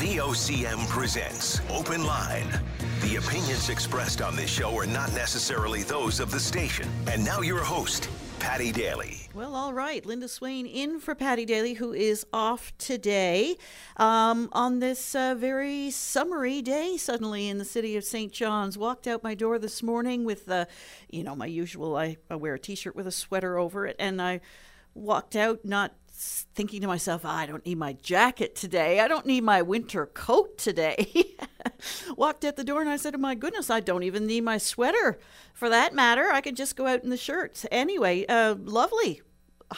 VOCM presents Open Line. The opinions expressed on this show are not necessarily those of the station. And now your host, Paddy Daly. Well, all right. Linda Swain in for Paddy Daly, who is off today um, on this uh, very summery day. Suddenly in the city of St. John's, walked out my door this morning with, you know, my usual. I, I wear a T-shirt with a sweater over it, and I walked out not thinking to myself, oh, I don't need my jacket today. I don't need my winter coat today. Walked at the door and I said, oh, My goodness, I don't even need my sweater for that matter. I could just go out in the shirts. Anyway, uh, lovely.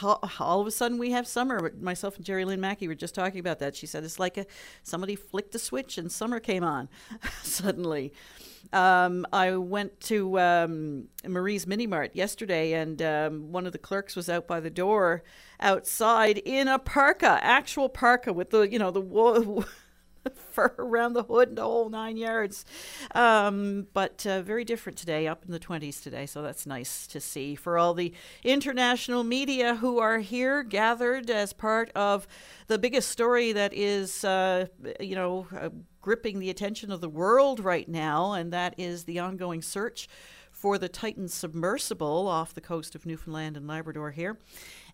All of a sudden, we have summer. Myself and Jerry Lynn Mackey were just talking about that. She said it's like a somebody flicked a switch and summer came on suddenly. Um, I went to um, Marie's Mini Mart yesterday, and um, one of the clerks was out by the door outside in a parka, actual parka with the you know the wool. fur around the hood and the whole nine yards. Um, but uh, very different today, up in the 20s today, so that's nice to see. For all the international media who are here gathered as part of the biggest story that is, uh, you know, uh, gripping the attention of the world right now, and that is the ongoing search for the Titan submersible off the coast of Newfoundland and Labrador here.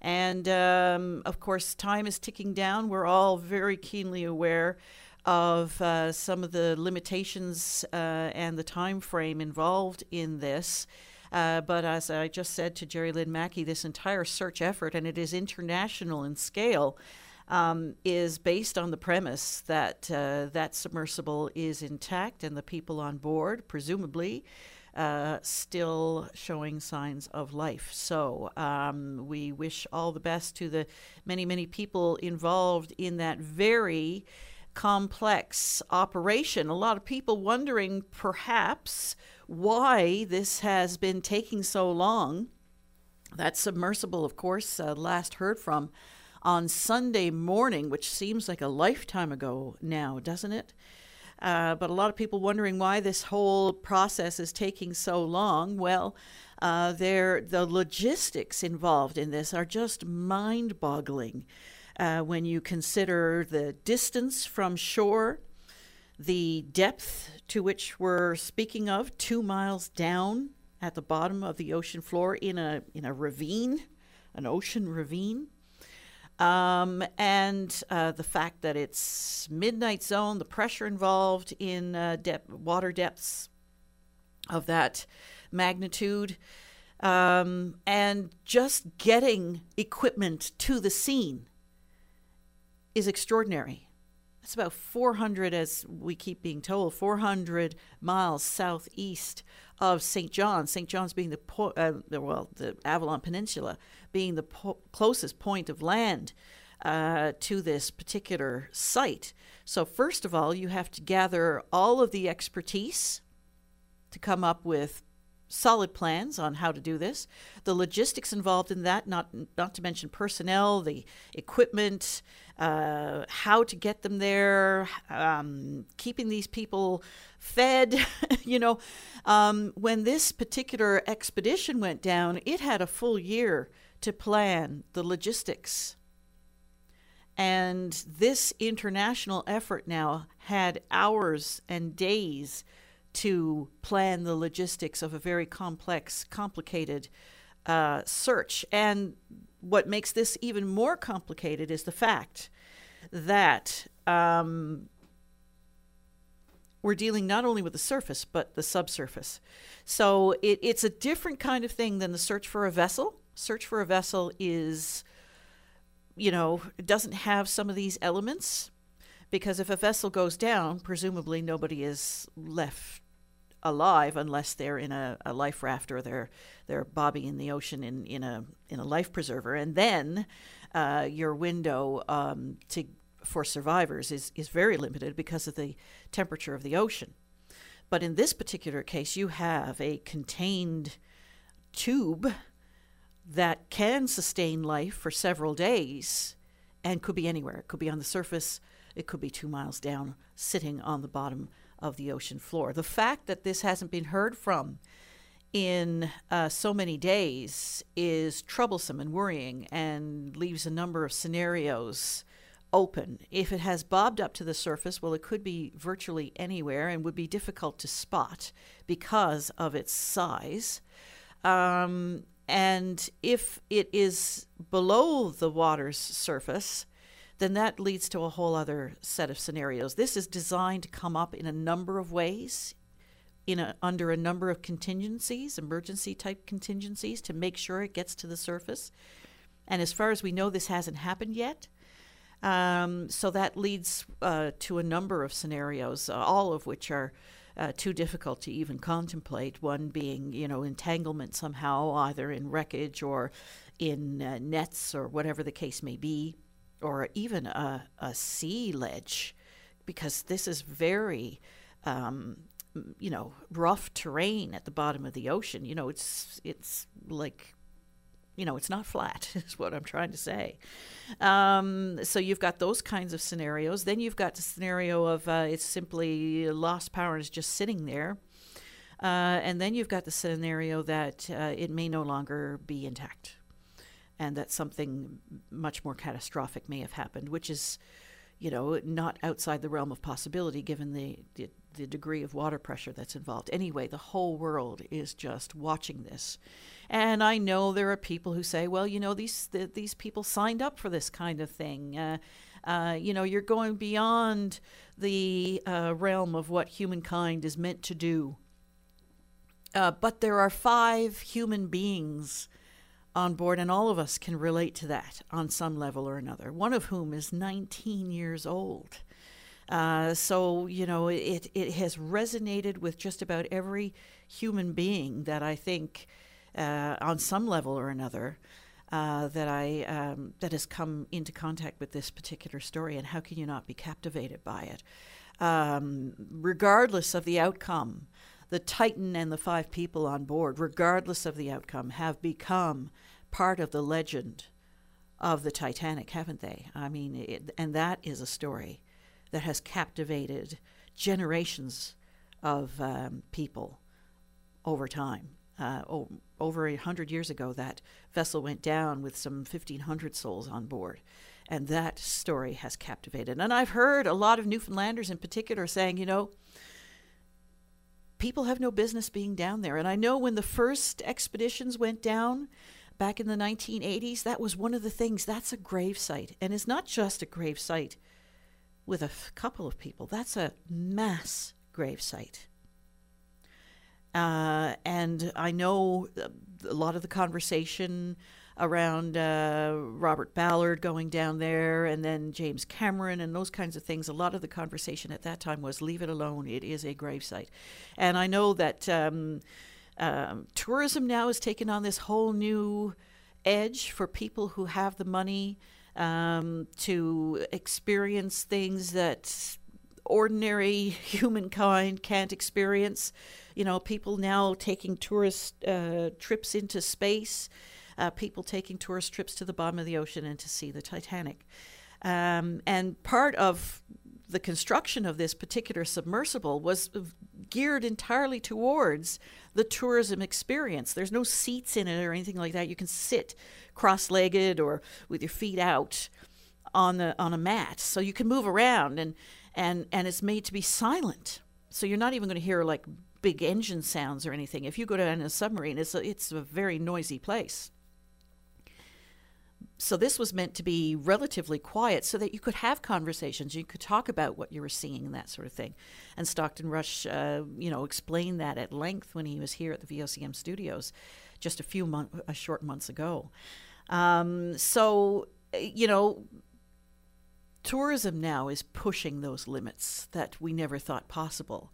And um, of course, time is ticking down. We're all very keenly aware of uh, some of the limitations uh, and the time frame involved in this. Uh, but as I just said to Jerry Lynn Mackey, this entire search effort, and it is international in scale, um, is based on the premise that uh, that submersible is intact and the people on board, presumably, uh, still showing signs of life. So um, we wish all the best to the many, many people involved in that very complex operation. A lot of people wondering perhaps why this has been taking so long. That submersible, of course, uh, last heard from on Sunday morning, which seems like a lifetime ago now, doesn't it? Uh, but a lot of people wondering why this whole process is taking so long. Well, uh, the logistics involved in this are just mind boggling uh, when you consider the distance from shore, the depth to which we're speaking of, two miles down at the bottom of the ocean floor in a, in a ravine, an ocean ravine. Um, and uh, the fact that it's midnight zone, the pressure involved in uh, water depths of that magnitude, um, and just getting equipment to the scene is extraordinary. It's about 400, as we keep being told, 400 miles southeast of St. John. St. John's being the, po- uh, well, the Avalon Peninsula being the po- closest point of land uh, to this particular site. So, first of all, you have to gather all of the expertise to come up with solid plans on how to do this. The logistics involved in that, not not to mention personnel, the equipment, uh, how to get them there, um, keeping these people fed. you know, um, when this particular expedition went down, it had a full year to plan the logistics. And this international effort now had hours and days to plan the logistics of a very complex, complicated uh, search. And what makes this even more complicated is the fact that um, we're dealing not only with the surface but the subsurface. So it, it's a different kind of thing than the search for a vessel. Search for a vessel is, you know, doesn't have some of these elements because if a vessel goes down, presumably nobody is left alive unless they're in a, a life raft or they're they're bobbing in the ocean in, in a in a life preserver, and then uh, your window um, to for survivors is is very limited because of the temperature of the ocean. But in this particular case, you have a contained tube that can sustain life for several days and could be anywhere. It could be on the surface, it could be two miles down, sitting on the bottom of the ocean floor. The fact that this hasn't been heard from in uh, so many days is troublesome and worrying and leaves a number of scenarios open. If it has bobbed up to the surface, well, it could be virtually anywhere and would be difficult to spot because of its size. Um, and if it is below the water's surface, then that leads to a whole other set of scenarios. This is designed to come up in a number of ways, in a, under a number of contingencies, emergency type contingencies, to make sure it gets to the surface. And as far as we know, this hasn't happened yet. Um, so that leads uh, to a number of scenarios, uh, all of which are uh, too difficult to even contemplate. One being, you know, entanglement somehow, either in wreckage or in uh, nets or whatever the case may be, or even a, a sea ledge, because this is very. Um, you know, rough terrain at the bottom of the ocean. You know, it's it's like you know, it's not flat, is what I'm trying to say. Um, so you've got those kinds of scenarios. Then you've got the scenario of uh, it's simply lost power and is just sitting there. Uh, and then you've got the scenario that uh, it may no longer be intact and that something much more catastrophic may have happened, which is, you know, not outside the realm of possibility given the, the, the degree of water pressure that's involved. Anyway, the whole world is just watching this and I know there are people who say, well, you know, these the, these people signed up for this kind of thing. Uh, uh, you know, you're going beyond the uh, realm of what humankind is meant to do. Uh, but there are five human beings on board, and all of us can relate to that on some level or another. One of whom is 19 years old. Uh, so you know it it has resonated with just about every human being that I think uh, on some level or another uh, that I um, that has come into contact with this particular story, and how can you not be captivated by it, um, regardless of the outcome? The Titan and the five people on board, regardless of the outcome, have become part of the legend of the Titanic, haven't they? I mean, it, and that is a story that has captivated generations of um, people over time uh, oh, over a hundred years ago, that vessel went down with some 1,500 souls on board. And that story has captivated. And I've heard a lot of Newfoundlanders in particular saying, you know, people have no business being down there. And I know when the first expeditions went down back in the 1980s, that was one of the things. That's a grave site. And it's not just a grave site with a f- couple of people, that's a mass grave site. Uh, and I know a lot of the conversation around uh, Robert Ballard going down there and then James Cameron and those kinds of things. A lot of the conversation at that time was leave it alone, it is a gravesite. And I know that um, um, tourism now has taken on this whole new edge for people who have the money um, to experience things that ordinary humankind can't experience. You know, people now taking tourist uh, trips into space, uh, people taking tourist trips to the bottom of the ocean and to see the Titanic. Um, and part of the construction of this particular submersible was geared entirely towards the tourism experience. There's no seats in it or anything like that. You can sit cross-legged or with your feet out on the on a mat, so you can move around and and and it's made to be silent. So you're not even going to hear like big engine sounds or anything. If you go down in a submarine, it's a, it's a very noisy place. So this was meant to be relatively quiet so that you could have conversations, you could talk about what you were seeing and that sort of thing. And Stockton Rush, uh, you know, explained that at length when he was here at the VOCM studios just a few months, a short months ago. Um, so, you know, tourism now is pushing those limits that we never thought possible.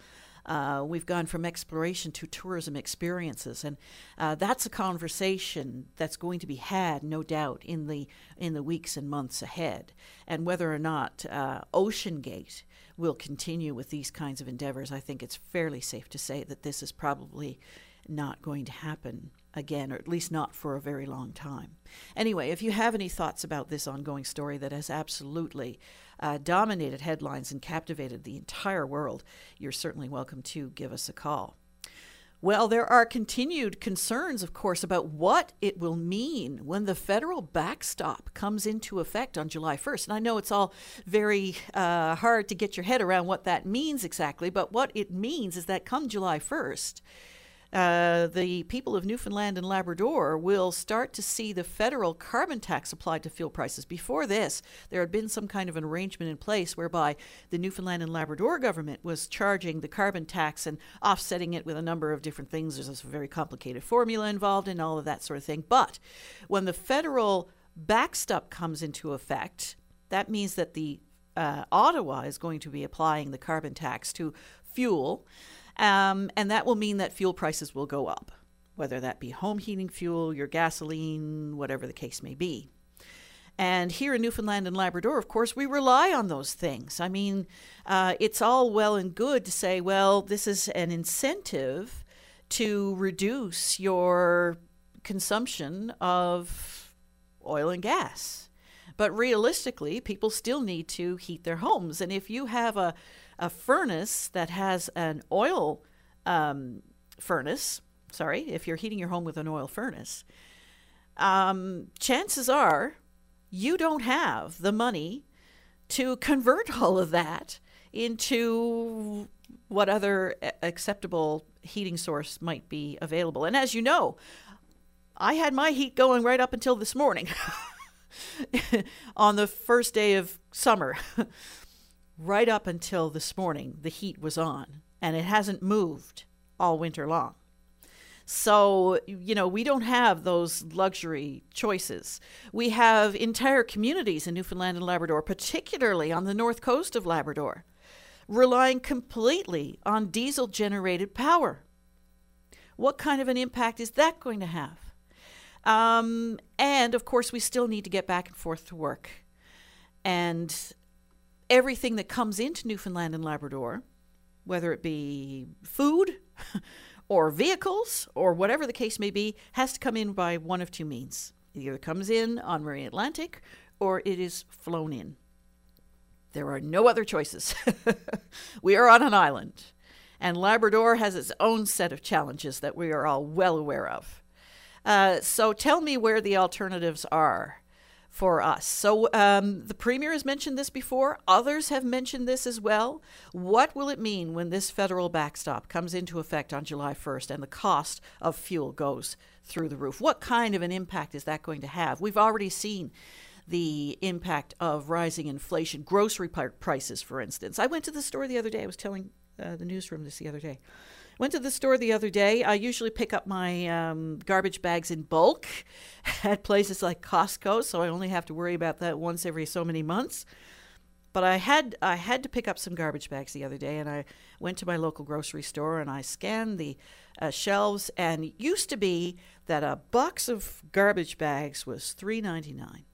Uh, we've gone from exploration to tourism experiences, and uh, that's a conversation that's going to be had, no doubt, in the in the weeks and months ahead. And whether or not uh, OceanGate will continue with these kinds of endeavors, I think it's fairly safe to say that this is probably not going to happen again, or at least not for a very long time. Anyway, if you have any thoughts about this ongoing story that has absolutely uh, dominated headlines and captivated the entire world, you're certainly welcome to give us a call. Well, there are continued concerns, of course, about what it will mean when the federal backstop comes into effect on July 1st. And I know it's all very uh, hard to get your head around what that means exactly, but what it means is that come July 1st, uh, the people of Newfoundland and Labrador will start to see the federal carbon tax applied to fuel prices. Before this, there had been some kind of an arrangement in place whereby the Newfoundland and Labrador government was charging the carbon tax and offsetting it with a number of different things. There's a very complicated formula involved and all of that sort of thing. But when the federal backstop comes into effect, that means that the uh, Ottawa is going to be applying the carbon tax to fuel. Um, and that will mean that fuel prices will go up, whether that be home heating fuel, your gasoline, whatever the case may be. And here in Newfoundland and Labrador, of course, we rely on those things. I mean, uh, it's all well and good to say, well, this is an incentive to reduce your consumption of oil and gas. But realistically, people still need to heat their homes. And if you have a a furnace that has an oil um, furnace, sorry, if you're heating your home with an oil furnace, um, chances are you don't have the money to convert all of that into what other acceptable heating source might be available. And as you know, I had my heat going right up until this morning on the first day of summer. right up until this morning, the heat was on, and it hasn't moved all winter long. So, you know, we don't have those luxury choices. We have entire communities in Newfoundland and Labrador, particularly on the north coast of Labrador, relying completely on diesel generated power. What kind of an impact is that going to have? Um, and of course, we still need to get back and forth to work. And everything that comes into Newfoundland and Labrador, whether it be food or vehicles or whatever the case may be, has to come in by one of two means. It either comes in on Marine Atlantic or it is flown in. There are no other choices. we are on an island, and Labrador has its own set of challenges that we are all well aware of. Uh, so tell me where the alternatives are for us. So um, the Premier has mentioned this before. Others have mentioned this as well. What will it mean when this federal backstop comes into effect on July 1st and the cost of fuel goes through the roof? What kind of an impact is that going to have? We've already seen the impact of rising inflation, grocery prices, for instance. I went to the store the other day. I was telling uh, the newsroom this the other day. Went to the store the other day. I usually pick up my um, garbage bags in bulk at places like Costco, so I only have to worry about that once every so many months. But I had I had to pick up some garbage bags the other day, and I went to my local grocery store and I scanned the uh, shelves. And used to be that a box of garbage bags was three ninety nine,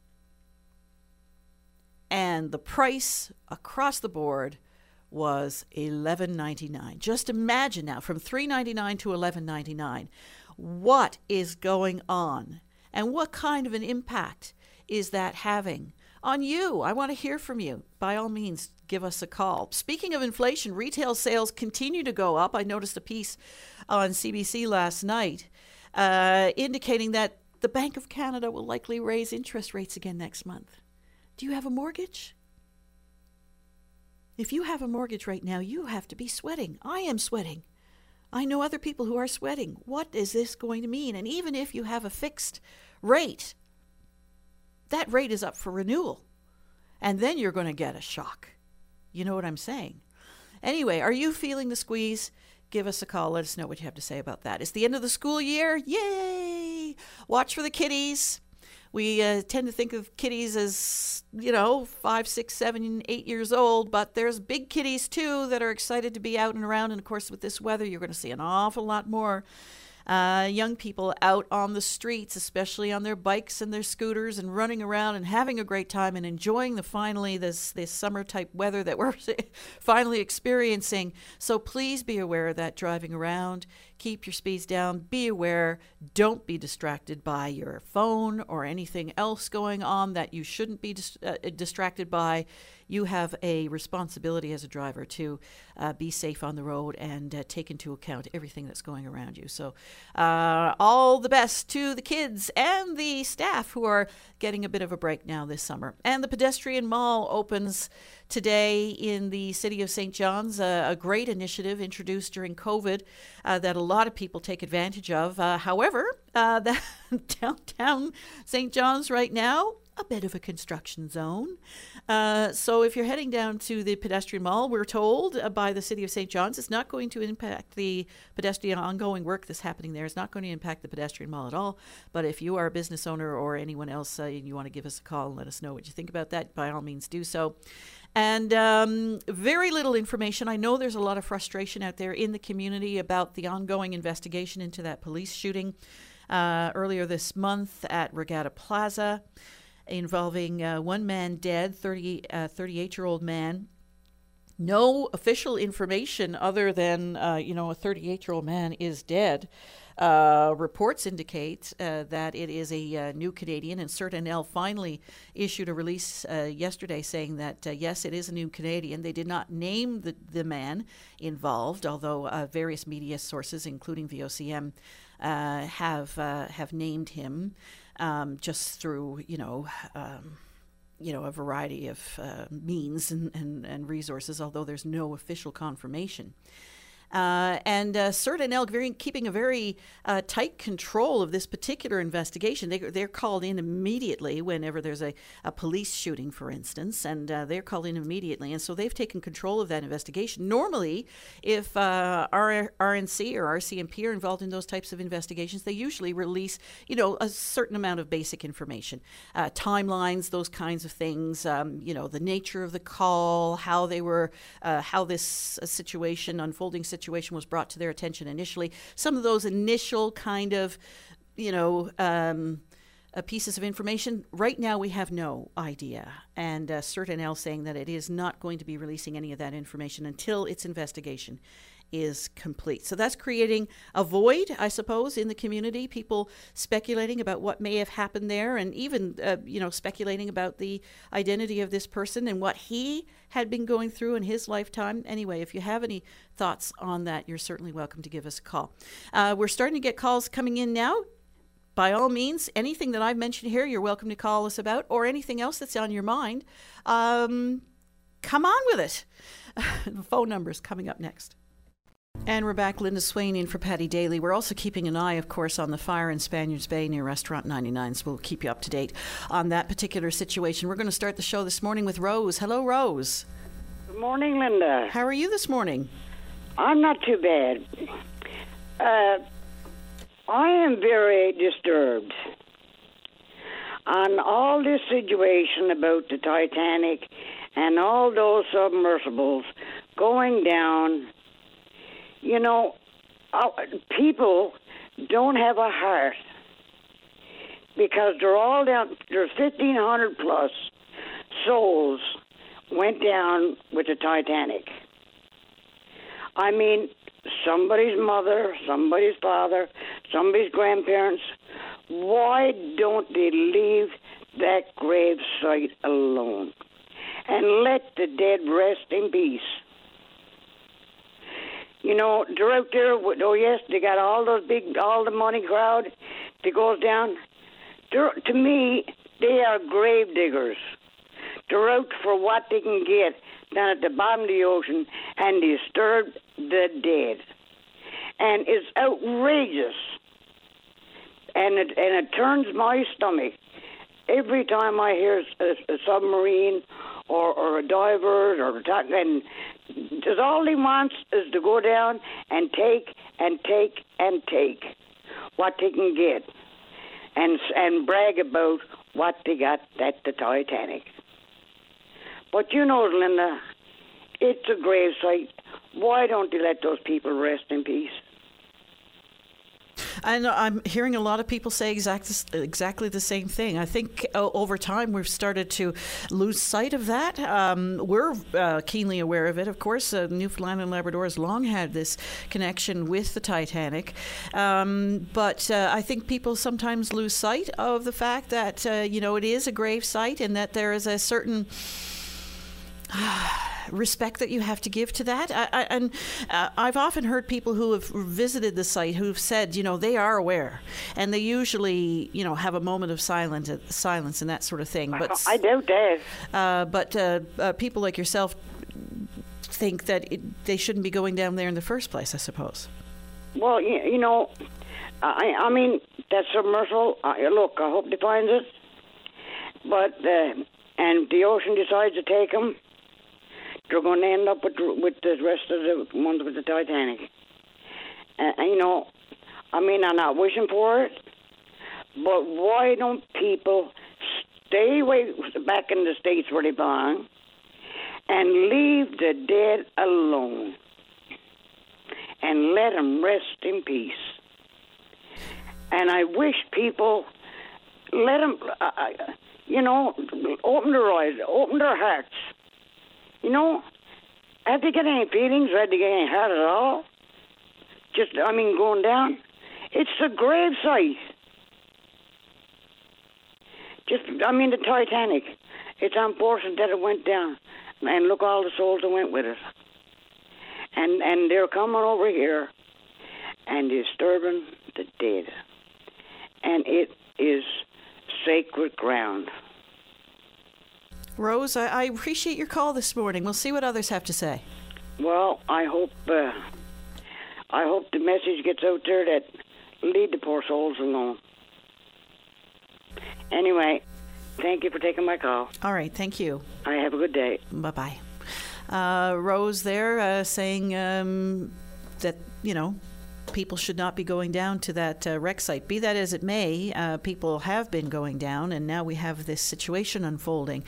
and the price across the board was $11.99. Just imagine now from $3.99 to $11.99 what is going on and what kind of an impact is that having on you? I want to hear from you. By all means, give us a call. Speaking of inflation, retail sales continue to go up. I noticed a piece on CBC last night uh, indicating that the Bank of Canada will likely raise interest rates again next month. Do you have a mortgage? If you have a mortgage right now, you have to be sweating. I am sweating. I know other people who are sweating. What is this going to mean? And even if you have a fixed rate, that rate is up for renewal. And then you're going to get a shock. You know what I'm saying? Anyway, are you feeling the squeeze? Give us a call. Let us know what you have to say about that. It's the end of the school year. Yay! Watch for the kiddies we uh, tend to think of kitties as, you know, five, six, seven, eight years old, but there's big kitties too that are excited to be out and around. And of course, with this weather, you're going to see an awful lot more uh, young people out on the streets, especially on their bikes and their scooters, and running around and having a great time and enjoying the finally this this summer type weather that we're finally experiencing. So please be aware of that driving around. Keep your speeds down. Be aware. Don't be distracted by your phone or anything else going on that you shouldn't be dis- uh, distracted by. you have a responsibility as a driver to uh, be safe on the road and uh, take into account everything that's going around you. So, uh, all the best to the kids and the staff who are getting a bit of a break now this summer. And the pedestrian mall opens today in the city of St. John's, uh, a great initiative introduced during COVID uh, that a lot of people take advantage of. Uh, however, uh, the downtown St. John's right now, a bit of a construction zone. Uh, so if you're heading down to the pedestrian mall, we're told uh, by the city of St. John's, it's not going to impact the pedestrian ongoing work that's happening there. It's not going to impact the pedestrian mall at all. But if you are a business owner or anyone else uh, and you want to give us a call and let us know what you think about that, by all means do so. And um, very little information. I know there's a lot of frustration out there in the community about the ongoing investigation into that police shooting uh, earlier this month at Regatta Plaza involving uh, one man dead, 30, uh, 38 year old man. No official information other than, uh, you know, a 38 year old man is dead. Uh, reports indicate uh, that it is a uh, new Canadian, and SIRT NL finally issued a release uh, yesterday saying that uh, yes, it is a new Canadian. They did not name the, the man involved, although various media sources, including VOCM, have have named him um, just through you know. Um, you know, a variety of means and, and, and resources, although there's no official confirmation. Uh, and uh, SIRT NL very, keeping a very uh, tight control of this particular investigation. They, they're called in immediately whenever there's a, a police shooting, for instance, and uh, they're called in immediately. And so they've taken control of that investigation. Normally, if uh, R- RNC or RCMP are involved in those types of investigations, they usually release, you know, a certain amount of basic information, uh, timelines, those kinds of things. Um, you know, the nature of the call, how they were, how this situation, unfolding situation situation was brought to their attention initially. Some of those initial kind of, you know, um, uh, pieces of information. Right now, we have no idea. And uh, SIRT NL saying that it is not going to be releasing any of that information until its investigation is complete. So that's creating a void, I suppose, in the community. People speculating about what may have happened there, and even uh, you know speculating about the identity of this person and what he had been going through in his lifetime. Anyway, if you have any thoughts on that, you're certainly welcome to give us a call. Uh, we're starting to get calls coming in now by all means, anything that I've mentioned here, you're welcome to call us about, or anything else that's on your mind. Um, come on with it. the phone number is coming up next. And we're back, Linda Swain in for Paddy Daly. We're also keeping an eye, of course, on the fire in Spaniards Bay near Restaurant 99, so we'll keep you up to date on that particular situation. We're going to start the show this morning with Rose. Hello, Rose. Good morning, Linda. How are you this morning? I'm not too bad. Uh, I am very disturbed on all this situation about the Titanic and all those submersibles going down you know, uh, people don't have a heart because they're all down. There's 1,500 plus souls went down with the Titanic. I mean, somebody's mother, somebody's father, somebody's grandparents. Why don't they leave that grave site alone and let the dead rest in peace? You know, they're out there. With, oh yes, they got all those big, all the money crowd that goes down. They're, to me, they are grave diggers. They're out for what they can get down at the bottom of the ocean and disturb the dead. And it's outrageous. And it, and it turns my stomach every time I hear a, a submarine or, or a diver or and because all he wants is to go down and take and take and take what they can get, and and brag about what they got at the Titanic. But you know, Linda, it's a grave site. Why don't they let those people rest in peace? And I'm hearing a lot of people say exact, exactly the same thing. I think uh, over time we've started to lose sight of that. Um, we're uh, keenly aware of it, of course. Uh, Newfoundland and Labrador has long had this connection with the Titanic, um, but uh, I think people sometimes lose sight of the fact that uh, you know it is a grave site and that there is a certain respect that you have to give to that. I, I, and uh, I've often heard people who have visited the site who've said, you know, they are aware, and they usually, you know, have a moment of silence, silence and that sort of thing. But I doubt that. Uh, but uh, uh, people like yourself think that it, they shouldn't be going down there in the first place. I suppose. Well, you, know, I, I mean, that submersible. Look, I hope they find it. But uh, and the ocean decides to take them they're going to end up with with the rest of the ones with the Titanic. And, you know, I mean, I'm not wishing for it, but why don't people stay away back in the states where they belong and leave the dead alone and let them rest in peace? And I wish people let them, uh, uh you know, open their eyes, open their hearts you know, have they got any feelings? Have they got any heart at all? Just, I mean, going down. It's the grave site. Just, I mean, the Titanic. It's unfortunate that it went down, and look all the souls that went with it. And and they're coming over here and disturbing the dead, and it is sacred ground. Rose, I, I, appreciate your call this morning. We'll see what others have to say. Well, I hope uh, I hope the message gets out there that lead the poor souls alone. Anyway, thank you for taking my call. All right, thank you. I have a good day. Bye bye. Uh, Rose there uh, saying um, that you know people should not be going down to that uh, wreck site. Be that as it may, uh, people have been going down, and now we have this situation unfolding.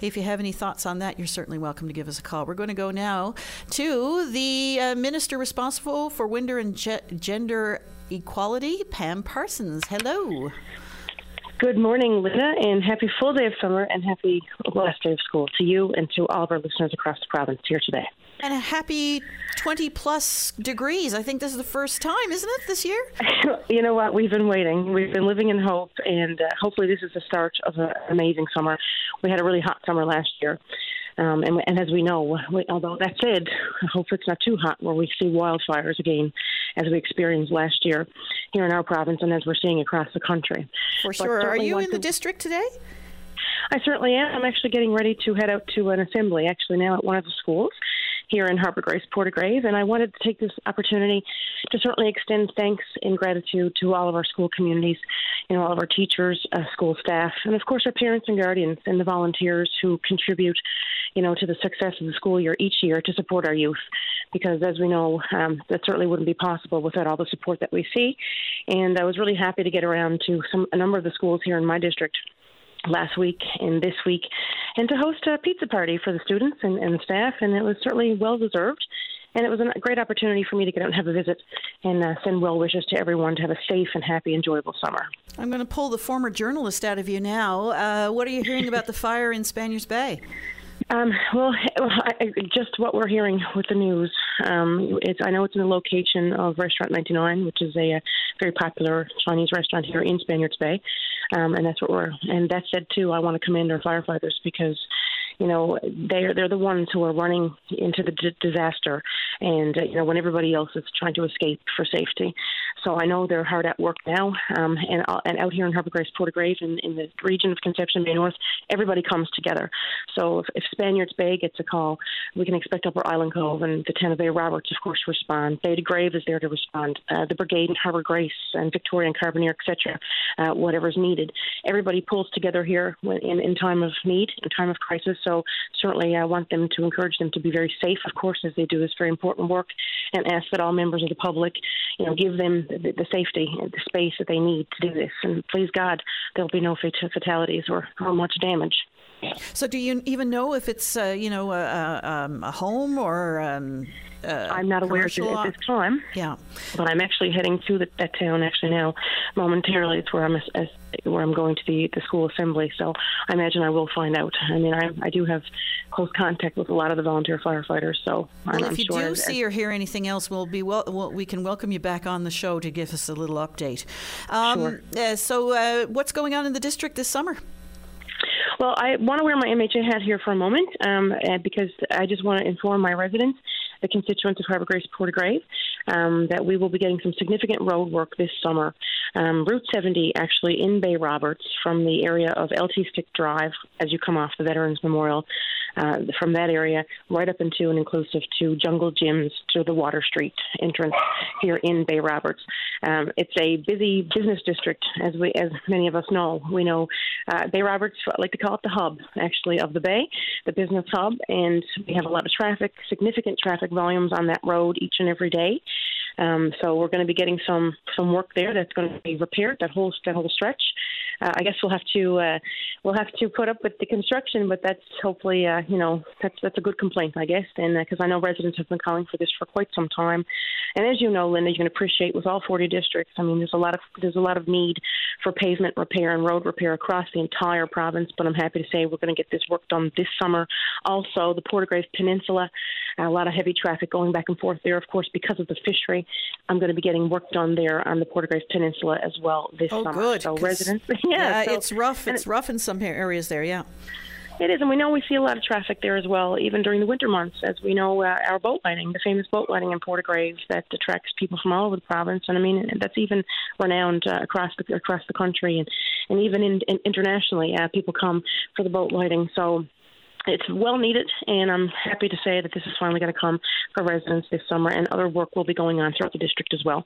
If you have any thoughts on that, you're certainly welcome to give us a call. We're going to go now to the uh, minister responsible for Winder and Ge- Gender Equality, Pam Parsons. Hello. Good morning, Linda, and happy full day of summer and happy last day of school to you and to all of our listeners across the province here today. And a happy 20 plus degrees. I think this is the first time, isn't it, this year? you know what? We've been waiting. We've been living in hope, and uh, hopefully, this is the start of an amazing summer. We had a really hot summer last year. Um, and, and, as we know, we, although that said, I hope it's not too hot where we see wildfires again, as we experienced last year here in our province and as we're seeing across the country. For sure. Are you in the district today? I certainly am. I'm actually getting ready to head out to an assembly, actually, now at one of the schools here in Harbour Grace, Port de Grave. And I wanted to take this opportunity to certainly extend thanks and gratitude to all of our school communities, you know, all of our teachers, uh, school staff, and of course our parents and guardians and the volunteers who contribute, you know, to the success of the school year each year to support our youth. Because as we know, um, that certainly wouldn't be possible without all the support that we see. And I was really happy to get around to some a number of the schools here in my district last week and this week, and to host a pizza party for the students and, and staff, and it was certainly well deserved. And it was a great opportunity for me to get out and have a visit and uh, send well wishes to everyone to have a safe and happy, enjoyable summer. I'm going to pull the former journalist out of you now. Uh, what are you hearing about the fire in Spaniards Bay? Um, well, I, just what we're hearing with the news. Um, it's I know it's in the location of Restaurant 99, which is a, a very popular Chinese restaurant here in Spaniards Bay, um, and that's what we're. And that said, too, I want to commend our firefighters because you know they're they're the ones who are running into the d- disaster. And uh, you know when everybody else is trying to escape for safety. So i know they're hard at work now. Um, and uh, and out here in harbour grace Port de Grave in, in the region of conception bay north everybody comes together. So if, if spaniards bay gets a call we can expect upper island cove and the Tanna Bay Roberts of course respond. Bay de Grave is there to respond. Uh, the brigade in harbour grace and victoria and carbonear etc uh, whatever's needed. Everybody pulls together here in, in time of need in time of crisis so certainly I want them to encourage them to be very safe, of course, as they do this very important work, and ask that all members of the public, you know, give them the, the safety the space that they need to do this. And please God, there'll be no fatalities or, or much damage. So, do you even know if it's, uh, you know, a, um, a home or um, uh, I'm not aware of it at this time. Yeah, but I'm actually heading to the, that town actually now. Momentarily, it's where I'm as, where I'm going to the the school assembly. So I imagine I will find out. I mean, I I do have close contact with a lot of the volunteer firefighters. So well, I'm, if you sure do see or hear anything else, we'll be well, well, We can welcome you back on the show to give us a little update. Um, sure. Uh, so, uh, what's going on in the district this summer? Well, I want to wear my MHA hat here for a moment um, because I just want to inform my residents the constituents of Harbour Grace Port de Grave um, that we will be getting some significant road work this summer. Um, Route 70, actually in Bay Roberts, from the area of LT Stick Drive as you come off the Veterans Memorial, uh, from that area right up into and inclusive to Jungle Gyms to the Water Street entrance here in Bay Roberts. Um, it's a busy business district, as we, as many of us know. We know uh, Bay Roberts, I like to call it the hub, actually, of the Bay, the business hub, and we have a lot of traffic, significant traffic volumes on that road each and every day. Um, so we're going to be getting some some work there that's going to be repaired that whole that whole stretch. Uh, I guess we'll have to uh, we'll have to put up with the construction, but that's hopefully uh, you know that's that's a good complaint, I guess, and because uh, I know residents have been calling for this for quite some time, and as you know, Linda, you can appreciate with all 40 districts. I mean, there's a lot of there's a lot of need for pavement repair and road repair across the entire province. But I'm happy to say we're going to get this work done this summer. Also, the Port de Grave Peninsula, a lot of heavy traffic going back and forth there, of course, because of the fishery. I'm going to be getting work done there on the Port de Grave Peninsula as well this oh, summer. Good, so residents, yeah, so, it's rough. It's rough in some areas there. Yeah. It is, and we know we see a lot of traffic there as well, even during the winter months, as we know uh, our boat lighting, the famous boat lighting in Port de Grave that attracts people from all over the province, and I mean that's even renowned uh, across the across the country, and and even in, in internationally, uh, people come for the boat lighting. So it's well needed, and I'm happy to say that this is finally going to come for residents this summer, and other work will be going on throughout the district as well.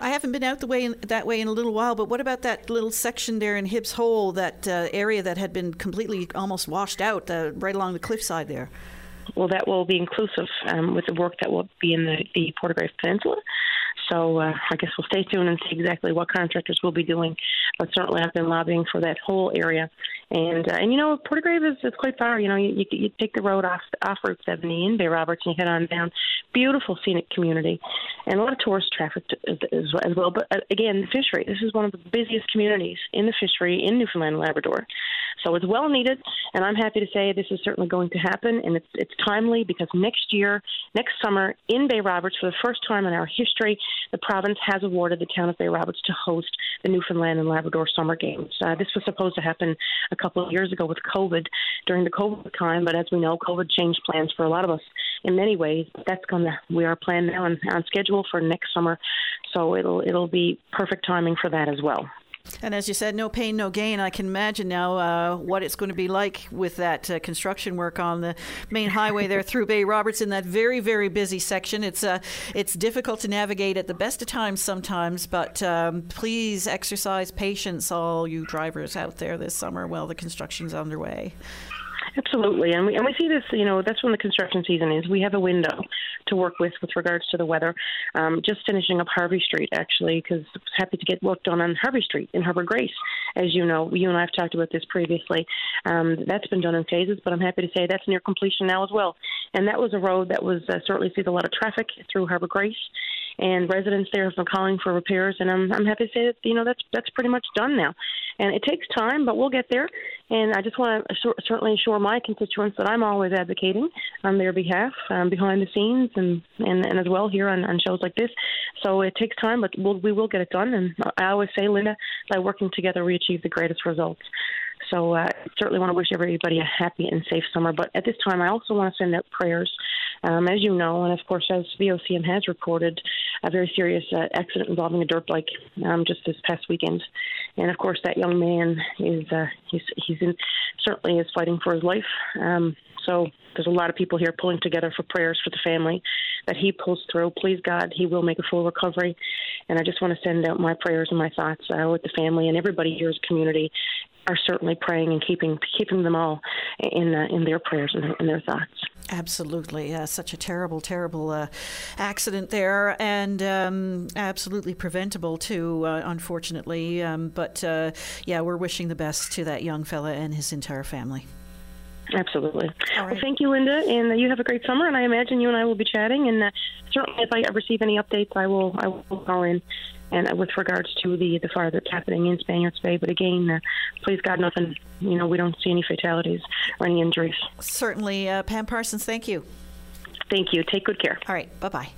I haven't been out the way in, that way in a little while, but what about that little section there in Hibbs Hole, that uh, area that had been completely almost washed out, uh, right along the cliffside there? Well, that will be inclusive um, with the work that will be in the, the Port de Grave Peninsula. So uh, I guess we'll stay tuned and see exactly what contractors will be doing. But certainly, I've been lobbying for that whole area. And uh, and you know, Port de Grave is, is quite far. You know, you, you take the road off off Route 70 in Bay Roberts and you head on down. Beautiful scenic community, and a lot of tourist traffic as, as well. But uh, again, the fishery. This is one of the busiest communities in the fishery in Newfoundland and Labrador. So it's well needed, and I'm happy to say this is certainly going to happen, and it's it's timely because next year, next summer in Bay Roberts, for the first time in our history, the province has awarded the town of Bay Roberts to host the Newfoundland and Labrador Summer Games. Uh, this was supposed to happen a couple of years ago with COVID during the COVID time, but as we know, COVID changed plans for a lot of us in many ways. That's going to we are planned now and on schedule for next summer, so it'll it'll be perfect timing for that as well. And as you said, no pain, no gain. I can imagine now uh, what it's going to be like with that uh, construction work on the main highway there through Bay Roberts in that very, very busy section. It's uh, it's difficult to navigate at the best of times sometimes, but um, please exercise patience, all you drivers out there this summer while the construction's underway. Absolutely, and we and we see this. You know, that's when the construction season is. We have a window to work with with regards to the weather. Um, just finishing up Harvey Street actually, because happy to get work done on Harvey Street in Harbour Grace. As you know, you and I have talked about this previously. Um, that's been done in phases, but I'm happy to say that's near completion now as well. And that was a road that was uh, certainly sees a lot of traffic through Harbour Grace and residents there have been calling for repairs, and I'm I'm happy to say that you know that's that's pretty much done now, and it takes time, but we'll get there. And I just want to assure, certainly assure my constituents that I'm always advocating on their behalf um, behind the scenes and, and, and as well here on, on shows like this. So it takes time, but we'll, we will get it done. And I always say, Linda, by working together, we achieve the greatest results. So uh, certainly want to wish everybody a happy and safe summer. But at this time, I also want to send out prayers. Um, as you know, and of course, as VOCM has reported, a very serious uh, accident involving a dirt bike um, just this past weekend. And of course, that young man is uh, he's he's in, certainly is fighting for his life. Um, so there's a lot of people here pulling together for prayers for the family that he pulls through. Please God, he will make a full recovery. And I just want to send out my prayers and my thoughts uh, with the family and everybody here as community are certainly praying and keeping keeping them all in uh, in their prayers and, in their thoughts. Absolutely, uh, such a terrible, terrible uh, accident there, and um, absolutely preventable too, uh, unfortunately. Um, but uh, yeah, we're wishing the best to that young fella and his entire family. Absolutely. Right. Well, thank you, Linda, and you have a great summer. And I imagine you and I will be chatting. And uh, certainly, if I receive any updates, I will I will call in. And uh, with regards to the the fire that's happening in Spaniards Bay, but again, uh, please God, nothing. You know, we don't see any fatalities or any injuries. Certainly, uh, Pam Parsons. Thank you. Thank you. Take good care. All right. Bye bye.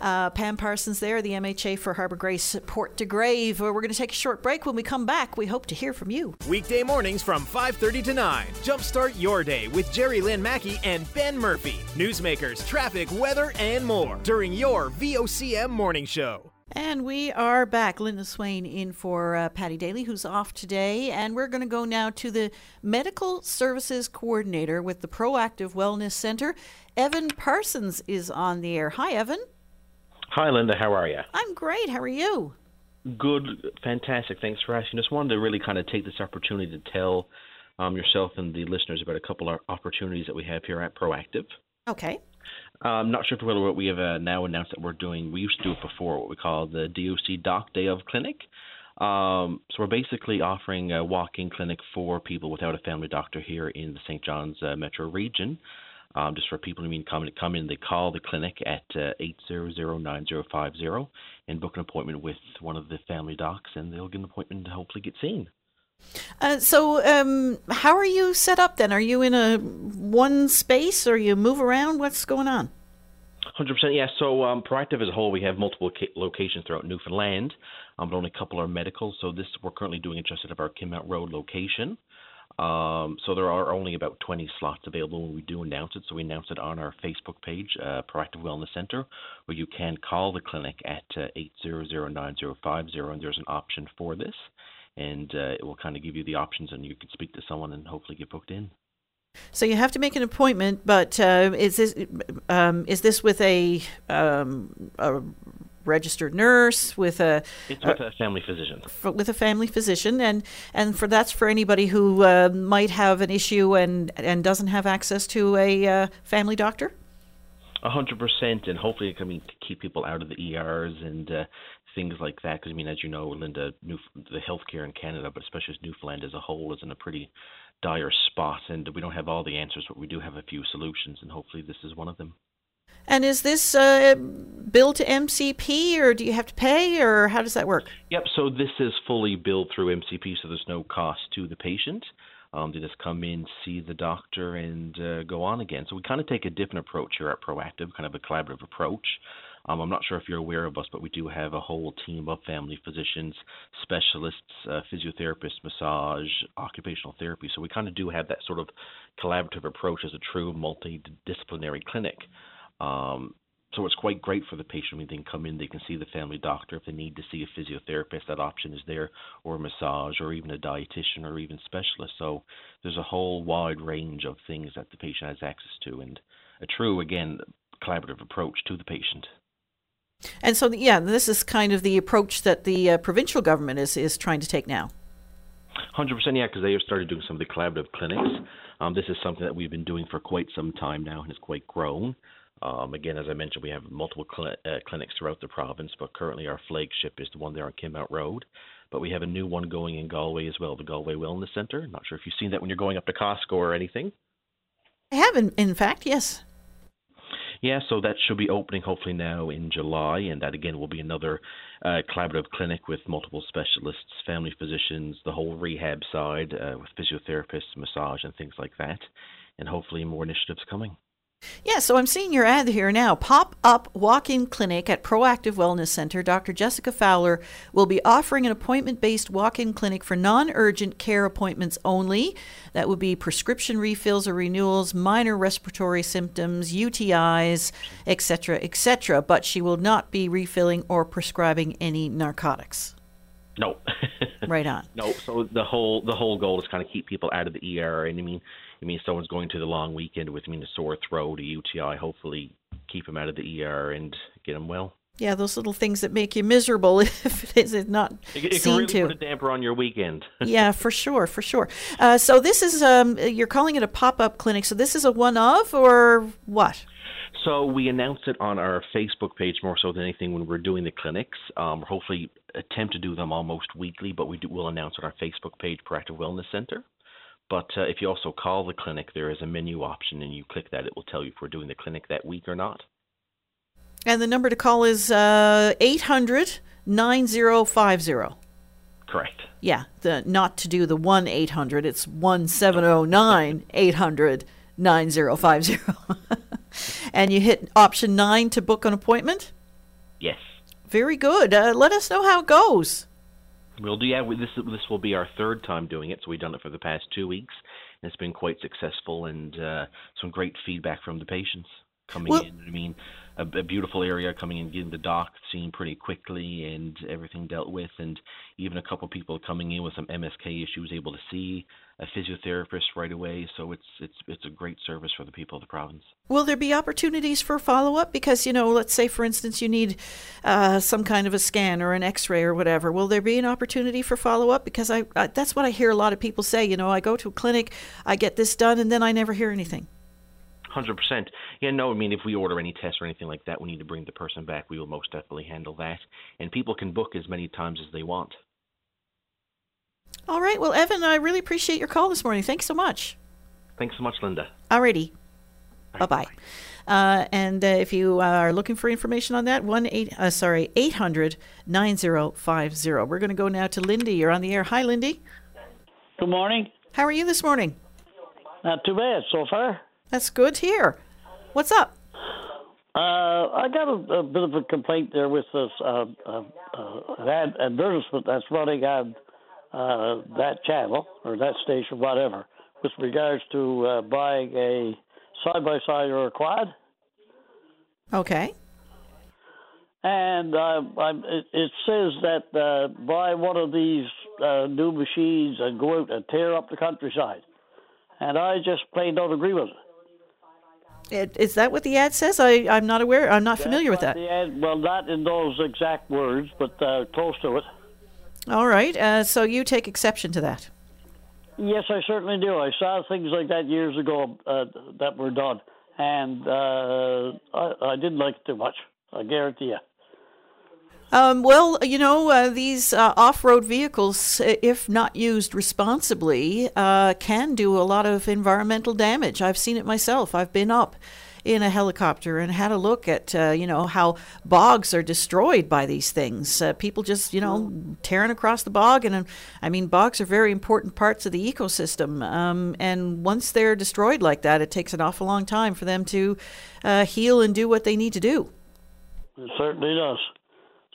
Uh, Pam Parsons there, the MHA for Harbour Grace, Port de Grave. We're going to take a short break. When we come back, we hope to hear from you. Weekday mornings from 5:30 to 9. Jumpstart your day with Jerry Lynn Mackey and Ben Murphy. Newsmakers, traffic, weather, and more during your VOCM morning show. And we are back. Linda Swain in for uh, Paddy Daly, who's off today. And we're going to go now to the Medical Services Coordinator with the Proactive Wellness Center. Evan Parsons is on the air. Hi, Evan. Hi, Linda. How are you? I'm great. How are you? Good. Fantastic. Thanks for asking. Just wanted to really kind of take this opportunity to tell um, yourself and the listeners about a couple of opportunities that we have here at Proactive. Okay. I'm not sure if you're we have uh, now announced that we're doing. We used to do it before, what we call the DOC Doc Day of Clinic. Um, so we're basically offering a walk-in clinic for people without a family doctor here in the St. John's uh, metro region. Um, just for people who mean come come in, they call the clinic at uh, eight zero zero nine zero five zero and book an appointment with one of the family docs, and they'll get an appointment to hopefully get seen. Uh, so, um, how are you set up then? Are you in a one space, or you move around? What's going on? Hundred percent, yeah. So, um, Proactive as a whole, we have multiple locations throughout Newfoundland, um, but only a couple are medical. So, this we're currently doing it just at our Kenmount Road location. Um, so there are only about 20 slots available when we do announce it. So we announce it on our Facebook page, uh, Proactive Wellness Center, where you can call the clinic at uh, 800-9050, and there's an option for this and uh, it will kind of give you the options, and you can speak to someone and hopefully get booked in. So you have to make an appointment, but uh, is this um, is this with a, um, a registered nurse with a it's with a, a family physician with a family physician and and for that's for anybody who uh, might have an issue and and doesn't have access to a uh, family doctor a hundred percent, and hopefully, I mean, to keep people out of the ERs and uh, things like that. Because I mean, as you know, Linda, New, the healthcare in Canada, but especially Newfoundland as a whole, is in a pretty dire spot, and we don't have all the answers, but we do have a few solutions, and hopefully, this is one of them. And is this uh, billed to MCP, or do you have to pay, or how does that work? Yep. So this is fully billed through MCP, so there's no cost to the patient. Um, they just come in, see the doctor, and uh, go on again. So we kind of take a different approach here at Proactive, kind of a collaborative approach. Um, I'm not sure if you're aware of us, but we do have a whole team of family physicians, specialists, uh, physiotherapists, massage, occupational therapy. So we kind of do have that sort of collaborative approach as a true multidisciplinary clinic. Um, so it's quite great for the patient. Mean, they can come in, they can see the family doctor. If they need to see a physiotherapist, that option is there, or a massage, or even a dietitian, or even specialist. So there's a whole wide range of things that the patient has access to, and a true, again, collaborative approach to the patient. And so, yeah, this is kind of the approach that the uh, provincial government is, is trying to take now. Hundred percent, yeah, because they have started doing some of the collaborative clinics. Um, this is something that we've been doing for quite some time now, and it's quite grown. Um, again, as I mentioned, we have multiple cl- uh, clinics throughout the province, but currently our flagship is the one there on Kenmount Road. But we have a new one going in Galway as well, the Galway Wellness Centre. Not sure if you've seen that when you're going up to Costco or anything. I have, in, in fact, yes. Yeah, so that should be opening hopefully now in July, and that again will be another uh, collaborative clinic with multiple specialists, family physicians, the whole rehab side uh, with physiotherapists, massage, and things like that, and hopefully more initiatives coming. Yeah, so I'm seeing your ad here now. Pop up walk in clinic at Proactive Wellness Center. Dr. Jessica Fowler will be offering an appointment based walk in clinic for non urgent care appointments only. That would be prescription refills or renewals, minor respiratory symptoms, UTIs, etc., etc. But she will not be refilling or prescribing any narcotics. No. right on. No. So the whole the whole goal is kind of keep people out of the ER, and I mean I mean, someone's going to the long weekend with mean, a sore throat, a UTI. Hopefully, keep them out of the ER and get them well. Yeah, those little things that make you miserable if it is not it, it seen can really to. put a damper on your weekend. yeah, for sure, for sure. Uh, so this is um, you're calling it a pop-up clinic. So this is a one-of or what? So we announced it on our Facebook page more so than anything when we're doing the clinics. Um, hopefully attempt to do them almost weekly, but we do, will announce on our Facebook page, Proactive Wellness Center. But uh, if you also call the clinic, there is a menu option, and you click that, it will tell you if we're doing the clinic that week or not. And the number to call is uh, 800 9050. Correct. Yeah, the not to do the 1 800, it's 1709 800 9050. and you hit option nine to book an appointment. Yes. Very good. Uh, let us know how it goes. We'll do. Yeah, we, this this will be our third time doing it. So we've done it for the past two weeks, and it's been quite successful, and uh, some great feedback from the patients coming Well- in. I mean, a, a beautiful area coming in, getting the doc seen pretty quickly, and everything dealt with, and even a couple people coming in with some MSK issues able to see a physiotherapist right away. So it's it's it's a great service for the people of the province. Will there be opportunities for follow up? Because, you know, let's say, for instance, you need uh, some kind of a scan or an x ray or whatever. Will there be an opportunity for follow up? Because I, I, that's what I hear a lot of people say. You know, I go to a clinic, I get this done, and then I never hear anything. Hundred percent. Yeah, no. I mean, if we order any tests or anything like that, we need to bring the person back. We will most definitely handle that, and people can book as many times as they want. All right. Well, Evan, I really appreciate your call this morning. Thanks so much. Thanks so much, Linda. Alrighty. Bye bye. Uh, and uh, if you are looking for information on that, one eight uh, sorry eight hundred nine zero five zero. We're going to go now to Lindy. You're on the air. Hi, Lindy. Good morning. How are you this morning? Not too bad so far. That's good to hear. What's up? Uh, I got a, a bit of a complaint there with this uh, uh, uh, ad- advertisement that's running on uh, that channel or that station, whatever, with regards to uh, buying a side by side or a quad. Okay. And uh, I'm, it, it says that uh, buy one of these uh, new machines and go out and tear up the countryside. And I just plain don't agree with it. It, is that what the ad says? I, I'm not aware. I'm not familiar with that. The ad, well, not in those exact words, but uh, close to it. All right. Uh, so you take exception to that. Yes, I certainly do. I saw things like that years ago uh, that were done, and uh, I, I didn't like it too much. I guarantee you. Um, well, you know, uh, these uh, off road vehicles, if not used responsibly, uh, can do a lot of environmental damage. I've seen it myself. I've been up in a helicopter and had a look at, uh, you know, how bogs are destroyed by these things. Uh, people just, you know, tearing across the bog. And uh, I mean, bogs are very important parts of the ecosystem. Um, and once they're destroyed like that, it takes an awful long time for them to uh, heal and do what they need to do. It certainly does.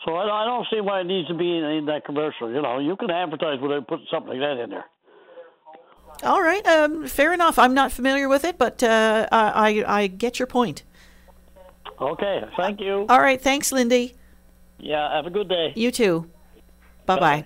So I, I don't see why it needs to be in, in that commercial. You know, you can advertise without putting something like that in there. All right, um, fair enough. I'm not familiar with it, but uh, I, I get your point. Okay, thank you. All right, thanks, Lindy. Yeah, have a good day. You too. Bye bye.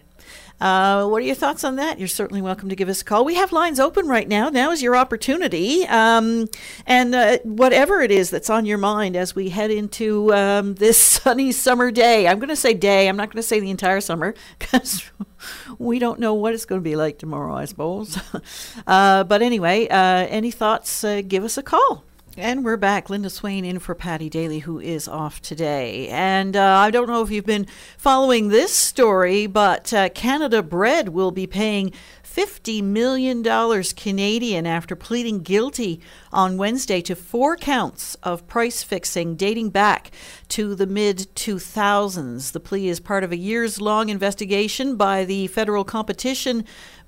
Uh, what are your thoughts on that? You're certainly welcome to give us a call. We have lines open right now. Now is your opportunity. Um, and uh, whatever it is that's on your mind as we head into um, this sunny summer day, I'm going to say day, I'm not going to say the entire summer because we don't know what it's going to be like tomorrow, I suppose. uh, but anyway, uh, any thoughts, uh, give us a call. And we're back. Linda Swain in for Paddy Daly, who is off today. And uh, I don't know if you've been following this story, but uh, Canada Bread will be paying $50 million Canadian after pleading guilty on Wednesday to four counts of price fixing dating back to the mid 2000s. The plea is part of a years long investigation by the Federal Competition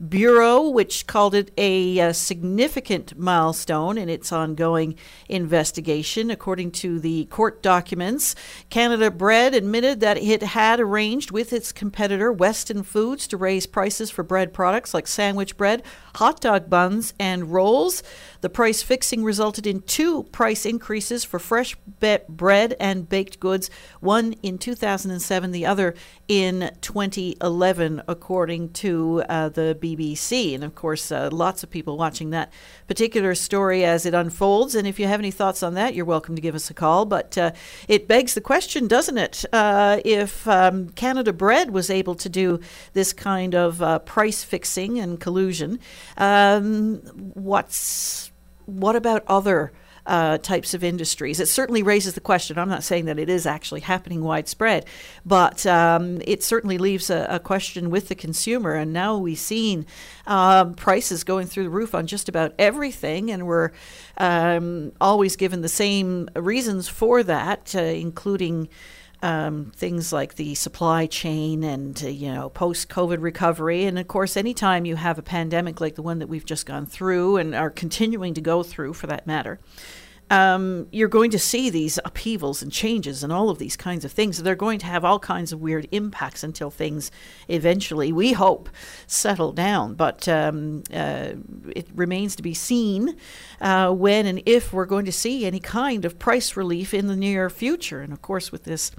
Bureau, which called it a, uh significant milestone in its ongoing investigation. According to the court documents, Canada Bread admitted that it had arranged with its competitor Weston Foods to raise prices for bread products like sandwich bread, hot dog buns, and rolls. The price fixing resulted in two price increases for fresh bread and baked goods, one in 2007, the other in 2011, according to uh, the BBC. And of course, uh, lots of people watching that particular story as it unfolds. And if you have any thoughts on that, you're welcome to give us a call. But uh, it begs the question, doesn't it? Uh, if um, Canada Bread was able to do this kind of uh, price fixing and collusion, um, what's what about other uh, types of industries? It certainly raises the question. I'm not saying that it is actually happening widespread, but um, it certainly leaves a, a, question with the consumer. And now we've seen um, prices going through the roof on just about everything, and we're um, always given the same reasons for that, uh, including. Um, things like the supply chain and uh, you know post COVID recovery, and of course, anytime you have a pandemic like the one that we've just gone through and are continuing to go through, for that matter, um, you're going to see these upheavals and changes and all of these kinds of things. They're going to have all kinds of weird impacts until things eventually, we hope, settle down. But um, uh, it remains to be seen uh, when and if we're going to see any kind of price relief in the near future. And of course, with this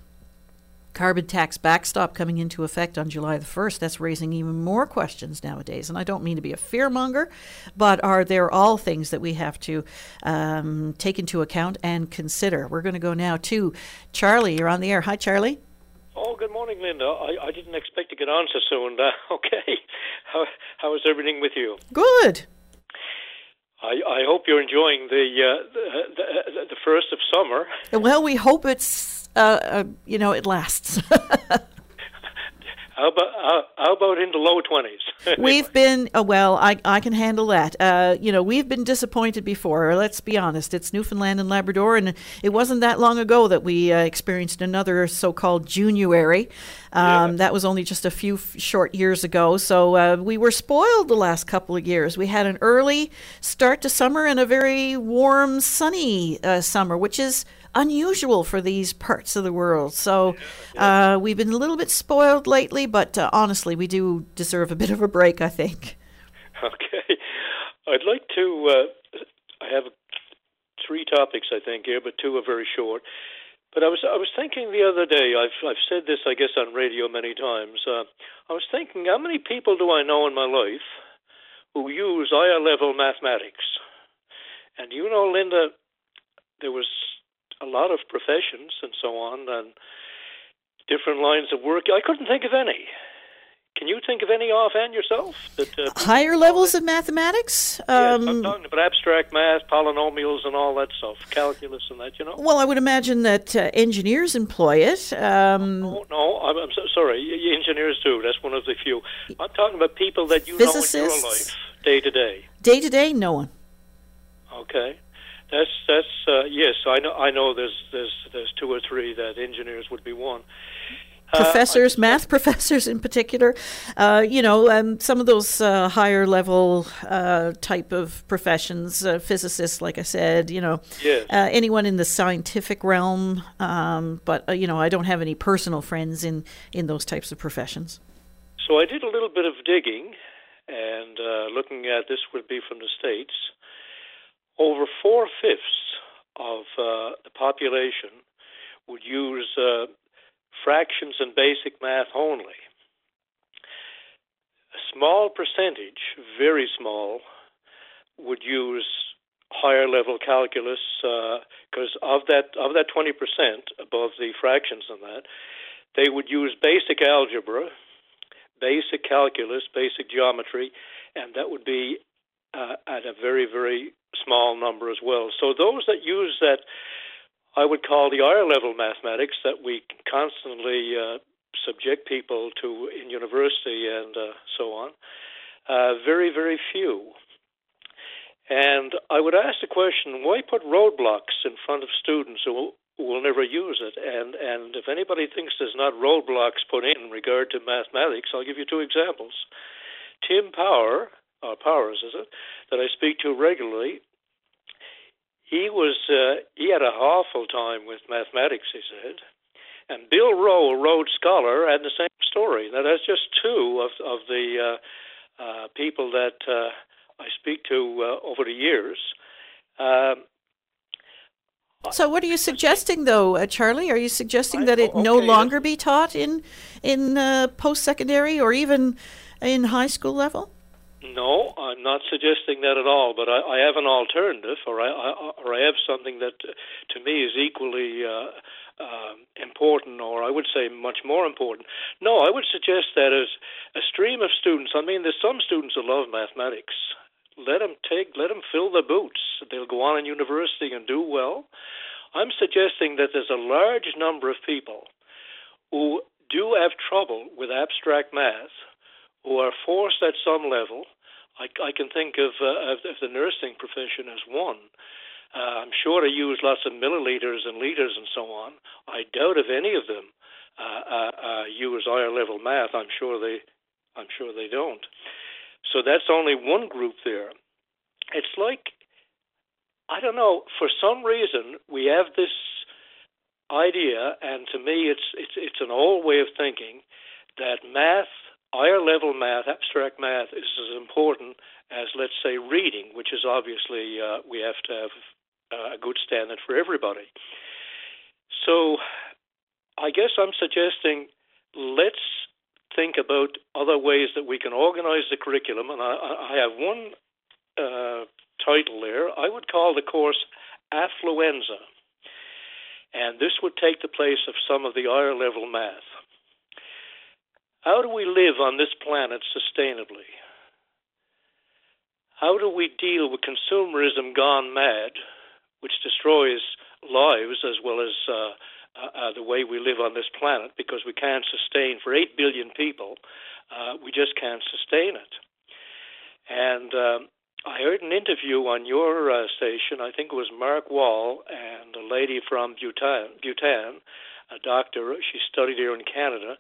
carbon tax backstop coming into effect on July the 1st, that's raising even more questions nowadays. And I don't mean to be a fearmonger, but are there all things that we have to um, take into account and consider? We're going to go now to Charlie. You're on the air. Hi, Charlie. Oh, good morning, Linda. I, I didn't expect to get on so soon. Uh, okay. How, how is everything with you? Good. I, I hope you're enjoying the, uh, the, the the first of summer. Well, we hope it's uh, uh, you know, it lasts. How about how, how, about in the low twenties? we've been uh, well. I I can handle that. Uh, you know, we've been disappointed before. Let's be honest. It's Newfoundland and Labrador, and it wasn't that long ago that we uh, experienced another so-called January. Um, yeah. That was only just a few f- short years ago. So uh, we were spoiled the last couple of years. We had an early start to summer and a very warm, sunny uh, summer, which is unusual for these parts of the world. So uh, we've been a little bit spoiled lately, but uh, honestly, we do deserve a bit of a break, I think. Okay. I'd like to. Uh, I have three topics, I think, here, but two are very short. But I was I was thinking the other day. I've I've said this, I guess, on radio many times. Uh, I was thinking, how many people do I know in my life who use higher level mathematics? And you know, Linda, there was a lot of professions and so on, and different lines of work. I couldn't think of any. Can you think of any offhand yourself? That, uh, Higher levels of mathematics? Um, I'm talking about abstract math, polynomials, and all that stuff, calculus and that. You know. Well, I would imagine that uh, engineers employ it. Um, no, no, I'm, I'm so sorry. Engineers do. That's one of the few. I'm talking about people that you know in your life, day to day. Day to day, no one. Okay. That's that's uh, yes. I know. I know. There's there's there's two or three that engineers would be one. Uh, professors, uh, math professors in particular, uh, you know, um, some of those uh, higher level uh, type of professions, uh, physicists, like I said, you know, yes. anyone in the scientific realm. Um, but you know, I don't have any personal friends in in those types of professions. So I did a little bit of digging, and looking at this would be from the states over four fifths of uh, the population would use uh, fractions and basic math only. A small percentage, very small, would use higher level calculus because uh, of that of that 20% above the fractions and that they would use basic algebra, basic calculus, basic geometry, and that would be uh, at a very very small number as well. So those that use that, I would call the higher level mathematics that we constantly uh, subject people to in university and uh, so on, uh, very, very few. And I would ask the question: Why put roadblocks in front of students who who will never use it? And and if anybody thinks there's not roadblocks put in, in regard to mathematics, I'll give you two examples. Tim Power, uh, Powers, is it, that I speak to regularly, he was uh, he had an awful time with mathematics. He said, and Bill Rowe, a Rhodes Scholar, had the same story. Now that's just two of of the uh, uh, people that uh, I speak to uh, over the years. Um, so, what are you suggesting, though, uh, Charlie? Are you suggesting that it okay, no longer be taught in in uh, post secondary or even in high school level? No, I'm not suggesting that at all. But I, I have an alternative, or I, I, or I have something that, to me, is equally uh, uh, important, or I would say much more important. No, I would suggest that as a stream of students. I mean, there's some students who love mathematics. Let them take, let them fill their boots. They'll go on in university and do well. I'm suggesting that there's a large number of people who do have trouble with abstract math who are forced at some level. I, I can think of, uh, of, the nursing profession as one. Uh, I'm sure they use lots of milliliters and liters and so on. I doubt if any of them uh, uh, uh, use higher level math. I'm sure they, I'm sure they don't. So that's only one group there. It's like I don't know. For some reason, we have this idea, and to me, it's it's it's an old way of thinking that math, higher level math, abstract math, is as important as let's say reading, which is obviously uh, we have to have uh, a good standard for everybody. So, I guess I'm suggesting let's think about other ways that we can organize the curriculum, and I, I have one uh, title there. I would call the course Affluenza and this would take the place of some of the higher level math. How do we live on this planet sustainably? How do we deal with consumerism gone mad, which destroys lives as well as uh, uh, uh the way we live on this planet because we can't sustain, for 8 billion people, uh, we just can't sustain it. And um, I heard an interview on your uh, station. I think it was Mark Wall and a lady from Bhutan, Bhutan, a doctor. She studied here in Canada.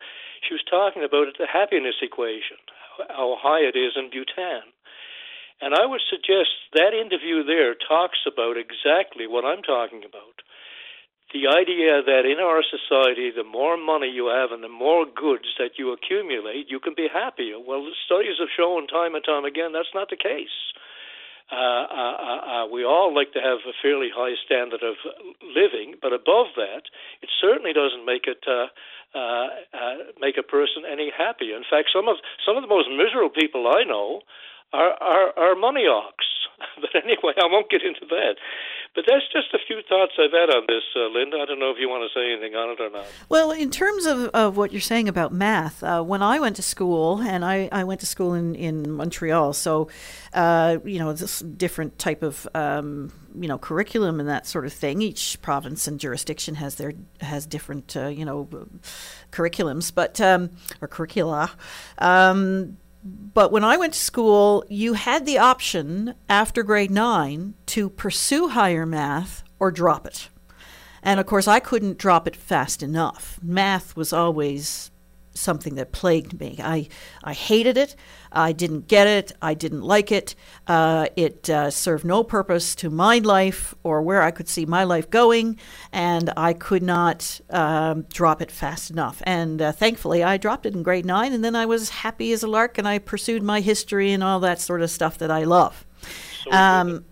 She was talking about the happiness equation, how high it is in Bhutan. And I would suggest that interview there talks about exactly what I'm talking about. The idea that in our society, the more money you have and the more goods that you accumulate, you can be happier. Well, the studies have shown time and time again that's not the case uh, uh, uh, uh, we all like to have a fairly high standard of living, but above that, it certainly doesn't make it uh, uh, make a person any happier. In fact, some of some of the most miserable people I know are are, are moneyhawks. but anyway, I won't get into that. But that's just a few thoughts I've had on this, uh, Linda. I don't know if you want to say anything on it or not. Well, in terms of, of what you're saying about math, uh, when I went to school, and I, I went to school in, in Montreal, so, uh, you know, this different type of, um, you know, curriculum and that sort of thing. Each province and jurisdiction has their, has different, uh, you know, curriculums, but, um, or curricula. Um, but when I went to school, you had the option after grade nine to pursue higher math or drop it. And of course, I couldn't drop it fast enough. Math was always something that plagued me. I, I hated it. I didn't get it. I didn't like it. Uh, it uh, served no purpose to my life or where I could see my life going, and I could not um, drop it fast enough. And uh, thankfully, I dropped it in grade nine, and then I was happy as a lark, and I pursued my history and all that sort of stuff that I love. Um,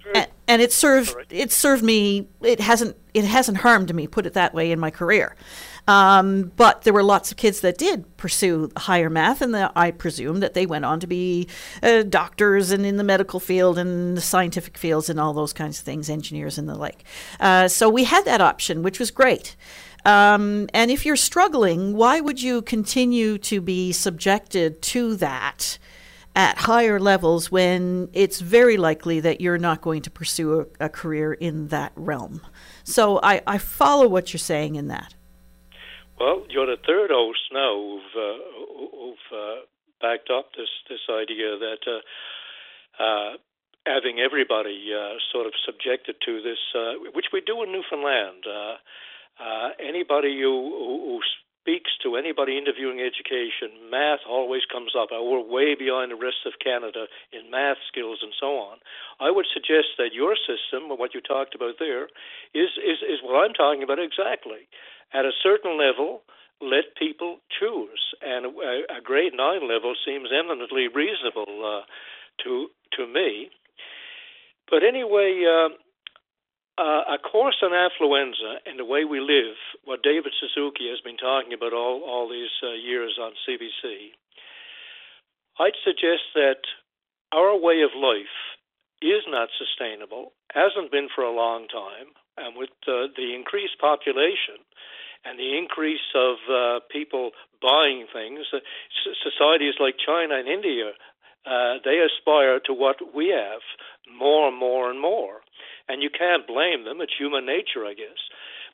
and, it served it served me. It hasn't it hasn't harmed me. Put it that way in my career. Um, but there were lots of kids that did pursue higher math, and the, I presume that they went on to be uh, doctors and in the medical field and the scientific fields and all those kinds of things, engineers and the like. Uh, so we had that option, which was great. Um, and if you're struggling, why would you continue to be subjected to that? At higher levels when it's very likely that you're not going to pursue a, a career in that realm. So I, I, follow what you're saying in that. Well, you're the third host now who've, uh, who've uh, backed up this this idea that uh, uh, having everybody uh, sort of subjected to this, uh, which we do in Newfoundland. Anybody who, who, who speaks to anybody interviewing education, math always comes up. We're way behind the rest of Canada in math skills and so on. I would suggest that your system, what you talked about there, is is, is what I'm talking about exactly at a certain level, let people choose. And a, a grade nine level seems eminently reasonable uh, to to me. But anyway, uh, uh, a course on affluenza and the way we live, what David Suzuki has been talking about all all these uh, years on CBC. I'd suggest that our way of life is not sustainable, hasn't been for a long time, and with uh, the increased population, and the increase of uh, people buying things, uh, societies like China and India, uh, they aspire to what we have more and more and more. And you can't blame them. It's human nature, I guess.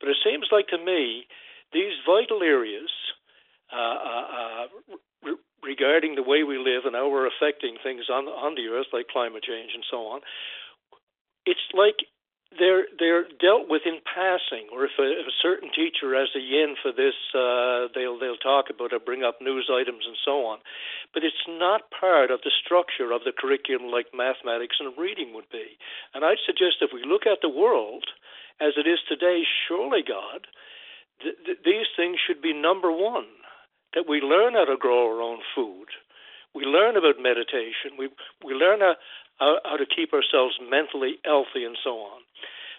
But it seems like to me, these vital areas uh, uh, uh re- regarding the way we live and how we're affecting things on, on the earth, like climate change and so on, it's like they're they're dealt with in passing, or if a, if a certain teacher has a yin for this, uh, they'll they'll talk about it, bring up news items and so on. But it's not part of the structure of the curriculum like mathematics and reading would be. And I'd suggest if we look at the world as it is today, surely God, th- th- these things should be number one. That we learn how to grow our own food, we learn about meditation, we we learn how, how, how to keep ourselves mentally healthy and so on.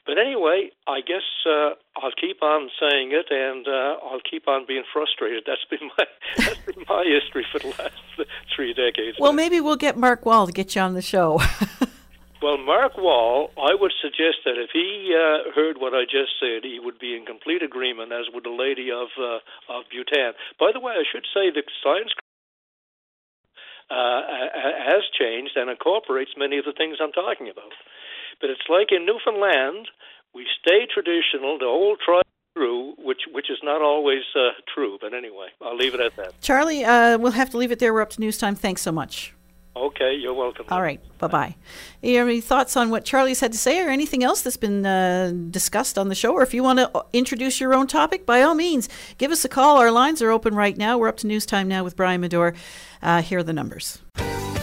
But anyway, I guess uh, I'll keep on saying it, and uh, I'll keep on being frustrated. That's been my that's been my history for the last three decades. Well, maybe we'll get Mark Wall to get you on the show. well, Mark Wall, I would suggest that if he uh, heard what I just said, he would be in complete agreement, as would the lady of uh, of Bhutan. By the way, I should say the science uh, has changed and incorporates many of the things I'm talking about. But it's like in Newfoundland, we stay traditional, the whole tribe through, which which is not always uh, true. But anyway, I'll leave it at that. Charlie, uh, we'll have to leave it there. We're up to news time. Thanks so much. Okay, you're welcome. All right, bye bye. You have any thoughts on what Charlie's had to say, or anything else that's been uh, discussed on the show? Or if you want to uh, introduce your own topic, by all means, give us a call. Our lines are open right now. We're up to news time now with Brian Medore. Uh, here are the numbers.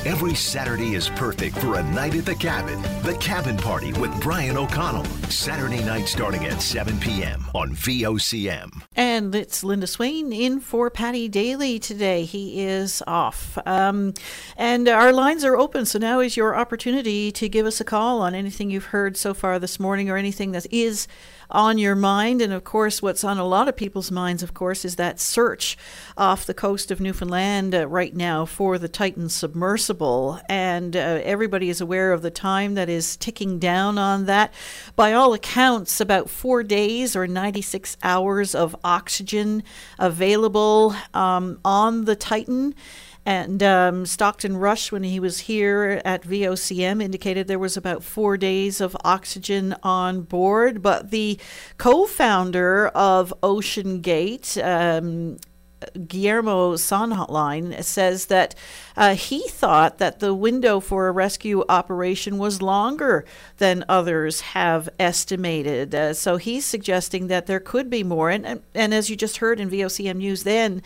Every Saturday is perfect for a night at the cabin. The Cabin Party with Brian O'Connell. Saturday night starting at 7 p.m. on VOCM. And it's Linda Swain in for Paddy Daly today. He is off. Um, and our lines are open, so now is your opportunity to give us a call on anything you've heard so far this morning or anything that is on your mind. And of course, what's on a lot of people's minds, of course, is that search off the coast of Newfoundland uh, right now for the Titan submersible. And uh, everybody is aware of the time that is ticking down on that. By all accounts, about four days or 96 hours of oxygen available um, on the Titan. And um, Stockton Rush, when he was here at VOCM, indicated there was about four days of oxygen on board. But the co founder of Ocean Gate, um, Guillermo Söhnlein says that uh, he thought that the window for a rescue operation was longer than others have estimated. Uh, so he's suggesting that there could be more. And, and, and as you just heard in VOCM News, then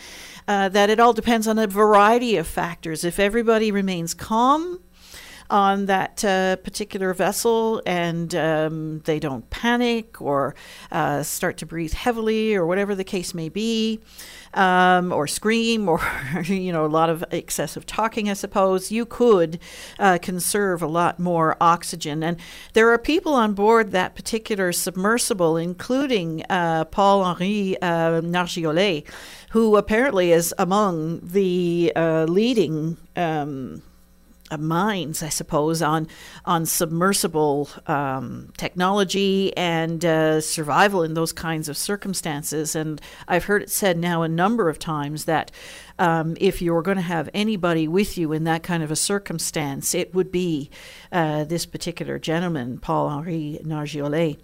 uh, that it all depends on a variety of factors. If everybody remains calm, on that uh, particular vessel and um, they don't panic or uh, start to breathe heavily or whatever the case may be um, or scream or you know a lot of excessive talking, I suppose, you could uh, conserve a lot more oxygen. And there are people on board that particular submersible, including uh, Paul Henri uh, Nargeolet, who apparently is among the uh, leading. Um, uh, minds, I suppose, on on submersible um, technology and uh, survival in those kinds of circumstances. And I've heard it said now a number of times that um, if you're going to have anybody with you in that kind of a circumstance, it would be uh, this particular gentleman, Paul Henri Nargeolet.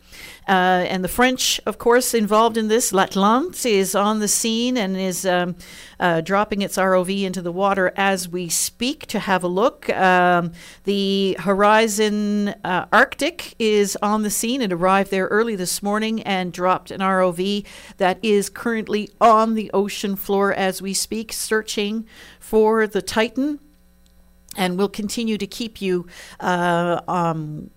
Uh, and the French, of course, involved in this. L'Atlante is on the scene and is um, uh, dropping its ROV into the water as we speak to have a look. Um, the Horizon uh, Arctic is on the scene. It arrived there early this morning and dropped an ROV that is currently on the ocean floor as we speak searching for the Titan, and we'll continue to keep you uh, um,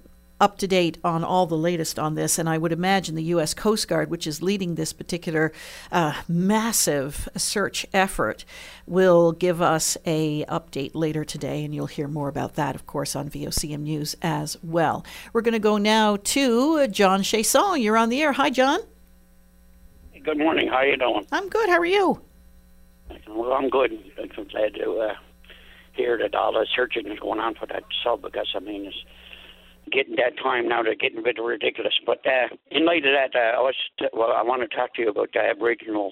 up to date on all the latest on this. And I would imagine the U.S. Coast Guard, which is leading this particular uh, massive search effort, will give us a update later today, and you'll hear more about that, of course, on VOCM News as well. We're going to go now to John Chasson. You're on the air. Hi, John. Good morning. How are you doing? I'm good. How are you? Well, I'm good. I'm glad to uh, hear that all the searching is going on for that sub because I mean it's getting that time now to getting a bit ridiculous. But uh, in light of that, uh, I was t- well, I want to talk to you about the Aboriginal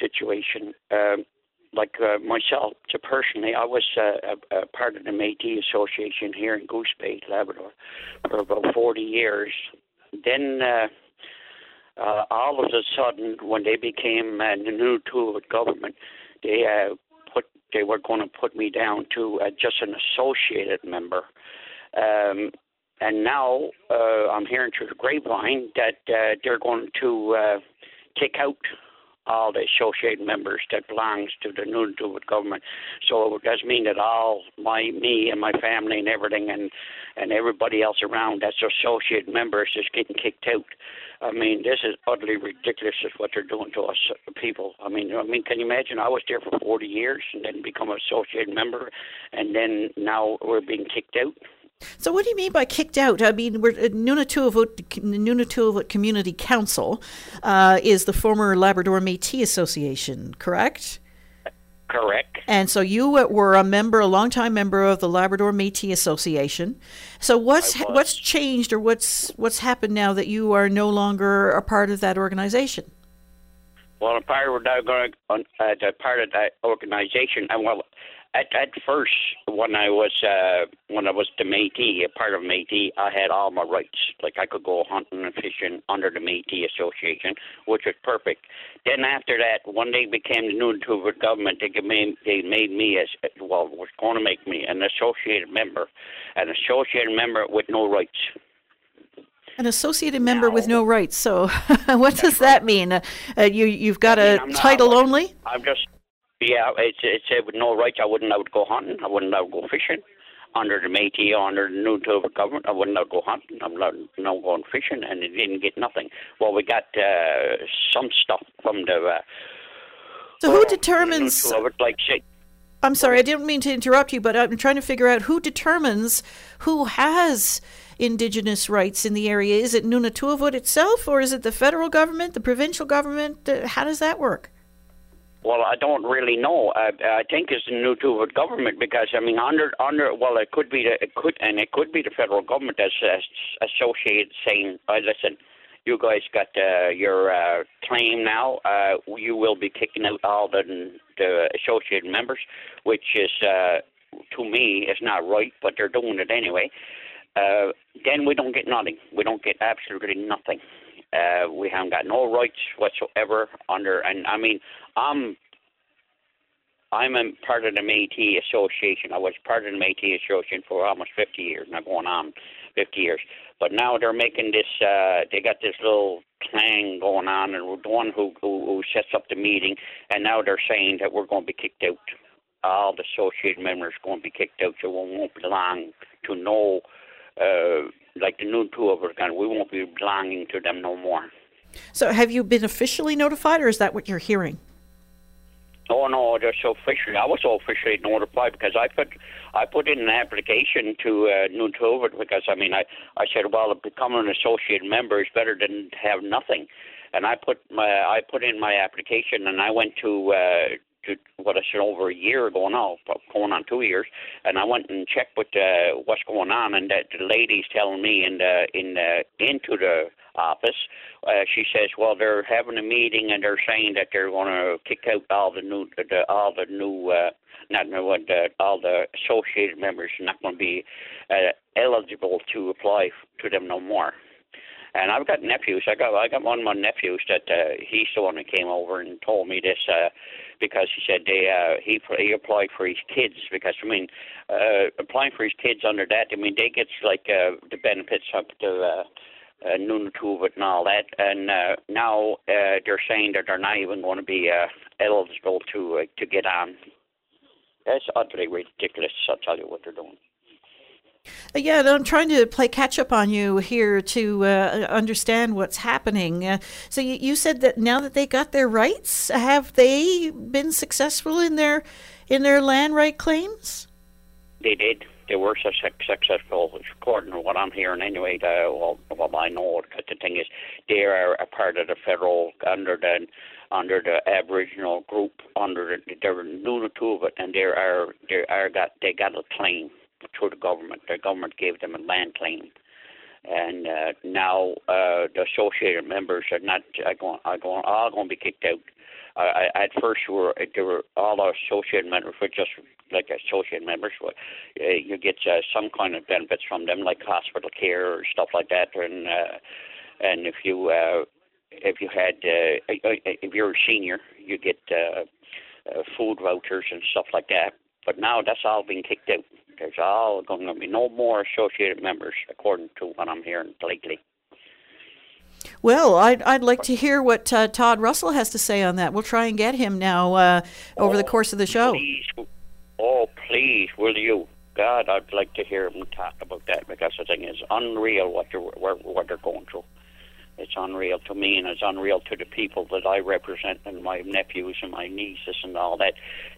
situation. Um, like uh, myself, to personally, I was uh, a, a part of the Métis Association here in Goose Bay, Labrador, for about 40 years. Then uh, uh, all of a sudden, when they became uh, the new tool of government, they uh, put they were going to put me down to uh, just an associated member. Um, and now uh, I'm hearing through the grapevine that uh, they're going to uh, kick out all the associated members that belongs to the Nunavut government. So it does mean that all my me and my family and everything and and everybody else around that's associate members is getting kicked out. I mean, this is utterly ridiculous. Is what they're doing to us people. I mean, I mean, can you imagine? I was there for 40 years and then become an associate member, and then now we're being kicked out. So, what do you mean by kicked out? I mean, we're uh, NunatuKavut, NunatuKavut Community Council uh, is the former Labrador Métis Association, correct? Correct. And so you were a member, a longtime member of the Labrador Métis Association. So what's what's changed, or what's what's happened now that you are no longer a part of that organization? Well, I'm part of that, uh, part of that organization, and well, at at first when I was uh when I was the Métis, a part of Métis, I had all my rights. Like I could go hunting and fishing under the Métis Association, which was perfect. Then after that, when they became the Nunavut government, they made they made me as well was going to make me an associated member, an associated member with no rights. An associated member now, with no rights. So, what does right. that mean? Uh, you you've got I mean, a title not, only. I'm just yeah, it's it's said with no rights, I wouldn't I would go hunting. I wouldn't I would go fishing. Under the Métis, under the Nunavut government, I wouldn't out go hunting. I'm not no going fishing, and it didn't get nothing. Well, we got uh, some stuff from the. Uh, so who determines? like say, I'm sorry, I didn't mean to interrupt you, but I'm trying to figure out who determines who has indigenous rights in the area. Is it NunatuKavut itself, or is it the federal government, the provincial government? Uh, how does that work? Well, I don't really know. I, I think it's the Nunavut government because I mean, under under well, it could be the, it could and it could be the federal government that's associated saying, uh, "Listen, you guys got uh, your uh, claim now. Uh, you will be kicking out all the the associated members," which is uh, to me is not right, but they're doing it anyway. Uh, then we don't get nothing. We don't get absolutely nothing. Uh, we haven't got no rights whatsoever under, and I mean, I'm I'm a part of the Métis Association. I was part of the Métis Association for almost 50 years, now going on 50 years. But now they're making this. Uh, they got this little clang going on, and we're the one who, who who sets up the meeting, and now they're saying that we're going to be kicked out. All the associate members are going to be kicked out, so we won't belong to no uh, like the new two of us, and we won't be belonging to them no more. So, have you been officially notified, or is that what you're hearing? Oh no, just officially. I was officially notified because I put I put in an application to uh, New Nunavut because I mean I I said well becoming an associate member is better than have nothing, and I put my I put in my application and I went to uh, to what I said over a year ago now, going on two years, and I went and checked with uh, what's going on, and that the lady's telling me in the in the into the office, uh, she says, well, they're having a meeting and they're saying that they're going to kick out all the new the, all the new uh, not what uh, all the associated members are not going to be uh, eligible to apply to them no more. And I've got nephews. I got I got one of my nephews that uh, he's the one that came over and told me this uh, because he said they uh, he he applied for his kids because I mean uh, applying for his kids under that I mean they get like uh, the benefits up to uh, uh, Nunavut and all that, and uh, now uh, they're saying that they're not even going to be uh, eligible to uh, to get on. That's utterly ridiculous. I'll tell you what they're doing. Uh, yeah, I'm trying to play catch up on you here to uh, understand what's happening. Uh, so you, you, said that now that they got their rights, have they been successful in their in their land right claims? They did. They were successful, according to what I'm hearing anyway. To, well, what I know, it. Cause the thing is, they are a part of the federal under the under the Aboriginal group under the, they're it, and they are they are got they got a claim through the government. The government gave them a land claim, and uh, now uh, the associated members are not are going are going all going to be kicked out. Uh, at first, were there were all our associated members were just like associate members. Uh, you get uh, some kind of benefits from them, like hospital care or stuff like that, and uh, and if you uh, if you had uh, if you're a senior, you get uh, uh, food vouchers and stuff like that. But now that's all been kicked out. There's all going to be no more associated members, according to what I'm hearing lately. Well, I'd, I'd like to hear what uh, Todd Russell has to say on that. We'll try and get him now uh, over oh, the course of the show. Please, oh, please, will you? God, I'd like to hear him talk about that because the thing is unreal what they're what, what they're going through. It's unreal to me, and it's unreal to the people that I represent, and my nephews and my nieces and all that.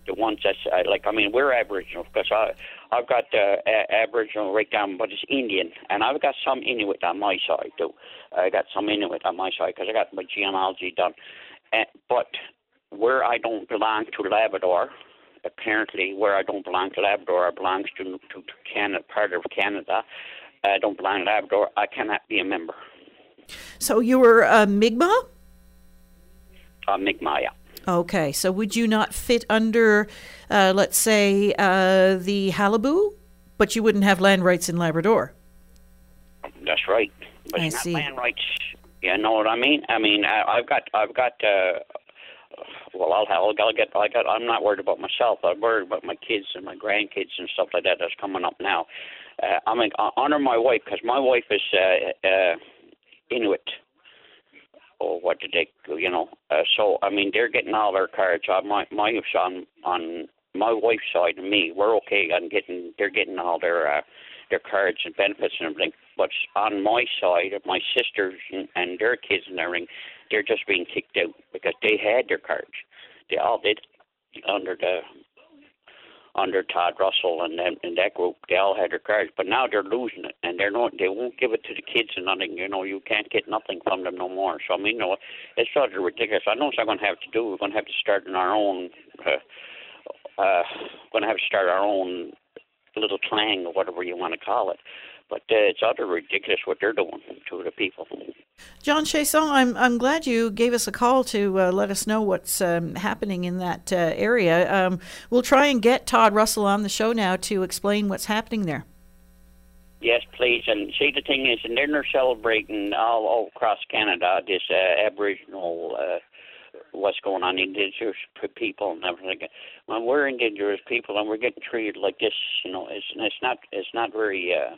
The ones that like, I mean, we're Aboriginal because I I've got uh, a- Aboriginal right down, but it's Indian, and I've got some Inuit on my side too. I got some Inuit on my side because I got my genealogy done. And, but where I don't belong to Labrador, apparently where I don't belong to Labrador, I belong to to, to Canada, part of Canada. I don't belong to Labrador. I cannot be a member. So you were a Mi'kmaq? Uh, Mi'kmaq, yeah. Okay, so would you not fit under, uh, let's say, uh, the Qalipu, but you wouldn't have land rights in Labrador? That's right. But I see. land rights. You know what I mean? I mean, I, I've got, I've got. Uh, well, I'll, I'll, I'll get, I got. I'm not worried about myself. I'm worried about my kids and my grandkids and stuff like that. That's coming up now. Uh, I mean, uh, honor my wife because my wife is uh, uh, Inuit. Or what did they, you know? Uh, so I mean, they're getting all their cards. On my my on on my wife's side and me, we're okay on getting. They're getting all their uh, their cards and benefits and everything. But on my side, my sisters and, and their kids and everything, they're just being kicked out because they had their cards. They all did under the under Todd Russell and them and that group. They all had their cards, but now they're losing it, and they're not. They won't give it to the kids and nothing. You know, you can't get nothing from them no more. So I mean, you know, it's sort of ridiculous. I know what I'm going to have to do. We're going to have to start in our own. Uh, uh, going to have to start our own little clang or whatever you want to call it. But uh, it's utter ridiculous what they're doing to the people. John Chasson, I'm I'm glad you gave us a call to uh, let us know what's um, happening in that uh, area. Um, we'll try and get Todd Russell on the show now to explain what's happening there. Yes, please. And see, the thing is, and then they're celebrating all, all across Canada this uh, Aboriginal. Uh, what's going on, indigenous people and everything. When we're indigenous people and we're getting treated like this, you know, it's it's not it's not very uh,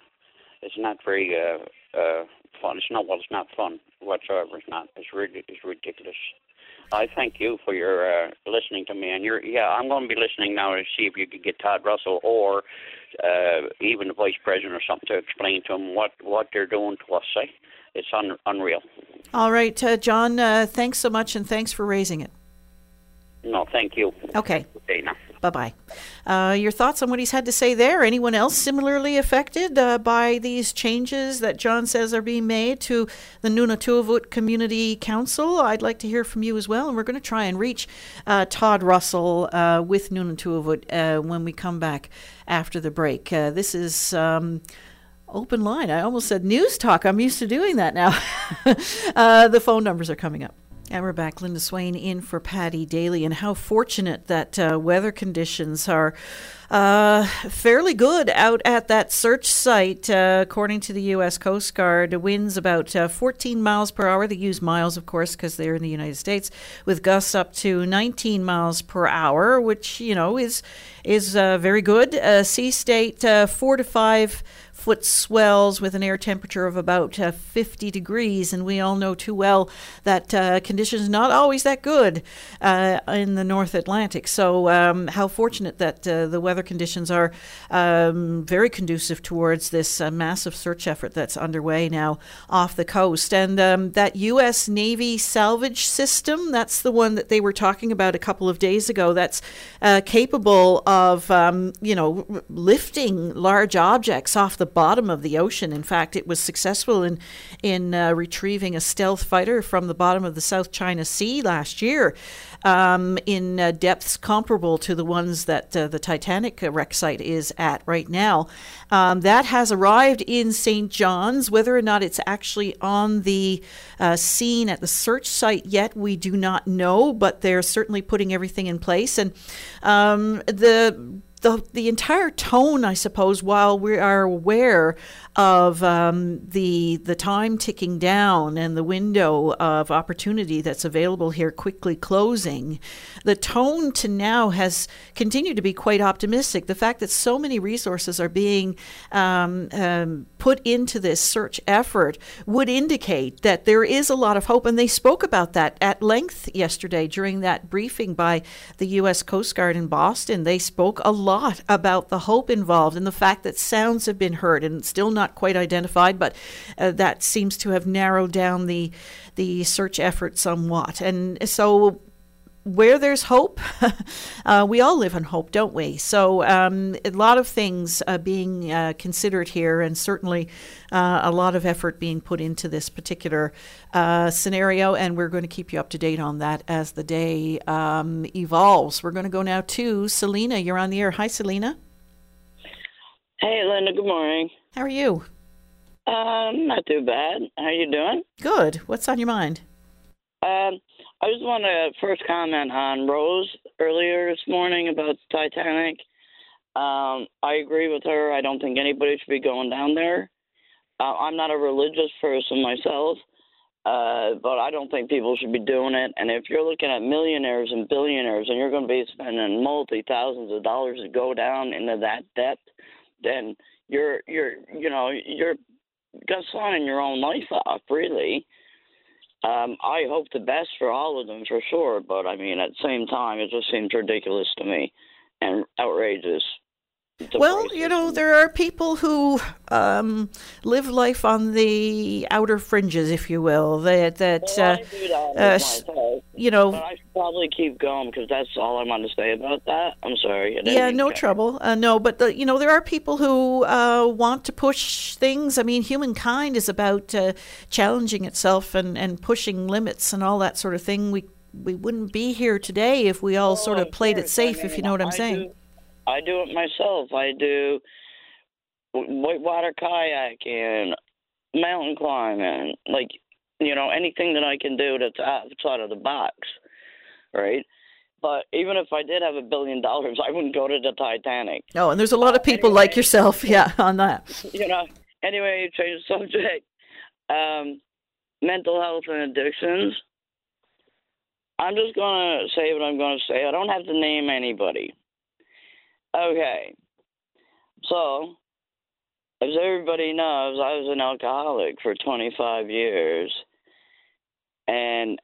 it's not very uh, uh, fun. It's not well, it's not fun whatsoever. It's not. It's really it's ridiculous. I thank you for your uh, listening to me, and you're yeah. I'm going to be listening now to see if you could get Todd Russell or uh, even the vice president or something to explain to him what what they're doing to us. Say, it's un- unreal. All right, uh, John. Uh, thanks so much, and thanks for raising it. No, thank you. Okay. Okay, now. Bye bye. Uh, your thoughts on what he's had to say there? Anyone else similarly affected uh, by these changes that John says are being made to the NunatuKavut Community Council? I'd like to hear from you as well, and we're going to try and reach uh, Todd Russell uh, with NunatuKavut uh, when we come back after the break. Uh, this is. Um, Open line. I almost said news talk. I'm used to doing that now. the phone numbers are coming up. And we're back. Linda Swain in for Paddy Daly. And how fortunate that uh, weather conditions are uh, fairly good out at that search site. Uh, according to the U.S. Coast Guard, winds about uh, 14 miles per hour. They use miles, of course, because they're in the United States, with gusts up to 19 miles per hour, which, you know, is, is uh, very good. Uh, sea state, uh, four to five foot swells with an air temperature of about uh, 50 degrees. And we all know too well that uh, conditions are not always that good uh, in the North Atlantic. So, um, how fortunate that uh, the weather conditions are um, very conducive towards this uh, massive search effort that's underway now off the coast. And um, that U.S. Navy salvage system, that's the one that they were talking about a couple of days ago, that's uh, capable of, um, you know, lifting large objects off the bottom of the ocean. In fact, it was successful in in uh, retrieving a stealth fighter from the bottom of the South China Sea last year, um, in uh, depths comparable to the ones that uh, the Titanic uh, wreck site is at right now. Um, that has arrived in St. John's. Whether or not it's actually on the uh, scene at the search site yet, we do not know. But they're certainly putting everything in place, and um, the the the entire tone, I suppose, while we are aware of um, the the time ticking down and the window of opportunity that's available here quickly closing, the tone to now has continued to be quite optimistic. The fact that so many resources are being um, um, put into this search effort would indicate that there is a lot of hope, and they spoke about that at length yesterday during that briefing by the U.S. Coast Guard in Boston. They spoke a lot about the hope involved and the fact that sounds have been heard and still not quite identified, but uh, that seems to have narrowed down the the search effort somewhat. And so where there's hope, uh, we all live in hope, don't we? So, um, a lot of things uh, being uh, considered here, and certainly uh, a lot of effort being put into this particular uh, scenario. And we're going to keep you up to date on that as the day um, evolves. We're going to go now to Selena. You're on the air. Hi, Selena. Hey, Linda. Good morning. How are you? Um, not too bad. How are you doing? Good. What's on your mind? Um, I just want to first comment on Rose earlier this morning about the Titanic. Um, I agree with her. I don't think anybody should be going down there. Uh, I'm not a religious person myself, uh, but I don't think people should be doing it. And if you're looking at millionaires and billionaires and you're going to be spending multi thousands of dollars to go down into that depth, then you're you're you know you're just signing your own life off, really. Um, I hope the best for all of them for sure, but I mean, at the same time, it just seems ridiculous to me and outrageous. Well, you know, there are people who um, live life on the outer fringes, if you will. That that, well, uh, that uh, you know. But I should probably keep going because that's all I want to say about that. I'm sorry. Yeah, no trouble. Uh, no, but the, you know, there are people who uh, want to push things. I mean, humankind is about uh, challenging itself and and pushing limits and all that sort of thing. We we wouldn't be here today if we all oh, sort of played it safe, I mean, if you know what I'm I saying. Do, I do it myself. I do whitewater kayaking, mountain climbing, like you know anything that I can do that's outside of the box, right? But even if I did have a billion dollars, I wouldn't go to the Titanic. Oh, and there's a lot of people anyway, like yourself, yeah, on that. You know. Anyway, change the subject. Um, mental health and addictions. I'm just gonna say what I'm gonna say. I don't have to name anybody. Okay. So, as everybody knows, I was an alcoholic for 25 years. And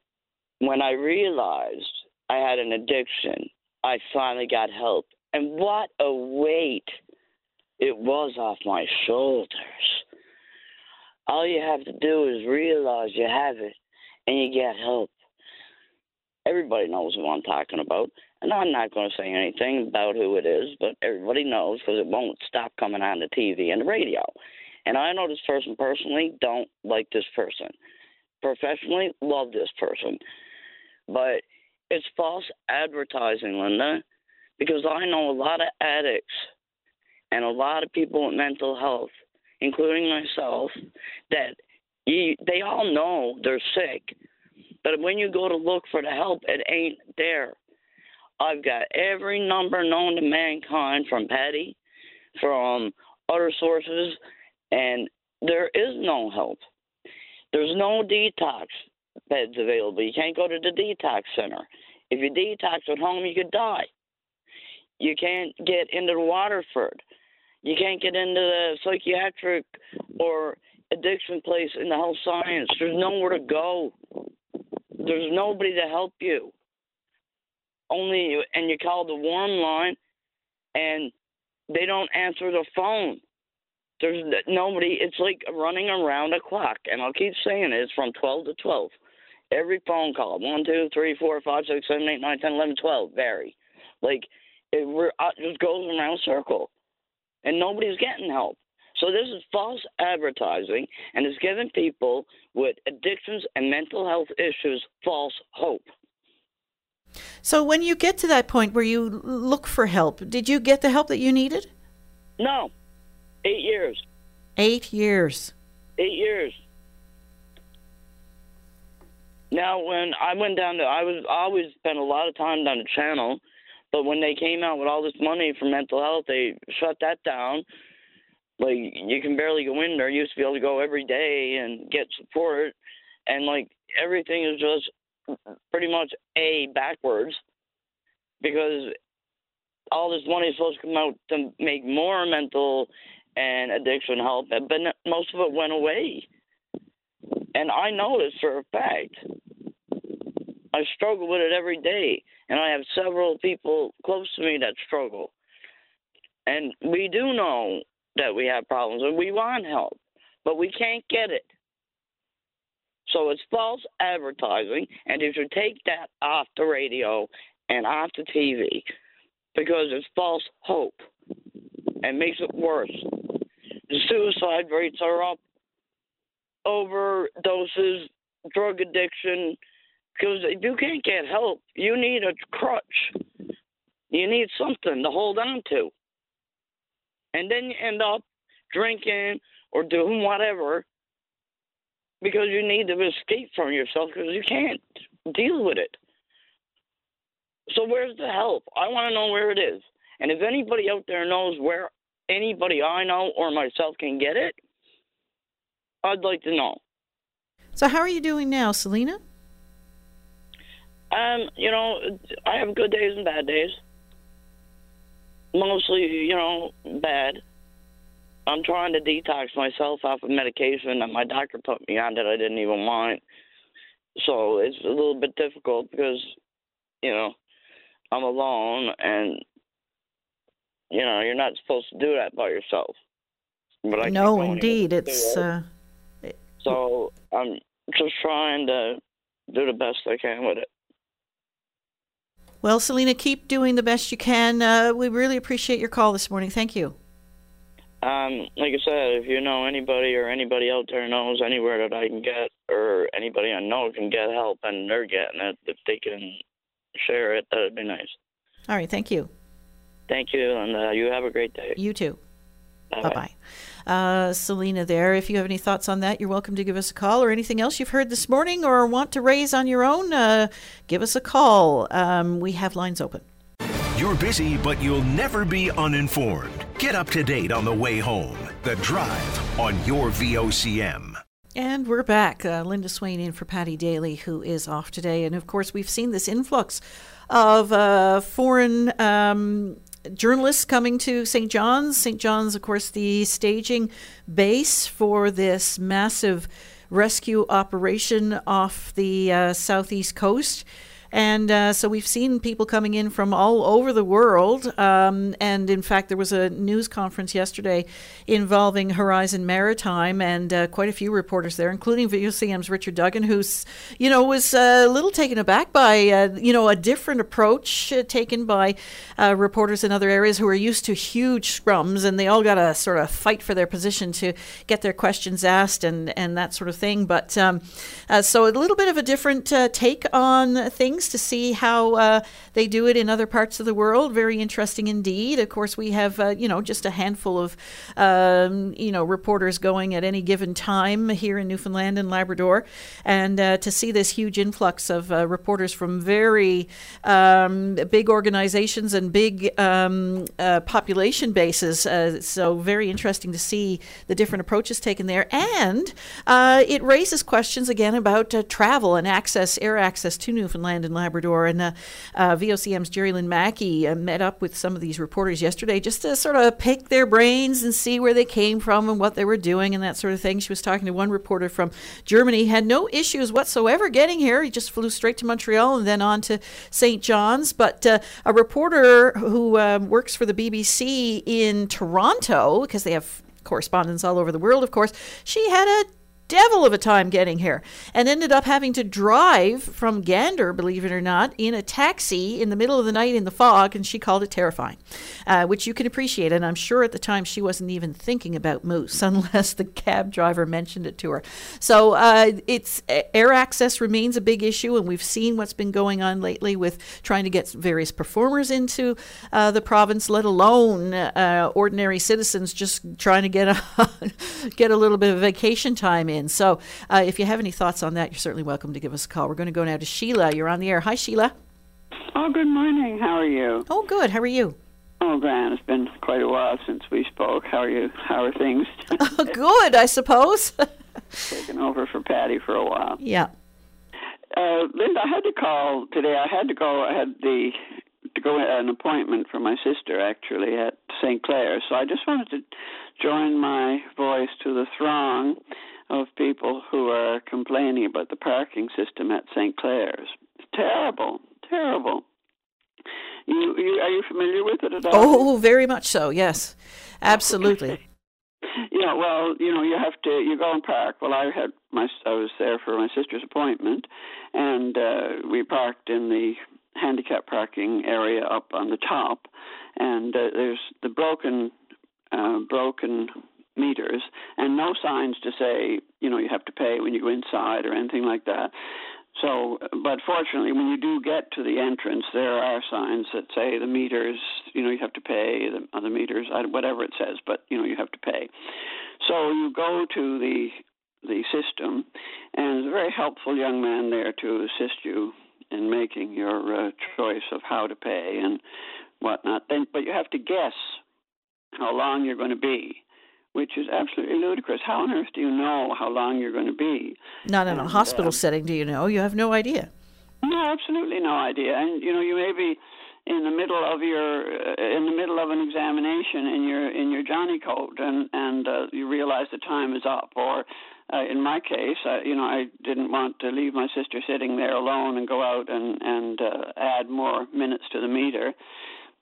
when I realized I had an addiction, I finally got help. And what a weight it was off my shoulders. All you have to do is realize you have it and you get help. Everybody knows who I'm talking about. And I'm not going to say anything about who it is, but everybody knows because it won't stop coming on the TV and the radio. And I know this person personally, don't like this person. Professionally, love this person. But it's false advertising, Linda, because I know a lot of addicts and a lot of people with mental health, including myself, that you, they all know they're sick. But when you go to look for the help, it ain't there. I've got every number known to mankind from Paddy, from other sources, and there is no help. There's no detox beds available. You can't go to the detox center. If you detox at home, you could die. You can't get into Waterford. You can't get into the psychiatric or addiction place in the health science. There's nowhere to go. There's nobody to help you only and you call the warm line and they don't answer the phone. There's nobody. It's like running around a clock, and I'll keep saying it. It's from 12 to 12. Every phone call, one, two, three, four, five, six, seven, eight, nine, ten, eleven, twelve, vary. Like it, we're, uh, it just goes around circle, and nobody's getting help. So this is false advertising, and it's giving people with addictions and mental health issues false hope. So when you get to that point where you look for help, did you get the help that you needed? No. Eight years. Eight years. Eight years. Now, when I went down to, I was I always spent a lot of time down the channel, But when they came out with all this money for mental health, they shut that down. Like you can barely go in there. You used to be able to go every day and get support, and like everything is just pretty much a backwards because all this money is supposed to come out to make more mental and addiction help, but most of it went away. And I know this for a fact. I struggle with it every day, and I have several people close to me that struggle. And we do know that we have problems, and we want help, but we can't get it. So it's false advertising, and you should take that off the radio and off the TV because it's false hope and makes it worse. The suicide rates are up, overdoses, drug addiction. Because if you can't get help, you need a crutch. You need something to hold on to. And then you end up drinking or doing whatever because you need to escape from yourself because you can't deal with it. So where's the help? I want to know where it is. And if anybody out there knows where anybody I know or myself can get it, I'd like to know. So how are you doing now, Selena? Um, you know, I have good days and bad days. Mostly, you know, bad. I'm trying to detox myself off of medication that my doctor put me on that I didn't even want. So it's a little bit difficult because, you know, I'm alone and you know, you're not supposed to do that by yourself. But I no, indeed, it's. Uh, so I'm just trying to do the best I can with it. Well, Selena, keep doing the best you can. Uh, we really appreciate your call this morning. Thank you. Um, like I said, if you know anybody or anybody out there knows anywhere that I can get, or anybody I know can get help and they're getting it, if they can share it, that'd be nice. All right. Thank you. Thank you, and uh, you have a great day. You too. Bye bye. Uh, Selena, there. If you have any thoughts on that, you're welcome to give us a call or anything else you've heard this morning or want to raise on your own. Uh, give us a call. Um, we have lines open. You're busy, but you'll never be uninformed. Get up to date on the way home. The Drive on your VOCM. And we're back. Uh, Linda Swain in for Paddy Daly, who is off today. And of course, we've seen this influx of uh, foreign um, journalists coming to St. John's. St. John's, of course, the staging base for this massive rescue operation off the uh, southeast coast. And uh, so we've seen people coming in from all over the world. Um, and in fact, there was a news conference yesterday involving Horizon Maritime and uh, quite a few reporters there, including VOCM's Richard Duggan, who's, you know, was uh, a little taken aback by, uh, you know, a different approach uh, taken by uh, reporters in other areas who are used to huge scrums and they all got to sort of fight for their position to get their questions asked and, and that sort of thing. But um, so a little bit of a different take on things to see how uh, they do it in other parts of the world. Very interesting indeed. Of course, we have uh, you know just a handful of um, you know reporters going at any given time here in Newfoundland and Labrador, and uh, to see this huge influx of uh, reporters from very um, big organizations and big um, uh, population bases. Uh, so very interesting to see the different approaches taken there, and it raises questions again about travel and access, air access to Newfoundland and Labrador. And uh, uh, VOCM's Jerry Lynn Mackey uh, met up with some of these reporters yesterday just to sort of pick their brains and see where they came from and what they were doing and that sort of thing. She was talking to one reporter from Germany, had no issues whatsoever getting here. He just flew straight to Montreal and then on to St. John's. But uh, a reporter who um, works for the BBC in Toronto, because they have correspondents all over the world, of course, she had a devil of a time getting here and ended up having to drive from Gander, believe it or not, in a taxi in the middle of the night in the fog, and she called it terrifying, uh, which you can appreciate. And I'm sure at the time she wasn't even thinking about moose unless the cab driver mentioned it to her. So uh, it's air access remains a big issue, and we've seen what's been going on lately with trying to get various performers into uh, the province, let alone uh, ordinary citizens just trying to get a get a little bit of vacation time. So uh, if you have any thoughts on that, you're certainly welcome to give us a call. We're going to go now to Sheila. You're on the air. Hi, Sheila. Oh, good morning. How are you? Oh, good. How are you? Oh, Gran, it's been quite a while since we spoke. How are you? How are things? good, I suppose. Taking over for Paddy for a while. Yeah. Uh, Linda, I had to call today. I had to go. I had the to go an appointment for my sister actually at St. Clare. So I just wanted to join my voice to the throng of people who are complaining about the parking system at St. Clare's. It's terrible, terrible. You, you are you familiar with it at all? Oh, very much so. Yes, absolutely. Yeah, well, you know, you have to you go and park. Well, I had my I was there for my sister's appointment, and uh, we parked in the handicap parking area up on the top, and uh, there's the broken uh, broken meters and no signs to say you know you have to pay when you go inside or anything like that. So, but fortunately, when you do get to the entrance, there are signs that say the meters, you know, you have to pay the, meters, whatever it says, but you know, you have to pay. So you go to the the system, and there's a very helpful young man there to assist you in making your uh, choice of how to pay and whatnot. Then, but you have to guess how long you're going to be which is absolutely ludicrous. How on earth do you know how long you're going to be? Not in a hospital uh, setting, do you know? You have no idea. No, absolutely no idea. And you know, you may be in the middle of your uh, in the middle of an examination in your in your Johnny coat, and and uh, you realize the time is up. Or uh, in my case, uh, you know, I didn't want to leave my sister sitting there alone and go out and and uh, add more minutes to the meter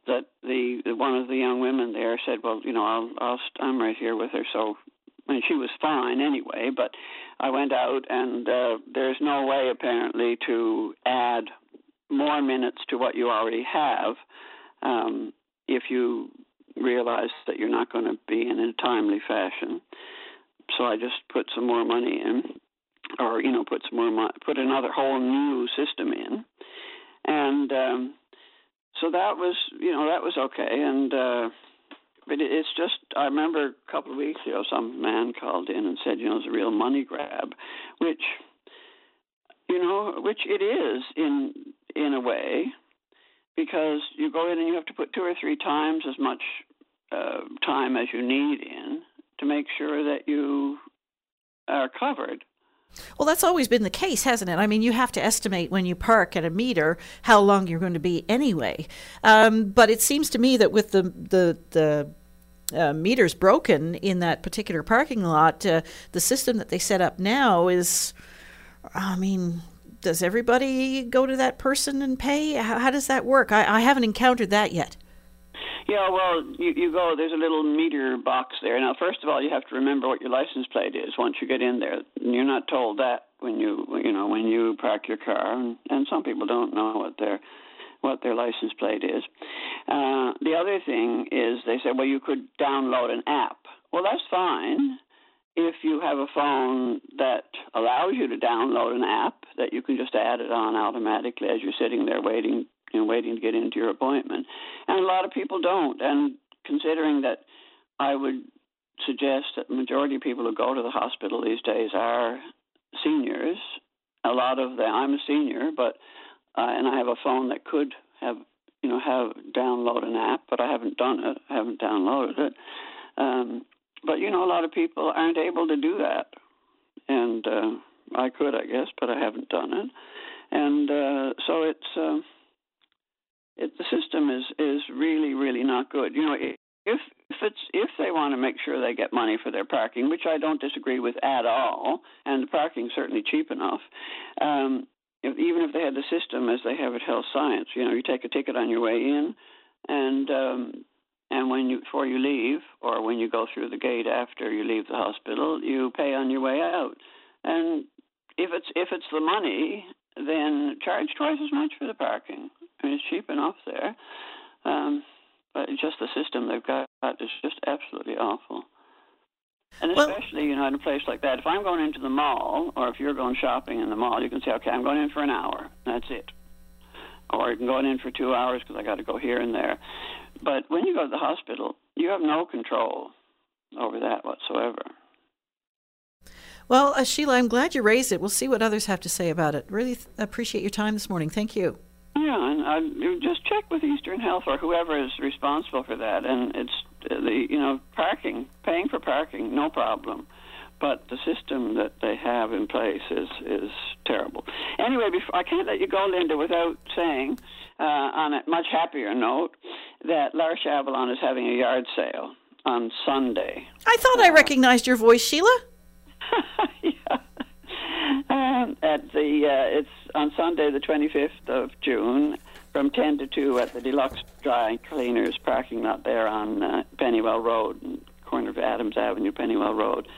that the, one of the young women there said, "Well, you know, I'll, I'll I'm right here with her." So, mean, she was fine anyway. But I went out, and uh, there's no way apparently to add more minutes to what you already have um, if you realize that you're not going to be in a timely fashion. So I just put some more money in, or you know, put some more mo- put another whole new system in, and um, so that was you know that was okay and uh but it's just i remember a couple of weeks ago some man called in and said you know it's a real money grab which you know which it is in in a way because you go in and you have to put two or three times as much uh, time as you need in to make sure that you are covered well, that's always been the case, hasn't it? I mean, you have to estimate when you park at a meter how long you're going to be anyway. Um, but it seems to me that with the the the uh, meters broken in that particular parking lot, uh, the system that they set up now is, I mean, does everybody go to that person and pay? How, how does that work? I, I haven't encountered that yet. Yeah, well, you, you go. There's a little meter box there. Now, first of all, you have to remember what your license plate is once you get in there. And you're not told that when you you know when you park your car, and, and some people don't know what their what their license plate is. Uh, the other thing is they say, well, you could download an app. Well, that's fine if you have a phone that allows you to download an app that you can just add it on automatically as you're sitting there waiting you know, waiting to get into your appointment. And a lot of people don't. And considering that I would suggest that the majority of people who go to the hospital these days are seniors, a lot of them, I'm a senior, but, uh, and I have a phone that could have, you know, have download an app, but I haven't done it. I haven't downloaded it. Um, but, you know, a lot of people aren't able to do that. And uh, I could, I guess, but I haven't done it. And uh, so it's, uh, it, the system is is really really not good. You know, if if it's if they want to make sure they get money for their parking, which I don't disagree with at all, and the parking's certainly cheap enough. Um, if, even if they had the system as they have at Health Science, you know, you take a ticket on your way in, and um, and when you before you leave, or when you go through the gate after you leave the hospital, you pay on your way out. And if it's if it's the money, then charge twice as much for the parking. I mean, it's cheap enough there. Um, but just the system they've got is just absolutely awful. And especially, well, you know, in a place like that, if I'm going into the mall, or if you're going shopping in the mall, you can say, okay, I'm going in for an hour. That's it. Or you can go in for two hours because I got to go here and there. But when you go to the hospital, you have no control over that whatsoever. Well, uh, Sheila, I'm glad you raised it. We'll see what others have to say about it. Really th- appreciate your time this morning. Thank you. Yeah, and I just check with Eastern Health or whoever is responsible for that. And it's uh, the you know parking, paying for parking, no problem. But the system that they have in place is is terrible. Anyway, before, I can't let you go, Linda, without saying, uh, on a much happier note, that L'Arche Avalon is having a yard sale on Sunday. I thought I recognized your voice, Sheila. Um, at the uh, it's on Sunday, the 25th of June, from 10 to 2 at the Deluxe Dry Cleaners parking lot there on uh, Pennywell Road, corner of Adams Avenue, Pennywell Road.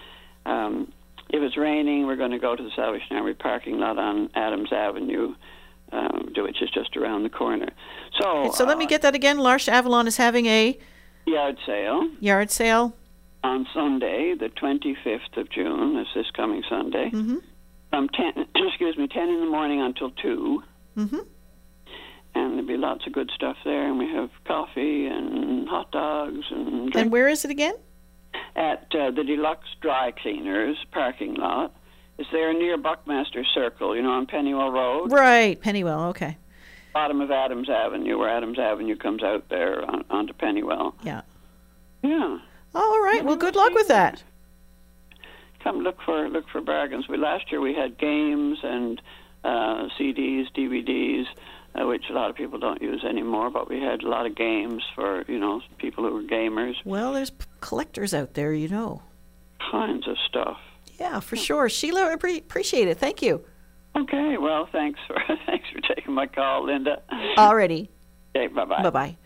Um, if it's raining, we're going to go to the Salvation Army parking lot on Adams Avenue, um, which is just around the corner. So, so let me uh, get that again. L'Arche Avalon is having a yard sale yard sale. On Sunday, the 25th of June. That's this coming Sunday. Mm-hmm. From 10, excuse me, 10 in the morning until 2. Mm-hmm. And there'll be lots of good stuff there. And we have coffee and hot dogs and drink And where is it again? at uh, the Deluxe Dry Cleaners parking lot. It's there near Buckmaster Circle, you know, on Pennywell Road, Right, Pennywell. Okay. bottom of Adams Avenue, where Adams Avenue comes out there on, onto Pennywell. Yeah. Yeah. All right. Well, good luck with that. come look for look for bargains. We last year we had games and uh, CDs, DVDs, uh, which a lot of people don't use anymore. But we had a lot of games for you know people who were gamers, Well, there's collectors out there, you know. kinds of stuff. Yeah, for sure. Sheila, I pre- appreciate it. Thank you. Okay, well, thanks for thanks for taking my call, Linda. Already. Okay, bye bye. Bye bye.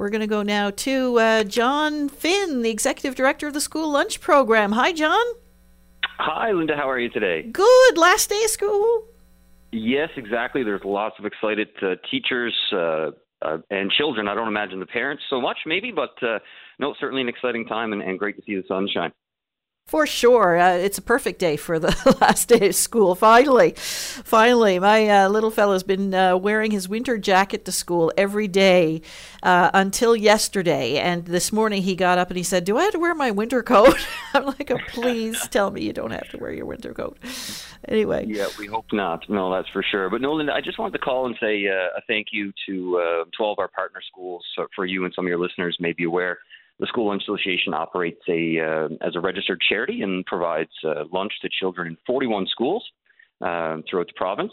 We're going to go now to uh, John Finn, the executive director of the school lunch program. Hi, John. Hi, Linda. How are you today? Good. Last day of school. Yes, exactly. There's lots of excited uh, teachers uh, uh, and children. I don't imagine the parents so much, maybe, but uh, no, certainly an exciting time and, and great to see the sunshine. For sure. Uh, it's a perfect day for the last day of school. Finally. Finally. My uh, little fellow's been uh, wearing his winter jacket to school every day uh, until yesterday. And this morning he got up and he said, Do I have to wear my winter coat? I'm like, oh, Please tell me you don't have to wear your winter coat. Anyway. Yeah, we hope not. No, that's for sure. But Nolan, I just wanted to call and say uh, a thank you to uh, to all of our partner schools. For you and some of your listeners may be aware, the School Lunch Association operates a uh, as a registered charity and provides uh, lunch to children in 41 schools um, throughout the province.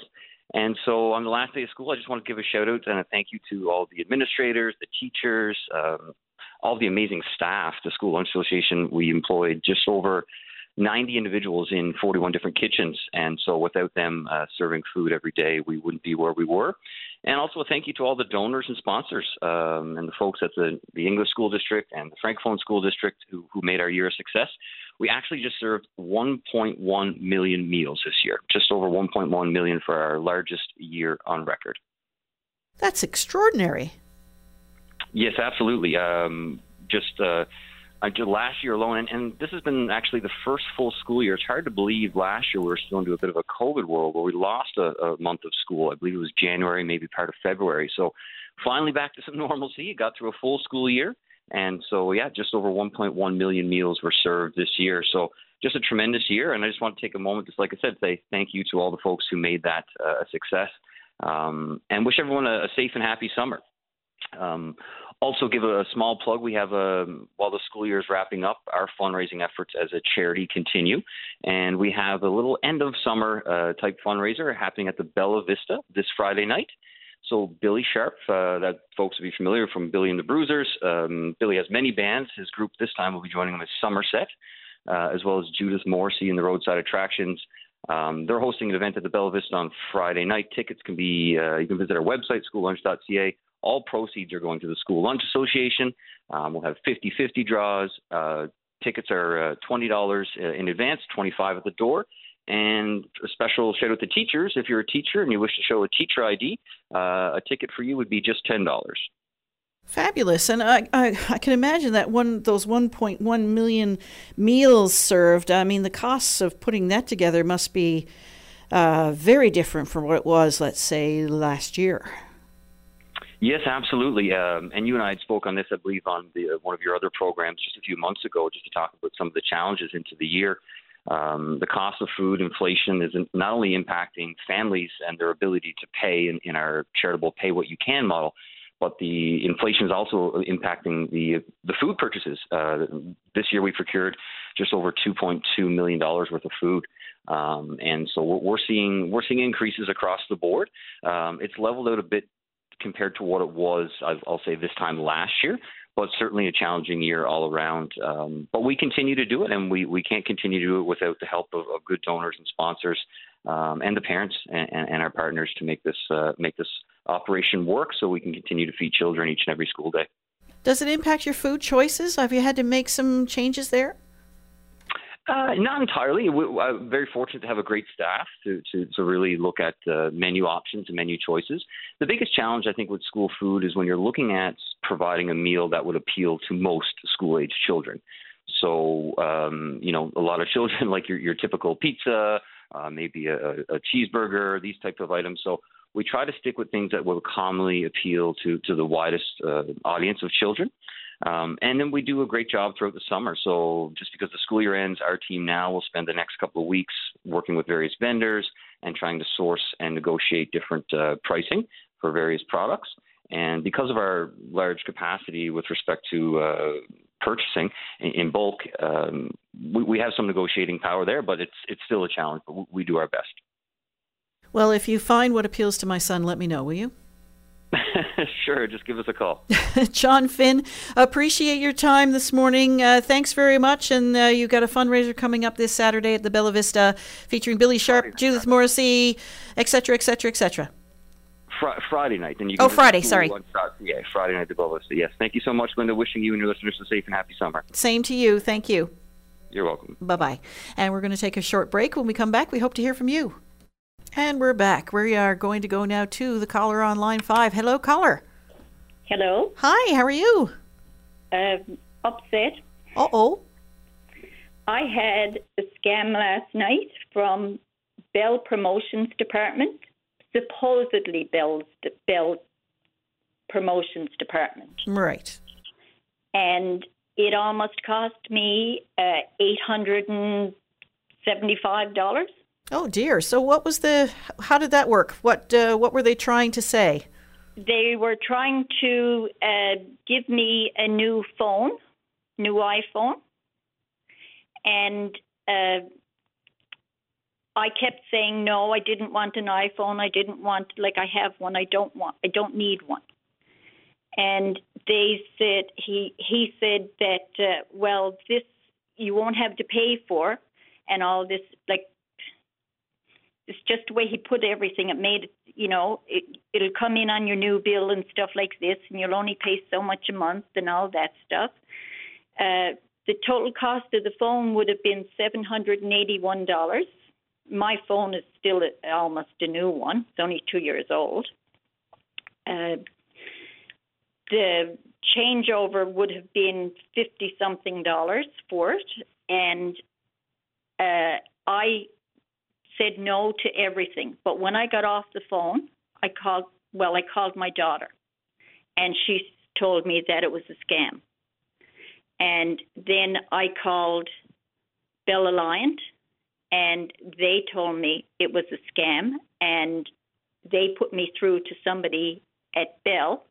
And so on the last day of school, I just want to give a shout out and a thank you to all the administrators, the teachers, um, all the amazing staff. The School Lunch Association, we employed just over 90 individuals in 41 different kitchens. And so without them uh, serving food every day, we wouldn't be where we were. And also a thank you to all the donors and sponsors um, and the folks at the, the English School District and the Francophone School District who, who made our year a success. We actually just served 1.1 million meals this year, just over 1.1 million for our largest year on record. That's extraordinary. Yes, absolutely. Um, just uh, uh, last year alone, and, and this has been actually the first full school year. It's hard to believe last year we were still into a bit of a COVID world where we lost a, a month of school. I believe it was January, maybe part of February. So finally back to some normalcy. Got through a full school year. And so, yeah, just over 1.1 million meals were served this year. So just a tremendous year. And I just want to take a moment, just like I said, say thank you to all the folks who made that uh, a success um, and wish everyone a, a safe and happy summer. Um, also, give a, small plug. We have a while the school year is wrapping up, our fundraising efforts as a charity continue, and we have a little end of summer uh, type fundraiser happening at the Bella Vista this Friday night. So Billy Sharp, uh, that folks will be familiar from Billy and the Bruisers. Um, Billy has many bands. His group this time will be joining him Somerset, uh, as well as Judith Morrissey and the Roadside Attractions. Um, they're hosting an event at the Bella Vista on Friday night. Tickets can be uh, you can visit our website schoollunch.ca. All proceeds are going to the School Lunch Association. Um, we'll have 50-50 draws. Uh, tickets are uh, $20 in advance, 25 at the door. And a special shout out to teachers. If you're a teacher and you wish to show a teacher ID, uh, a ticket for you would be just $10. Fabulous, and I, I, I can imagine that one those 1.1 million meals served. I mean, the costs of putting that together must be uh, very different from what it was, let's say, last year. Yes, absolutely. Um, and you and I spoke on this, I believe, on the, uh, one of your other programs just a few months ago, just to talk about some of the challenges into the year. Um, the cost of food inflation is not only impacting families and their ability to pay in, in our charitable pay what you can model, but the inflation is also impacting the the food purchases. Uh, this year, we procured just over 2.2 million dollars worth of food, um, and so we're, we're, seeing we're seeing increases across the board. Um, it's leveled out a bit compared to what it was, I'll say, this time last year. But certainly a challenging year all around. Um, but we continue to do it, and we, we can't continue to do it without the help of, of good donors and sponsors, um, and the parents and, and, our partners to make this uh, make this operation work, so we can continue to feed children each and every school day. Does it impact your food choices? Have you had to make some changes there? Uh, not entirely. We, I'm very fortunate to have a great staff to, to, to really look at uh, menu options and menu choices. The biggest challenge, I think, with school food is when you're looking at providing a meal that would appeal to most school age children. So, um, you know, a lot of children like your, your typical pizza, uh, maybe a, a cheeseburger, these type of items. So, we try to stick with things that will commonly appeal to, to the widest uh, audience of children. Um, and then we do a great job throughout the summer. So just because the school year ends, our team now will spend the next couple of weeks working with various vendors and trying to source and negotiate different uh, pricing for various products. And because of our large capacity with respect to uh, purchasing in, bulk, um, we, we, have some negotiating power there, but it's it's still a challenge. But we do our best. Well, if you find what appeals to my son, let me know, will you? sure, just give us a call. John Finn, appreciate your time this morning. Uh, thanks very much. And uh, you've got a fundraiser coming up this Saturday at the Bella Vista featuring Billy Sharp, Friday, Judith. Morrissey, etc., etc., etc. Friday night. And you oh, Friday, sorry. Yeah, Friday night at the Bella Vista. Yes. Thank you so much, Linda. Wishing you and your listeners a safe and happy summer. Same to you. Thank you. You're welcome. Bye bye. And we're going to take a short break. When we come back, we hope to hear from you. And we're back. We are going to go now to the caller on line five. Hello, caller. Hello. Hi, how are you? Uh, upset. Uh oh. I had a scam last night from Bell Promotions Department, supposedly Bell's Bell Promotions Department. Right. And it almost cost me uh, eight hundred and seventy-five dollars. Oh dear. So what was the? How did that work? What uh, What were they trying to say? They were trying to uh, give me a new phone, new iPhone, and uh, I kept saying no. I didn't want an iPhone. I didn't want like I have one. I don't want. I don't need one. And they said he he said that uh, well this you won't have to pay for and all this like it's just the way he put everything. It made you know, it, it'll come in on your new bill and stuff like this, and you'll only pay so much a month and all that stuff. Uh, the total cost of the phone would have been seven hundred and eighty-one dollars. My phone is still almost a new one. It's only two years old. Uh, the changeover would have been fifty something dollars for it, and uh, I said no to everything. But when I got off the phone, I called, well, I called my daughter, and she told me that it was a scam. And then I called Bell Alliant, and they told me it was a scam, and they put me through to somebody at Bell,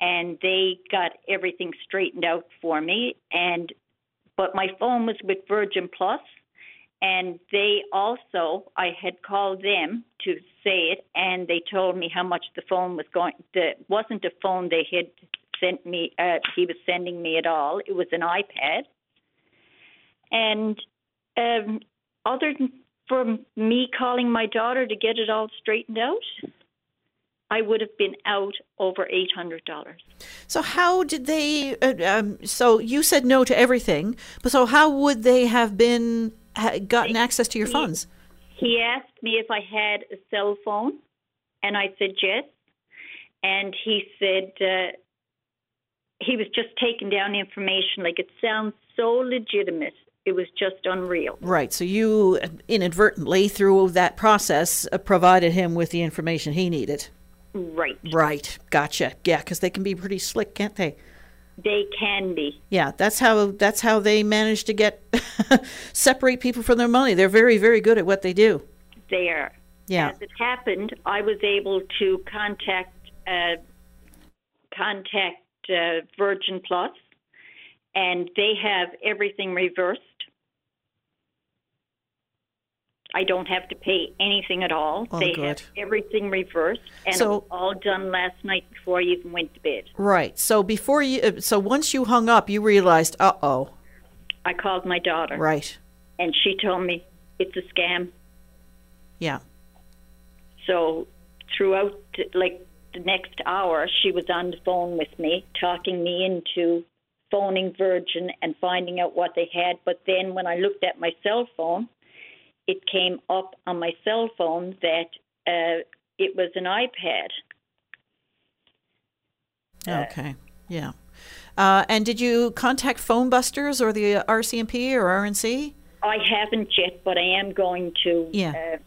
and they got everything straightened out for me. And but my phone was with Virgin Plus, and they also I had called them to say it, and they told me how much the phone was going. The wasn't a phone they had sent me. Uh, he was sending me at all. It was an iPad, and um, other than for me calling my daughter to get it all straightened out. I would have been out over eight hundred dollars. So how did they? Uh, um, so you said no to everything, but so how would they have been gotten access to your funds? He asked me if I had a cell phone, and I said yes. And he said uh, he was just taking down information. Like it sounds so legitimate. It was just unreal. Right. So you inadvertently, through that process, uh, provided him with the information he needed. Right. Right. Gotcha. Yeah, because they can be pretty slick, can't they? They can be. Yeah, that's how that's how they manage to get separate people from their money. They're very very good at what they do. They are. Yeah. As it happened, I was able to contact uh, contact uh, Virgin Plus, and they have everything reversed. I don't have to pay anything at all. Oh, they good. have everything reversed, and So- all done last night before I even went to bed. Right. So before you uh, so once you hung up, you realized, "Uh-oh." I called my daughter, Right. and she told me it's a scam. Yeah. So throughout like the next hour, she was on the phone with me, talking me into phoning Virgin and finding out what they had. But then when I looked at my cell phone, it came up on my cell phone that uh, it was an iPad. Okay. Yeah. Uh, and did you contact Phone Busters or the uh, RCMP or RNC? I haven't yet, but I am going to. Yeah. Uh,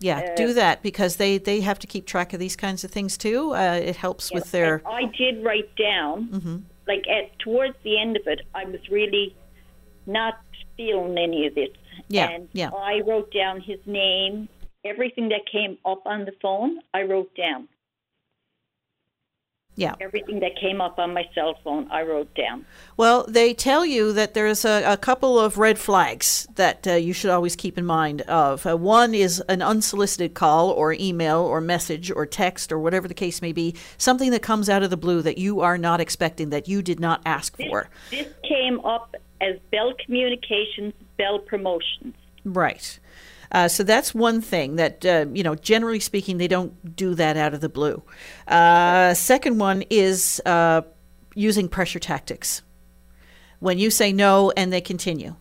Yeah, Uh, do that because they, they have to keep track of these kinds of things too. Uh, it helps with their. I did write down, Mhm. like at towards the end of it, I was really not feeling any of this. Yeah, And yeah. I wrote down his name, everything that came up on the phone, I wrote down. Yeah. Everything that came up on my cell phone, I wrote down. Well, they tell you that there's a, a couple of red flags that uh, you should always keep in mind of. Uh, one is an unsolicited call or email or message or text or whatever the case may be, something that comes out of the blue that you are not expecting, that you did not ask for. This came up as Bell Communications, Bell Promotions. Right. Uh, so that's one thing that, uh, you know, generally speaking, they don't do that out of the blue. Uh, second one is uh, using pressure tactics. When you say no and they continue.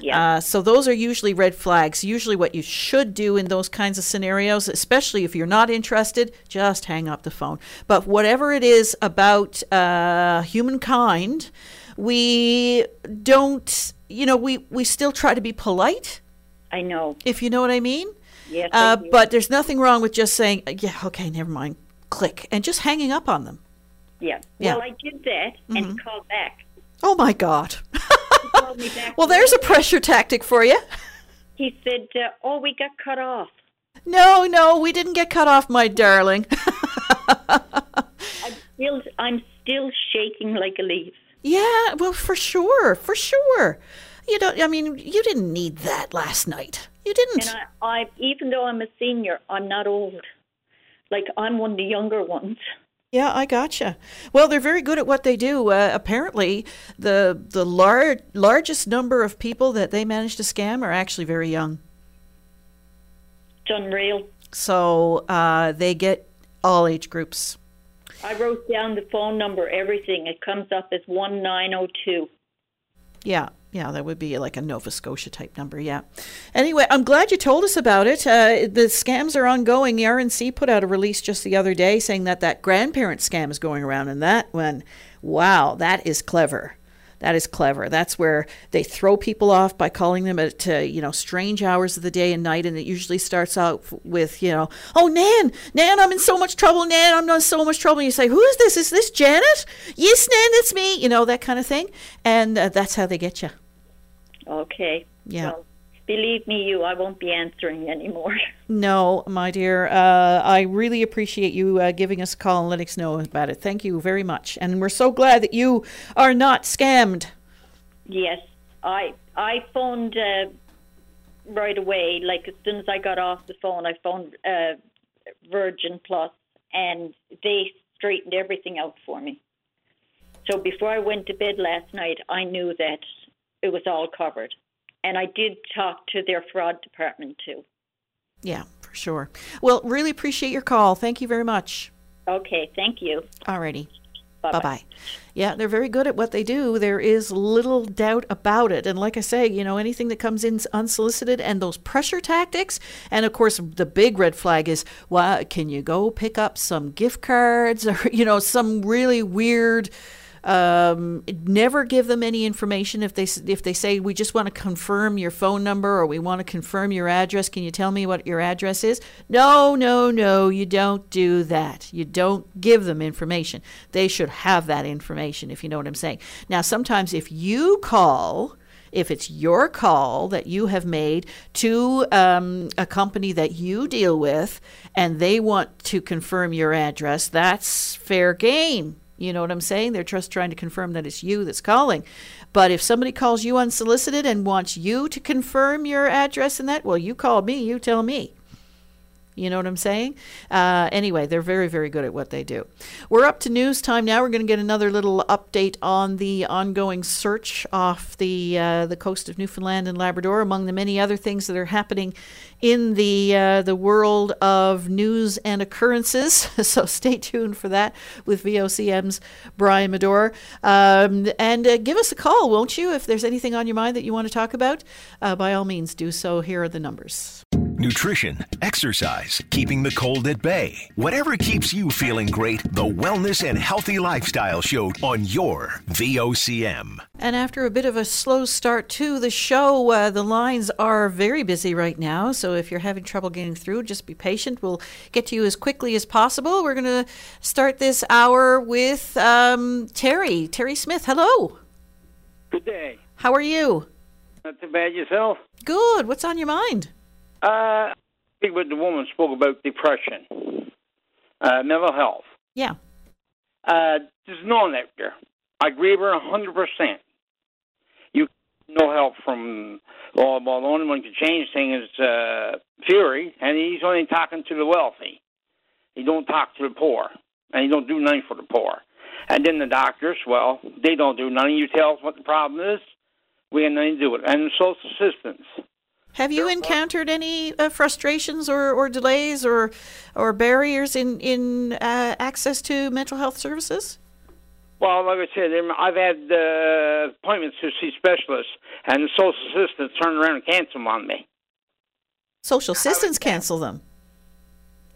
Yeah. Uh, so those are usually red flags. Usually, what you should do in those kinds of scenarios, especially if you're not interested, just hang up the phone. But whatever it is about uh, humankind, we don't, you know, we, we still try to be polite. I know. If you know what I mean. Yes, Uh, but there's nothing wrong with just saying, yeah, okay, never mind, click, and just hanging up on them. Yeah. Yeah. Well, I did that, and he Mhm. called back. Oh my God. Called me back. Well, there's a pressure tactic for you. He said, uh, "Oh, we got cut off." No, no, we didn't get cut off, my darling. I'm still, I'm still shaking like a leaf. Yeah, well, for sure, for sure. You don't. I mean, you didn't need that last night. You didn't. And I, I, even though I'm a senior, I'm not old. Like I'm one of the younger ones. Yeah, I gotcha. Well, they're very good at what they do. Uh, apparently, the the lar- largest number of people that they manage to scam are actually very young. It's unreal. So uh, they get all age groups. I wrote down the phone number, everything. It comes up as one nine zero two. Yeah, yeah, that would be like a Nova Scotia type number. Yeah. Anyway, I'm glad you told us about it. Uh, the scams are ongoing. The RNC put out a release just the other day saying that that grandparent scam is going around, and that one, wow, that is clever. That is clever. That's where they throw people off by calling them at uh, you know strange hours of the day and night, and it usually starts out with you know, oh Nan, Nan, I'm in so much trouble, Nan, I'm in so much trouble. And you say, who is this? Is this Janet? Yes, Nan, it's me. You know that kind of thing, and uh, that's how they get you. Okay. Yeah. Well, believe me, you, I won't be answering anymore. No, my dear. Uh, I really appreciate you uh, giving us a call and letting us know about it. Thank you very much. And we're so glad that you are not scammed. Yes, I I phoned uh, right away. Like as soon as I got off the phone, I phoned uh, Virgin Plus, and they straightened everything out for me. So before I went to bed last night, I knew that it was all covered, and I did talk to their fraud department too. Yeah, for sure. Well, really appreciate your call. Thank you very much. Okay, thank you. Alrighty. Bye-bye. Bye bye. Yeah, they're very good at what they do. There is little doubt about it. And like I say, you know, anything that comes in unsolicited and those pressure tactics. And of course, the big red flag is, well, can you go pick up some gift cards or, you know, some really weird Um, never give them any information if they if they say we just want to confirm your phone number or we want to confirm your address. Can you tell me what your address is? No, no, no. You don't do that. You don't give them information. They should have that information if you know what I'm saying. Now, sometimes if you call if it's your call that you have made to um, a company that you deal with and they want to confirm your address, that's fair game. You know what I'm saying? They're just trying to confirm that it's you that's calling. But if somebody calls you unsolicited and wants you to confirm your address and that, well, you call me, you tell me. You know what I'm saying? Uh, anyway, they're very, very good at what they do. We're up to news time now. We're going to get another little update on the ongoing search off the uh, the coast of Newfoundland and Labrador, among the many other things that are happening in the uh, the world of news and occurrences. so stay tuned for that with VOCM's Brian Medor. Um, and uh, give us a call, won't you? If there's anything on your mind that you want to talk about, uh, by all means, do so. Here are the numbers nutrition, exercise, keeping the cold at bay. Whatever keeps you feeling great, the Wellness and Healthy Lifestyle Show on your VOCM. And after a bit of a slow start to the show, uh, the lines are very busy right now. So if you're having trouble getting through, just be patient. We'll get to you as quickly as possible. We're going to start this hour with um, Terry. Terry Smith, hello. Good day. How are you? Not too bad yourself. Good. What's on your mind? Uh, think what the woman spoke about depression, uh, mental health. Yeah. Uh, there's none out there. I agree with her a hundred percent. You no help from well, well, the only one can change things is uh, Furey, and he's only talking to the wealthy. He don't talk to the poor, and he don't do nothing for the poor. And then the doctors, well, they don't do nothing. You tell us what the problem is, we ain't nothing to do with it. And the social assistance. Have you encountered any uh, frustrations or, or delays or or barriers in in uh, access to mental health services? Well, like I said, I've had uh, appointments to see specialists, and the social assistants turn around and cancel them on me. Social assistants cancel them.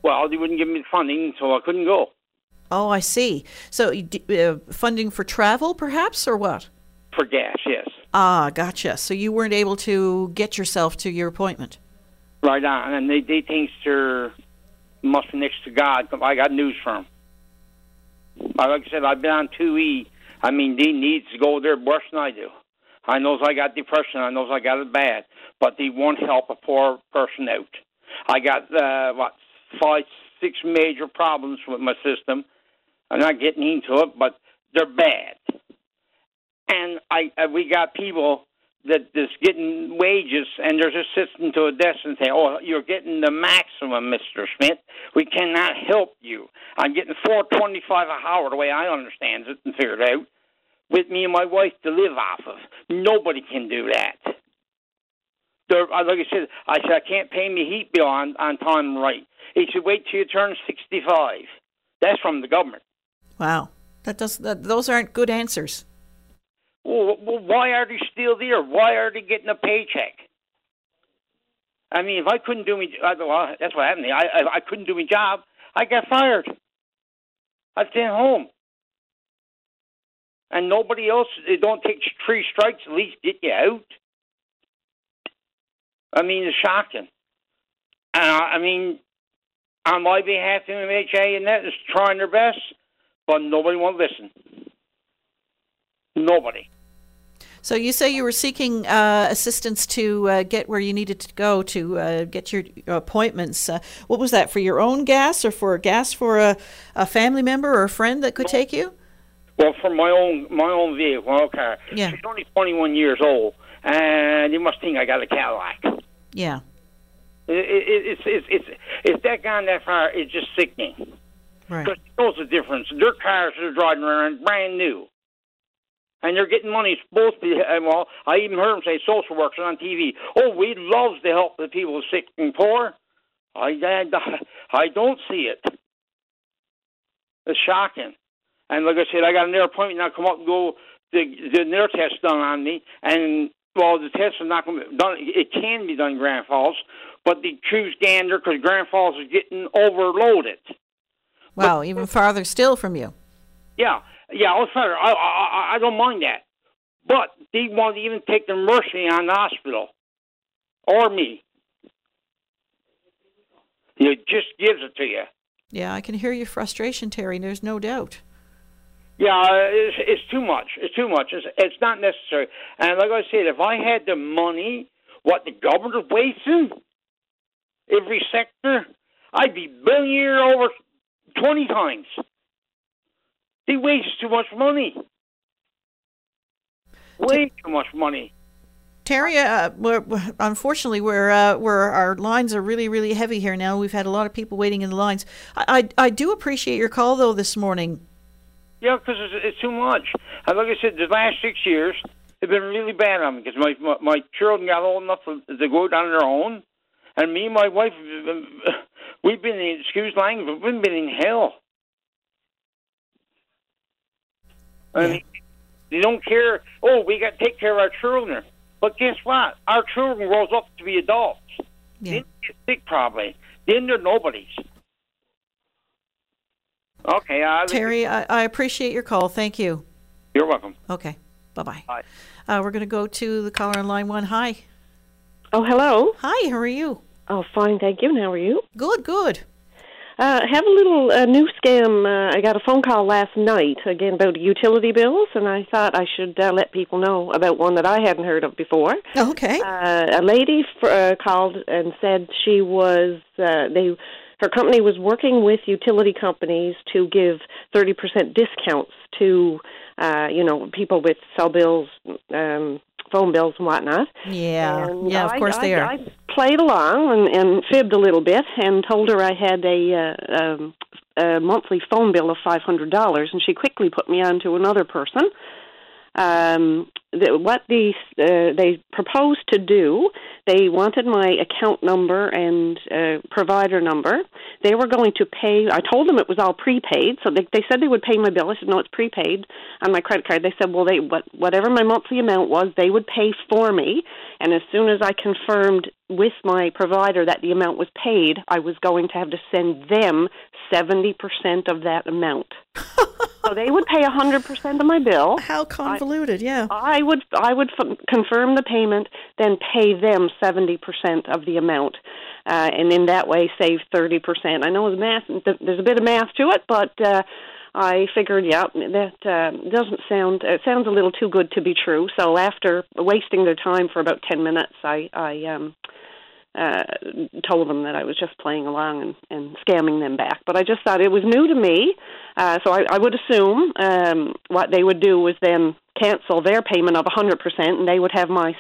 Well, they wouldn't give me the funding, so I couldn't go. Oh, I see. So, uh, funding for travel, perhaps, or what? For gas, yes. Ah, gotcha. So you weren't able to get yourself to your appointment. Right on, and they they think they're must be next to God. I got news for them. Like I said, I've been on two E. I mean, they needs to go there worse than I do. I knows I got depression. I knows I got it bad, but they won't help a poor person out. I got uh, what five, six major problems with my system. I'm not getting into it, but they're bad and I uh, we got people that is getting wages and they're just sitting to a desk and saying, "Oh, you're getting the maximum, Mister Smith. We cannot help you. I'm getting four twenty-five an hour, the way I understand it and figured out, with me and my wife to live off of. Nobody can do that." They're, uh, like I said, I said I can't pay me heat bill on on time right. He said, "Wait till you turn sixty-five." That's from the government. Wow, that does that, those aren't good answers. Well, why are they still there? Why are they getting a paycheck? I mean, if I couldn't do me, well, that's what happened. I, I I couldn't do my job. I got fired. I stayed home, and nobody else. They don't take three strikes. At least get you out. I mean, it's shocking. Uh, I mean, on my behalf, MHA and that is trying their best, but nobody won't listen. Nobody. So you say you were seeking uh, assistance to uh, get where you needed to go to uh, get your appointments. Uh, what was that for your own gas or for gas for a, a family member or a friend that could take you? Well, for my own my own vehicle, okay. Yeah. She's only 21 years old, and you must think I got a Cadillac. Yeah. It, it, it's it's it's it's that gone that far. It's just sickening. Right. Because knows the difference. Their cars are driving around brand new and they're getting money. supposed to be well. I even heard them say social workers on TV. Oh, we love to help the people sick and poor. I I, I don't see it. It's shocking. And like I said, I got another appointment now. Come up and go the the nerve test done on me, and well, the test is not going to be done. It can be done in Grand Falls, but they choose Gander because Grand Falls is getting overloaded. Wow, but, even farther still from you. Yeah, Yeah, I'll tell her. I, I, I don't mind that. But they won't even take the mercy on the hospital or me. It just gives it to you. Yeah, I can hear your frustration, Terry. There's no doubt. Yeah, it's, it's too much. It's too much. It's, it's not necessary. And like I said, if I had the money, what the government is wasting, every sector, I'd be billionaire over 20 times. They waste too much money. Way too much money. Terry, uh, we're, unfortunately, we're, uh, we're, our lines are really, really heavy here now. We've had a lot of people waiting in the lines. I, I, I do appreciate your call, though, this morning. Yeah, because it's, it's too much. And like I said, the last six years have been really bad on me because my, my my children got old enough to, to go down on their own, and me and my wife, we've been in excuse language, we've been in hell. I mean, they don't care. Oh, we got to take care of our children. But guess what? Our children grows up to be adults. Yeah. Then they get sick probably. Then they're nobodies. Okay, I, Terry, I, I appreciate your call. Thank you. You're welcome. Okay. Bye-bye. Bye. Uh, we're going to go to the caller on line one. Hi. Oh, hello. Hi, how are you? Oh, fine, thank you. And how are you? Good, good. Uh, have a little uh, new scam. Uh, I got a phone call last night again about utility bills, and I thought I should uh, let people know about one that I hadn't heard of before. Okay. Uh, a lady f- uh, called and said she was uh, they her company was working with utility companies to give thirty percent discounts to uh, you know people with cell bills, um, phone bills, and whatnot. Yeah, And yeah, of I- course I, they are. I played along and, and fibbed a little bit and told her I had a, uh, um, a monthly phone bill of five hundred dollars, and she quickly put me on to another person. Um, the, what the uh, they proposed to do, they wanted my account number and uh, provider number. They were going to pay. I told them it was all prepaid, so they they said they would pay my bill. I said no, it's prepaid on my credit card. They said well, they what whatever my monthly amount was, they would pay for me. And as soon as I confirmed with my provider that the amount was paid, I was going to have to send them seventy percent of that amount. so they would pay a hundred percent of my bill. How convoluted, yeah. I would I would f- confirm the payment, then pay them seventy percent of the amount, uh, and in that way save thirty percent. I know the math. There's a bit of math to it, but uh, I figured, yeah, that uh, doesn't sound. It sounds a little too good to be true. So after wasting their time for about ten minutes, I I um, uh, told them that I was just playing along and, and scamming them back. But I just thought it was new to me, uh, so I, I would assume um, what they would do was then cancel their payment of a 100%, and they would have my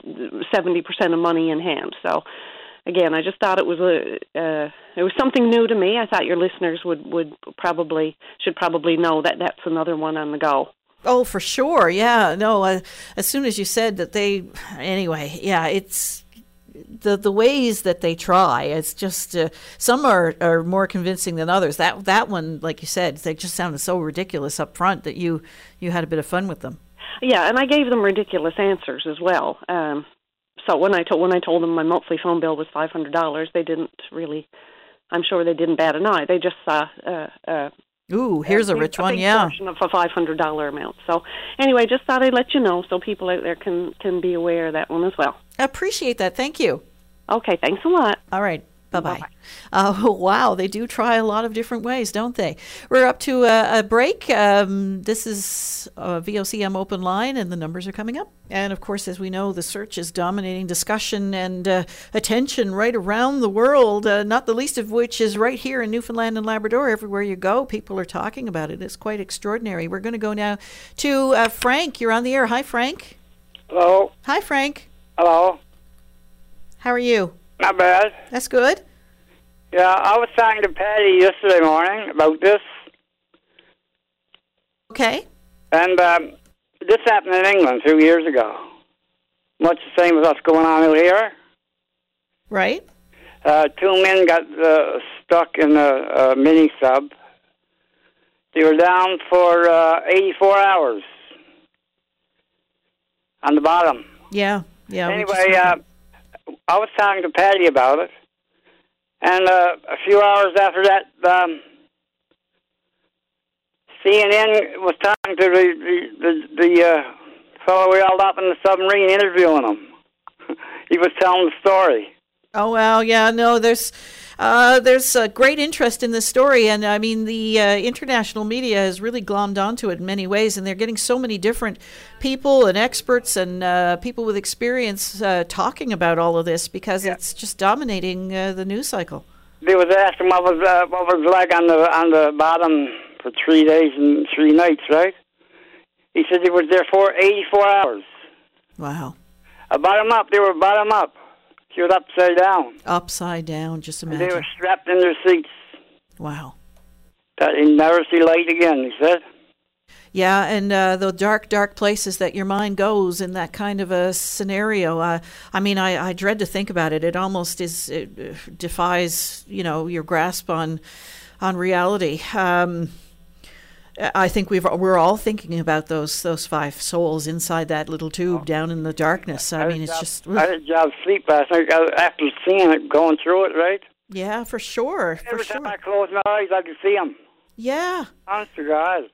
70% of money in hand. So again, I just thought it was a uh, it was something new to me. I thought your listeners would would probably should probably know that that's another one on the go. Oh, for sure. Yeah. No. Uh, as soon as you said that they, anyway, yeah, it's the the ways that they try. It's just uh, some are, are more convincing than others. That that one, like you said, they just sounded so ridiculous up front that you you had a bit of fun with them. Yeah, and I gave them ridiculous answers as well. Um, so when I told when I told them my monthly phone bill was five hundred dollars, they didn't really. I'm sure they didn't bat an eye. They just saw. Uh, uh, Ooh, here's a rich one. Yeah. portion of a five hundred dollar amount. So anyway, just thought I'd let you know so people out there can can be aware of that one as well. Appreciate that. Thank you. Okay, thanks a lot. All right. Bye bye. Uh, wow, they do try a lot of different ways, don't they? We're up to a, a break. Um, this is uh, VOCM Open Line, and the numbers are coming up. And of course, as we know, the search is dominating discussion and uh, attention right around the world, uh, not the least of which is right here in Newfoundland and Labrador. Everywhere you go, people are talking about it. It's quite extraordinary. We're going to go now to uh, Frank. You're on the air. Hi, Frank. Hello. Hi, Frank. Hello. How are you? Not bad. That's good. Yeah, I was talking to Paddy yesterday morning about this, Okay. and um, this happened in England two years ago. Much the same as what's going on out here. Right. Uh, two men got uh, stuck in a, a mini sub. They were down for uh, 84 hours on the bottom. Yeah. Yeah. anyway, uh, I was talking to Paddy about it, and uh, a few hours after that, um, CNN was talking to the the the, the uh, fellow we held up in the submarine, interviewing him. he was telling the story. Oh well, yeah, no, there's uh, there's a great interest in this story, and I mean the uh, international media has really glommed onto it in many ways, and they're getting so many different people and experts and uh, people with experience uh, talking about all of this because it's just dominating uh, the news cycle. They was asking what was uh, what was like on the on the bottom for three days and three nights, right? He said he was there for 84 hours. Wow. Uh, bottom up, they were bottom up. She was upside down. Upside down, just And they were strapped in their seats. Wow. That he never see light again. He said. Yeah, and uh, the dark, dark places that your mind goes in that kind of a scenario. Uh, I mean, I, I dread to think about it. It almost is it uh, defies, you know, your grasp on on reality. Um, I think we've we're all thinking about those those five souls inside that little tube down in the darkness. I mean, it's just I had a job sleep last night after seeing it, going through it, right? yeah, for sure, for Every sure. time I close my eyes, I can see them. Yeah. Honest to God.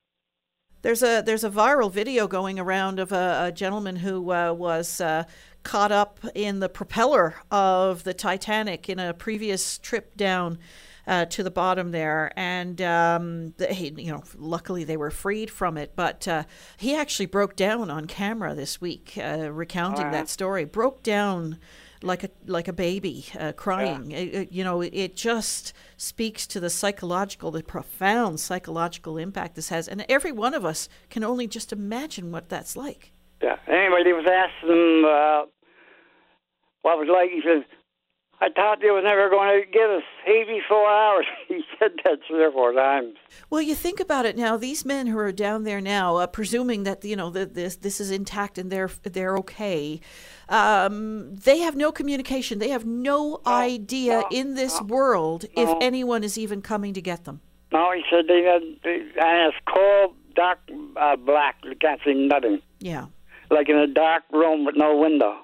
There's a there's a viral video going around of a, a gentleman who uh, was uh, caught up in the propeller of the Titanic in a previous trip down uh, to the bottom there, and um, you know, luckily they were freed from it. But uh, he actually broke down on camera this week, uh, recounting Wow. that story. Broke down like a like a baby uh, crying. It- it- you know, it, it just speaks to the psychological, the profound psychological impact this has, and every one of us can only just imagine what that's like. Yeah. Anyway, they was asking him uh, what it was like. He said, "I thought they was never going to give us 84 hours." He said that three or four times. Well, you think about it now. These men who are down there now, uh, presuming that you know that this this is intact and they're they're okay, um, they have no communication. They have no idea in this world if anyone is even coming to get them. No, he said they had, they, and it's cold, dark, uh, black. You can't see nothing. Yeah, Like in a dark room with no window.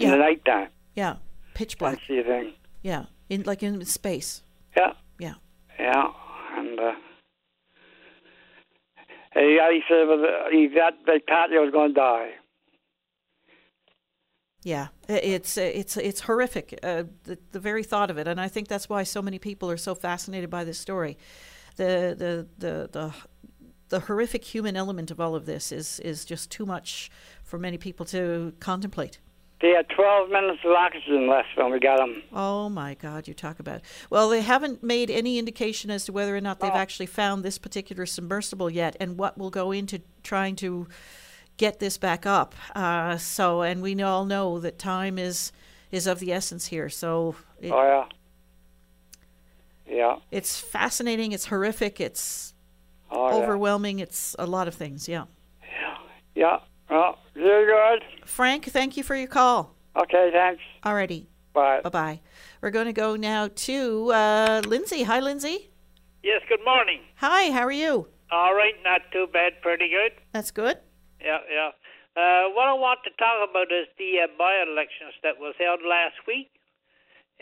In the nighttime. yeah, pitch black. See thing. Yeah, in like in space. Yeah. Yeah. Yeah. And uh, he, he said he they thought he was going to die. Yeah, it's it's it's horrific. Uh, the the very thought of it, and I think that's why so many people are so fascinated by this story. The the the the the horrific human element of all of this is is just too much for many people to contemplate. They had 12 minutes of oxygen left when we got them. Oh my God, you talk about. Well, they haven't made any indication as to whether or not they've actually found this particular submersible yet, and what will go into trying to get this back up. Uh, so, and we all know that time is is of the essence here. So, it, Oh, yeah. Yeah. it's fascinating. It's horrific. It's Oh, yeah. overwhelming. It's a lot of things. Yeah. Yeah. Oh, very good. Frank, thank you for your call. Okay, thanks. Alrighty. Bye. Bye bye. We're going to go now to uh, Lindsay. Hi, Lindsay. Yes, good morning. Hi, how are you? All right, not too bad, pretty good. That's good. Yeah, yeah. Uh, what I want to talk about is the uh, by-elections that was held last week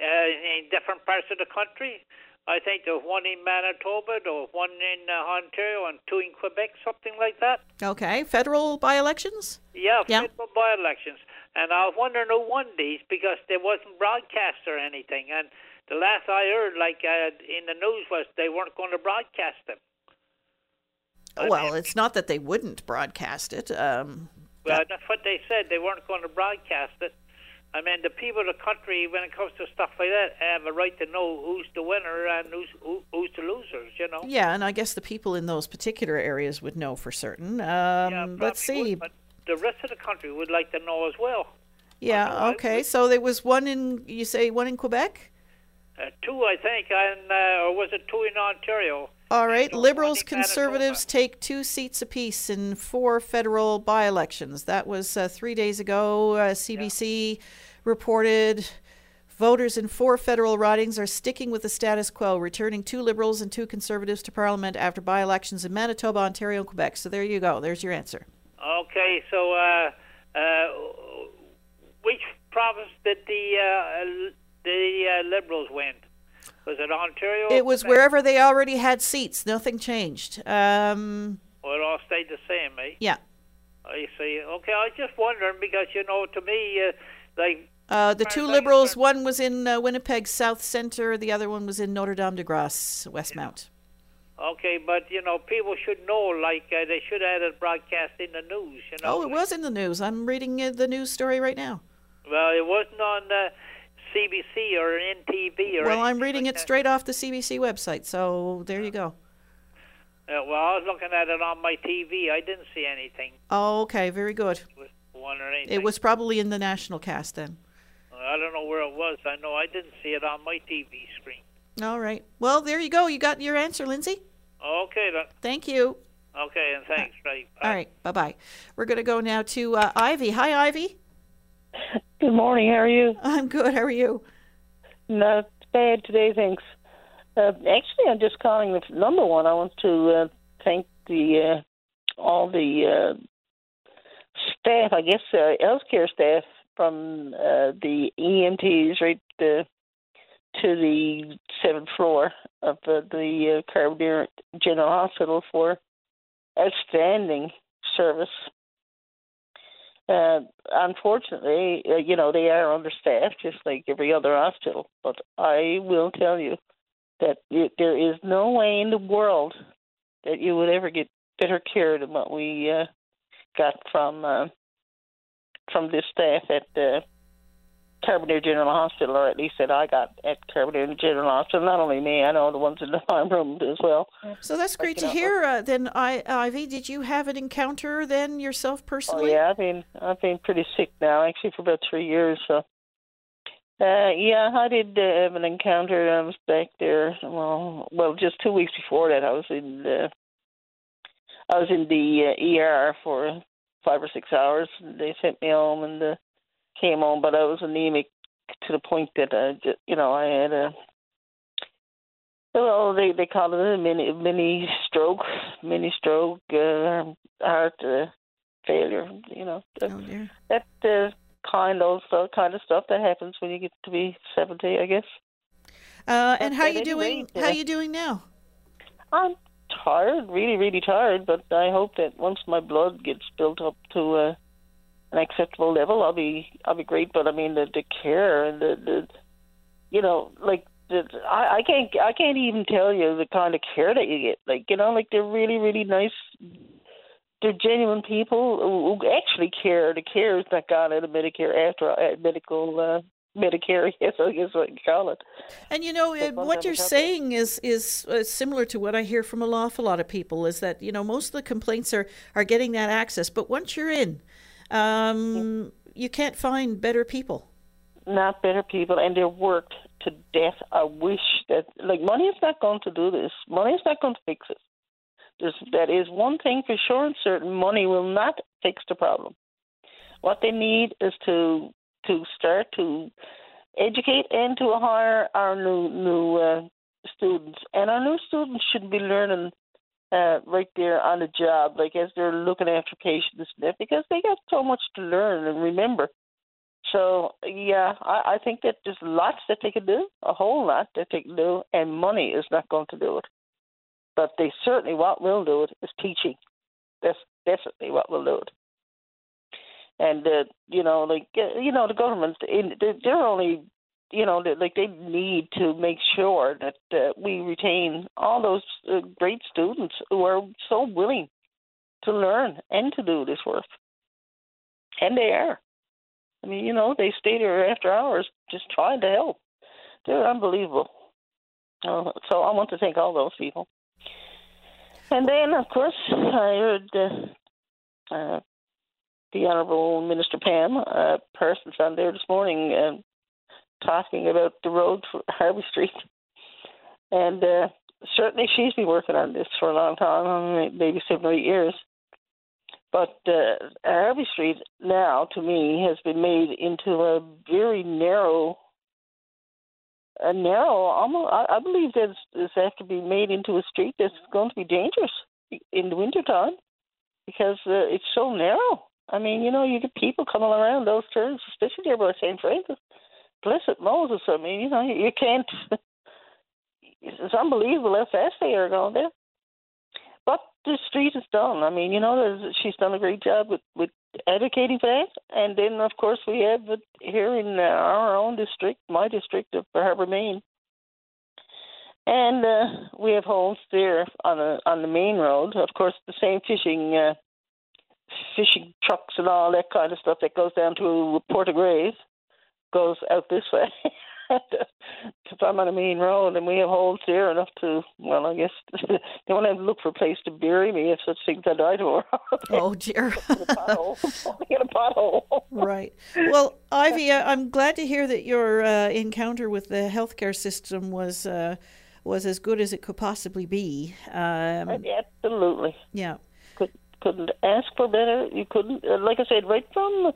uh, in different parts of the country. I think there was one in Manitoba, there was one in uh, Ontario, and two in Quebec, something like that. Okay, federal by elections? Yeah, Yeah. federal by-elections. And I was wondering who won these because there wasn't broadcast or anything. And the last I heard, like uh, in the news, was they weren't going to broadcast them. Well, it's not that they wouldn't broadcast it. Um, Well, that's what they said. They weren't going to broadcast it. I mean, the people of the country, when it comes to stuff like that, have a right to know who's the winner and who's who, who's the losers. You know. yeah, and I guess the people in those particular areas would know for certain. Um, Yeah, let's see. would, but the rest of the country would like to know as well. Yeah, okay. So there was one in, you say one in Quebec? Uh, two, I think, and uh, or was it two in Ontario? All right. Liberals, conservatives take two seats apiece in four federal by elections. That was uh, three days ago. Uh, CBC reported voters in four federal ridings are sticking with the status quo, returning two liberals and two conservatives to parliament after by elections in Manitoba, Ontario, and Quebec. So there you go. There's your answer. Okay, so uh, uh, which province did the uh, the uh, Liberals win? Was it Ontario? It was wherever they already had seats. Nothing changed. Um, Well, it all stayed the same, eh? yeah. I see. Okay, I was just wondering because you know, to me, uh, like Uh, the two liberals, one was in uh, Winnipeg South Centre, the other one was in Notre Dame de Grace, Westmount. Okay, but you know, people should know. Like uh, they should have it broadcast in the news. You know. Oh, it was in the news. I'm reading uh, the news story right now. Well, it wasn't on uh, CBC or NTV or. Well, I'm reading like it that. straight off the CBC website, so there you go. Uh, well, I was looking at it on my TV. I didn't see anything. Oh, okay, very good. One or anything. It was probably in the national cast then. I don't know where it was. I know I didn't see it on my TV screen. All right. Well, there you go. You got your answer, Lindsay. Okay then. Thank you. Okay, and thanks, right. All right. Bye bye. We're going to go now to uh, Ivy. Hi, Ivy. Good morning. How are you? I'm good. How are you? Not bad today, thanks. Uh, actually, I'm just calling the number one. I want to uh, thank the uh, all the uh, staff, I guess, uh, healthcare staff from uh, the EMTs right uh, to the seventh floor of uh, the uh, General Hospital for outstanding service. Uh, unfortunately, uh, you know, they are understaffed just like every other hospital. But I will tell you that it, there is no way in the world that you would ever get better care than what we uh, got from uh, from this staff at uh, Carbonear General Hospital, or at least that I got at Carbonear General Hospital. Not only me, I know the ones in the farm room as well. So that's great to know, hear. Uh, then, I, Ivy, did you have an encounter then yourself personally? Oh yeah, I've been I've been pretty sick now, actually for about three years. So, uh, yeah, I did uh, have an encounter. I was back there. Well, well, just two weeks before that, I was in the I was in the uh, ER for five or six hours. They sent me home and uh, came on, but I was anemic to the point that I, just, you know, I had a well, they they call it a mini mini stroke, mini stroke, uh, heart uh, failure. You know, that, Oh, that uh, kind of uh, kind of stuff that happens when you get to be seventy, I guess. Uh, and But how you doing? rate, How uh, you doing now? I'm tired, really, really tired. But I hope that once my blood gets built up to uh, an acceptable level, I'll be I'll be great. But I mean, the the care and the the you know, like the I, I can't I can't even tell you the kind of care that you get. Like you know, like they're really, really nice. They're genuine people who, actually care. The care is not gone out of Medicare after uh, medical uh, Medicare. Yes, I guess what you call it. And you know, uh, what you're saying is is uh, similar to what I hear from an awful lot of people. Is that you know most of the complaints are are getting that access, but once you're in, um, you can't find better people. not better people, and they're worked to death. I wish that like money is not going to do this. Money is not going to fix it. There's that is one thing for sure and certain. Money will not fix the problem. What they need is to to start to educate and to hire our new new uh, students, and our new students should be learning uh, right there on the job, like as they're looking after patients and because they got so much to learn and remember. So yeah, I, I think that there's lots that they can do, a whole lot that they can do, and money is not going to do it. But they certainly what will do it is teaching. That's definitely what will do it. And uh, you know, like uh, you know, the government, they're only, you know, they- like they need to make sure that uh, we retain all those uh, great students who are so willing to learn and to do this work, and they are. I mean, you know, they stay there after hours just trying to help. They're unbelievable. Uh, so I want to thank all those people. And then, of course, I heard uh, uh, the Honourable Minister Pam uh, Parsons on there this morning uh, talking about the road for Harvey Street. And uh, certainly she's been working on this for a long time, maybe seven or eight years. But uh, Harvey Street now, to me, has been made into a very narrow, a narrow. Almost, I, I believe that this has to be made into a street that's going to be dangerous in the wintertime because uh, it's so narrow. I mean, you know, you get people coming around those turns, especially there by St. Francis. Blessed Moses! I mean, you know, you can't. it's unbelievable how fast they are going there. But the street is done. I mean, you know, she's done a great job with with advocating for that. And then, of course, we have it here in uh, our own district, my district of Harbour Main. And uh, we have homes there on the on the main road. Of course, the same fishing uh, fishing trucks and all that kind of stuff that goes down to Port de Graves goes out this way. If I'm on a main road and we have holes there enough to, well, I guess they want to look for a place to bury me if such things I die to. oh dear. in a pothole. in a pothole. right. Well, Ivy, uh, I'm glad to hear that your uh, encounter with the healthcare system was uh, was as good as it could possibly be. Um, Absolutely. Yeah. Could, couldn't ask for better. You couldn't, uh, like I said, right from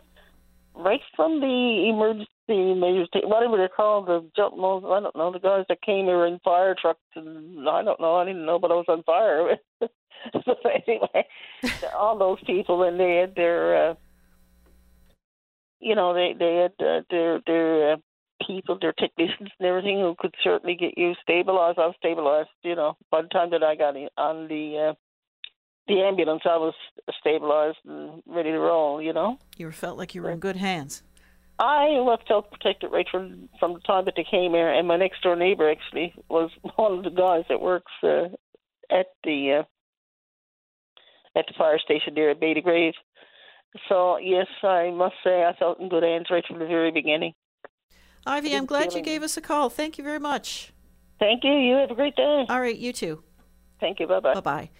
right from the emergency measures, whatever they're called, the jump I don't know, the guys that came here in fire trucks, and I don't know, I didn't know, but I was on fire. but anyway, all those people, and they had their, uh, you know, they they had uh, their their uh, people, their technicians and everything who could certainly get you stabilized. I was stabilized, you know, by the time that I got in, on the uh, the ambulance, I was stabilized and ready to roll. You know, you felt like you were in good hands. I felt protected right from from the time that they came here, and my next door neighbor actually was one of the guys that works uh, at the uh, at the fire station there at Beta Grave. So yes, I must say I felt in good hands right from the very beginning. Ivy, I'm glad you gave us a call. Thank you very much. Thank you. You have a great day. All right, you too. Thank you. Bye bye. Bye bye.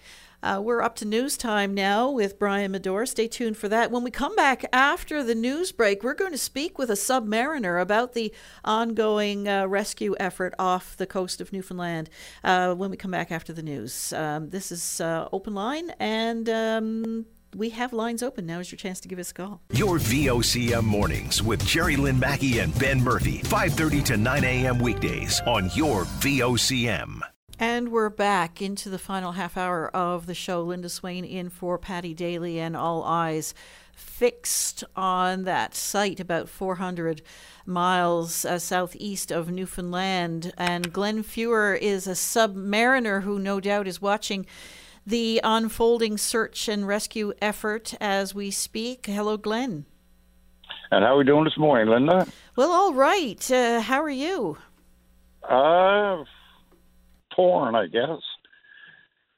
Uh, we're up to news time now with Brian Medore. Stay tuned for that. When we come back after the news break, we're going to speak with a submariner about the ongoing uh, rescue effort off the coast of Newfoundland uh, when we come back after the news. Um, this is uh, Open Line, and um, we have lines open. Now is your chance to give us a call. Your VOCM mornings with Jerry Lynn Mackey and Ben Murphy, 5:30 to 9 a.m. weekdays on your VOCM. And we're back into the final half hour of the show. Linda Swain in for Paddy Daly, and all eyes fixed on that site about 400 miles uh, southeast of Newfoundland. And Glenn Fewer is a submariner who no doubt is watching the unfolding search and rescue effort as we speak. Hello, Glenn. And how are we doing this morning, Linda? Well, all right. Uh, how are you? Uh, torn, I guess.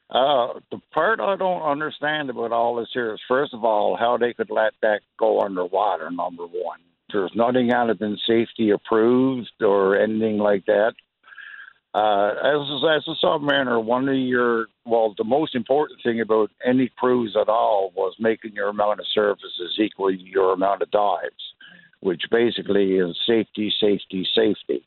Uh, the part I don't understand about all this here is, first of all, how they could let that go underwater. Number one, there's nothing on it been safety approved or anything like that. Uh, as as a submariner, one of your well, the most important thing about any cruise at all was making your amount of surfaces equal your amount of dives, which basically is safety, safety, safety.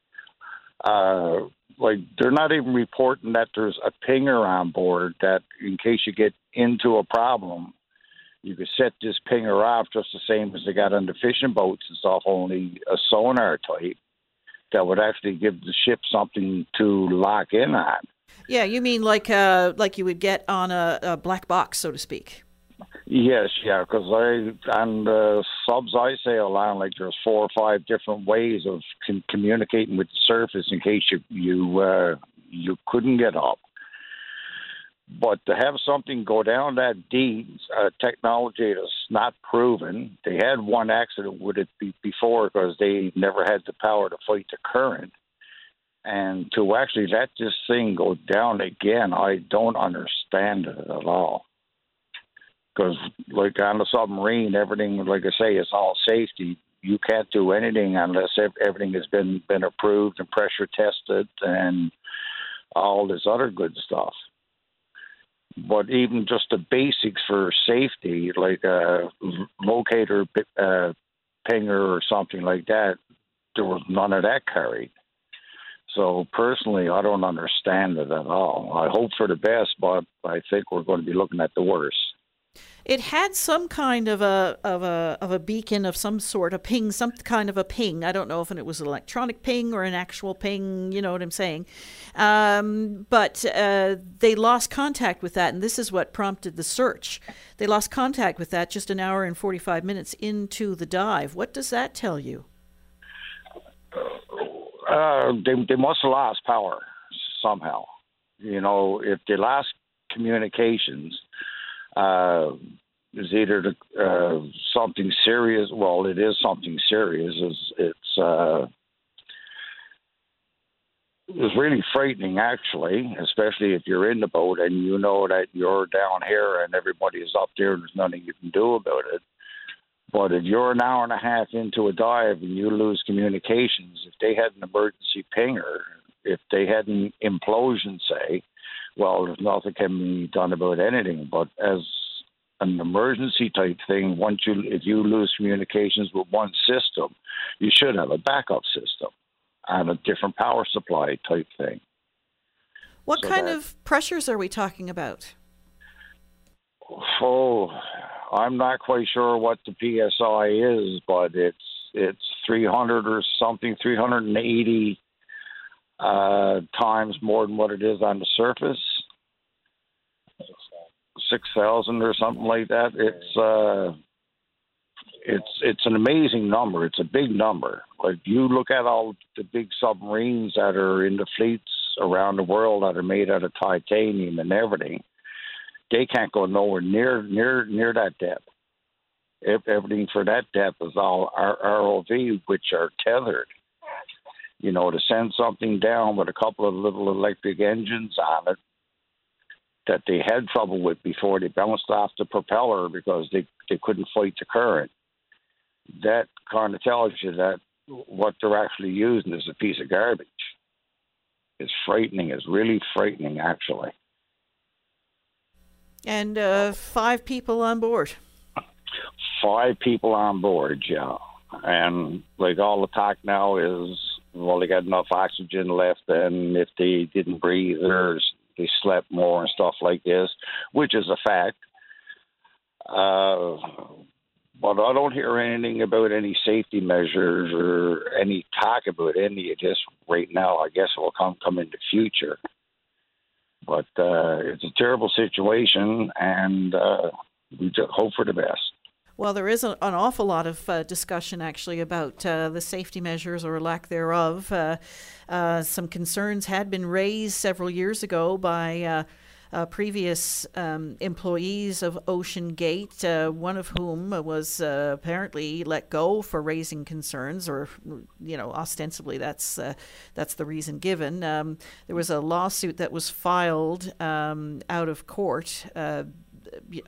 Uh, like they're not even reporting that there's a pinger on board that in case you get into a problem, you could set this pinger off just the same as they got on the fishing boats and stuff, only a sonar type that would actually give the ship something to lock in on. Yeah, you mean like uh, like you would get on a, a black box, so to speak. Yes, yeah, because I on the subs I sail on, like there's four or five different ways of con- communicating with the surface in case you you uh, you couldn't get up. But to have something go down that deep, uh, technology that's not proven. They had one accident with it be- before because they never had the power to fight the current. And to actually let this thing go down again, I don't understand it at all. Because, like on the submarine, everything, like I say, is all safety. You can't do anything unless everything has been been approved and pressure tested and all this other good stuff but even just the basics for safety, like a locator uh, pinger or something like that, there was none of that carried. So personally, I don't understand it at all. I hope for the best, but I think we're going to be looking at the worst. It had some kind of a of a of a beacon of some sort, a ping, some kind of a ping. I don't know if it was an electronic ping or an actual ping. You know what I'm saying? Um, but uh, they lost contact with that, and this is what prompted the search. They lost contact with that just an hour and 45 minutes into the dive. What does that tell you? Uh, they they must have lost power somehow. You know, if the last communications uh, is either uh, something serious, well, it is something serious. Is it's uh, it's really frightening, actually, especially if you're in the boat and you know that you're down here and everybody is up there and there's nothing you can do about it. But if you're an hour and a half into a dive and you lose communications, if they had an emergency pinger, if they had an implosion, say, well, nothing can be done about anything. But as an emergency type thing, once you if you lose communications with one system, you should have a backup system and a different power supply type thing. What So kind that- of pressures are we talking about? Oh, I'm not quite sure what the PSI is, but it's it's 300 or something, 380 uh, times more than what it is on the surface. Six thousand or something like that. It's uh, it's it's an amazing number. It's a big number. Like you look at all the big submarines that are in the fleets around the world that are made out of titanium and everything they can't go nowhere near near near that depth. Everything for that depth is all our ROV, which are tethered. You know, to send something down with a couple of little electric engines on it that they had trouble with before they bounced off the propeller because they they couldn't fight the current. That kind of tells you that what they're actually using is a piece of garbage. It's frightening. It's really frightening, actually. And uh, five people on board. five people on board, yeah. And like all the talk now is, well, they got enough oxygen left, and if they didn't breathe or they slept more and stuff like this, which is a fact. Uh, but I don't hear anything about any safety measures or any talk about any of this right now. I guess it will come come in the future. But uh, it's a terrible situation, and uh, we hope for the best. Well, there is a, an awful lot of uh, discussion actually about uh, the safety measures or lack thereof. Uh, uh, some concerns had been raised several years ago by uh, uh, previous um, employees of OceanGate, one of whom was apparently let go for raising concerns, or you know, ostensibly that's that's the reason given. Um, there was a lawsuit that was filed um, out of court.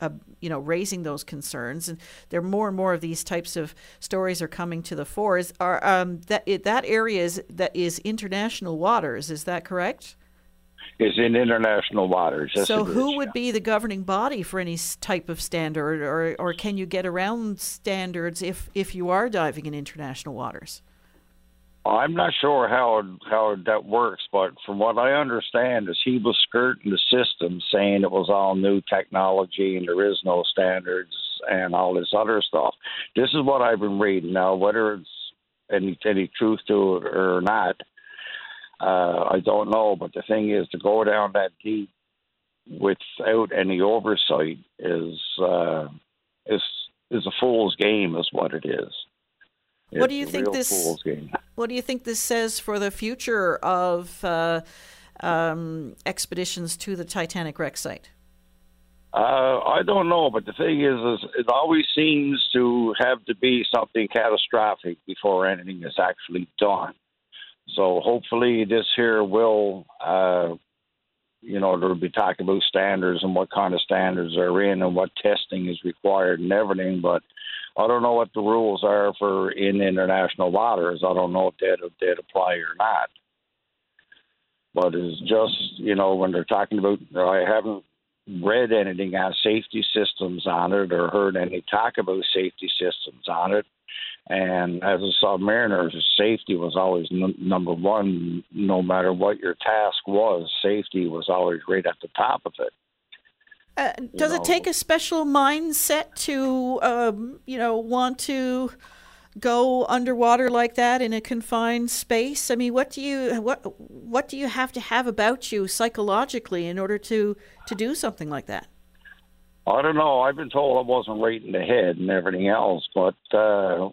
Uh, you know, raising those concerns, and there are more and more of these types of stories are coming to the fore. Is are um, that it, that area is that is international waters? Is that correct? Is in international waters. Yes, so, is. who would be the governing body for any type of standard, or or can you get around standards if if you are diving in international waters? I'm not sure how how that works, but from what I understand, is he was skirting the system, saying it was all new technology and there is no standards and all this other stuff. This is what I've been reading now. Whether it's any any truth to it or not, uh, I don't know. But the thing is, to go down that deep without any oversight is uh, is is a fool's game, is what it is. What do you think this- What do you think this says for the future of uh, um, expeditions to the Titanic wreck site? Uh, I don't know, but the thing is, is it always seems to have to be something catastrophic before anything is actually done. So hopefully, this here will, uh, you know, there'll be talk about standards and what kind of standards are in and what testing is required and everything. But I don't know what the rules are for in international waters. I don't know if that that apply or not. But it's just you know when they're talking about, I haven't read anything on safety systems on it or heard any talk about safety systems on it. And as a submariner, safety was always n- number one, no matter what your task was. Safety was always right at the top of it. Uh, does know. it take a special mindset to, um, you know, want to go underwater like that in a confined space? I mean, what do you what what do you have to have about you psychologically in order to to do something like that? I don't know. I've been told I wasn't right in the head and everything else, but uh,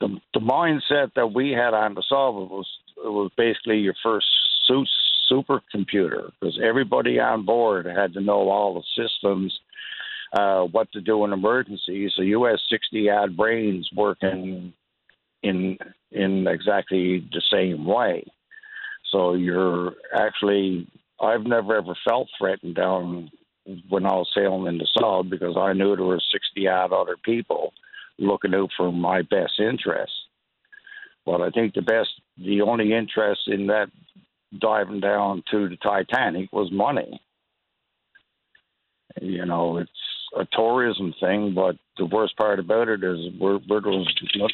the the mindset that we had on the sub was it was basically your first suit supercomputer because everybody on board had to know all the systems, uh, what to do in emergencies. So you had 60 odd brains working in in exactly the same way. So you're actually, I've never ever felt threatened down when I was sailing in the sub because I knew there were 60 odd other people looking out for my best interests. But I think the best, the only interest in that diving down to the Titanic was money. You know, it's a tourism thing, but the worst part about it is we're, we're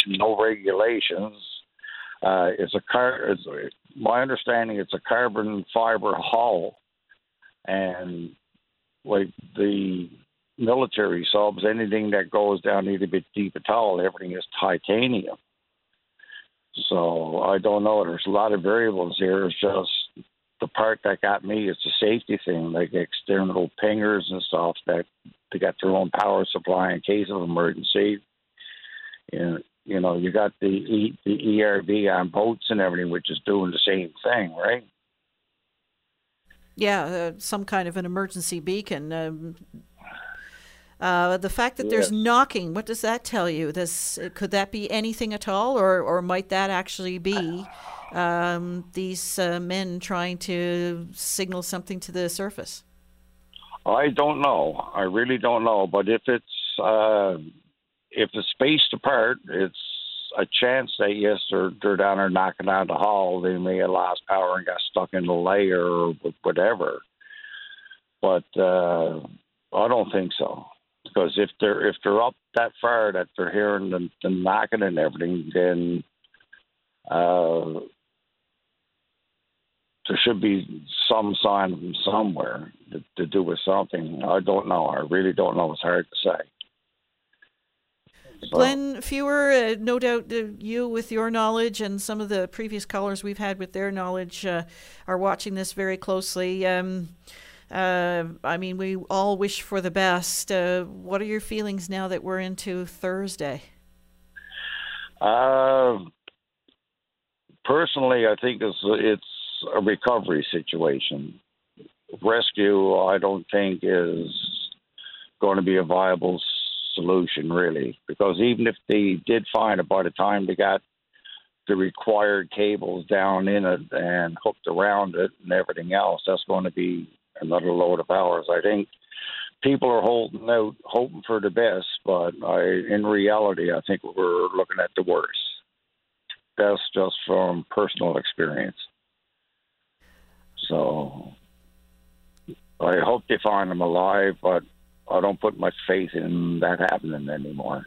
no regulations. Uh, it's a car. It's my understanding. It's a carbon fiber hull, and like the military subs, anything that goes down a little bit deep at all, everything is titanium. So I don't know. There's a lot of variables here. It's just the part that got me is the safety thing, like external pingers and stuff that they got their own power supply in case of emergency. And you know, you got the e, the ERB on boats and everything, which is doing the same thing, right? Yeah, uh, some kind of an emergency beacon. Um, uh, the fact that there's knocking, what does that tell you? Does could that be anything at all, or or might that actually be um, these uh, men trying to signal something to the surface? I don't know. I really don't know. But if it's uh, if it's spaced apart, it's a chance that yes, they're they're down there knocking on the hull. They may have lost power and got stuck in the layer or whatever. But uh, I don't think so because if they're if they're up that far that they're hearing the, the knocking and everything, then uh, there should be some sign from somewhere to, to do with something. I don't know. I really don't know. It's hard to say. Glenn Fewer, uh, no doubt uh, you, with your knowledge, and some of the previous callers we've had with their knowledge, uh, are watching this very closely. Um, uh, I mean, we all wish for the best. Uh, what are your feelings now that we're into Thursday? Uh, personally, I think it's it's a recovery situation. Rescue, I don't think is going to be a viable solution, really, because even if they did find it by the time they got the required cables down in it and hooked around it and everything else, that's going to be another load of hours. I think people are holding out, hoping for the best, but I, in reality, I think we're looking at the worst. That's just from personal experience. So I hope they find them alive, but I don't put much faith in that happening anymore.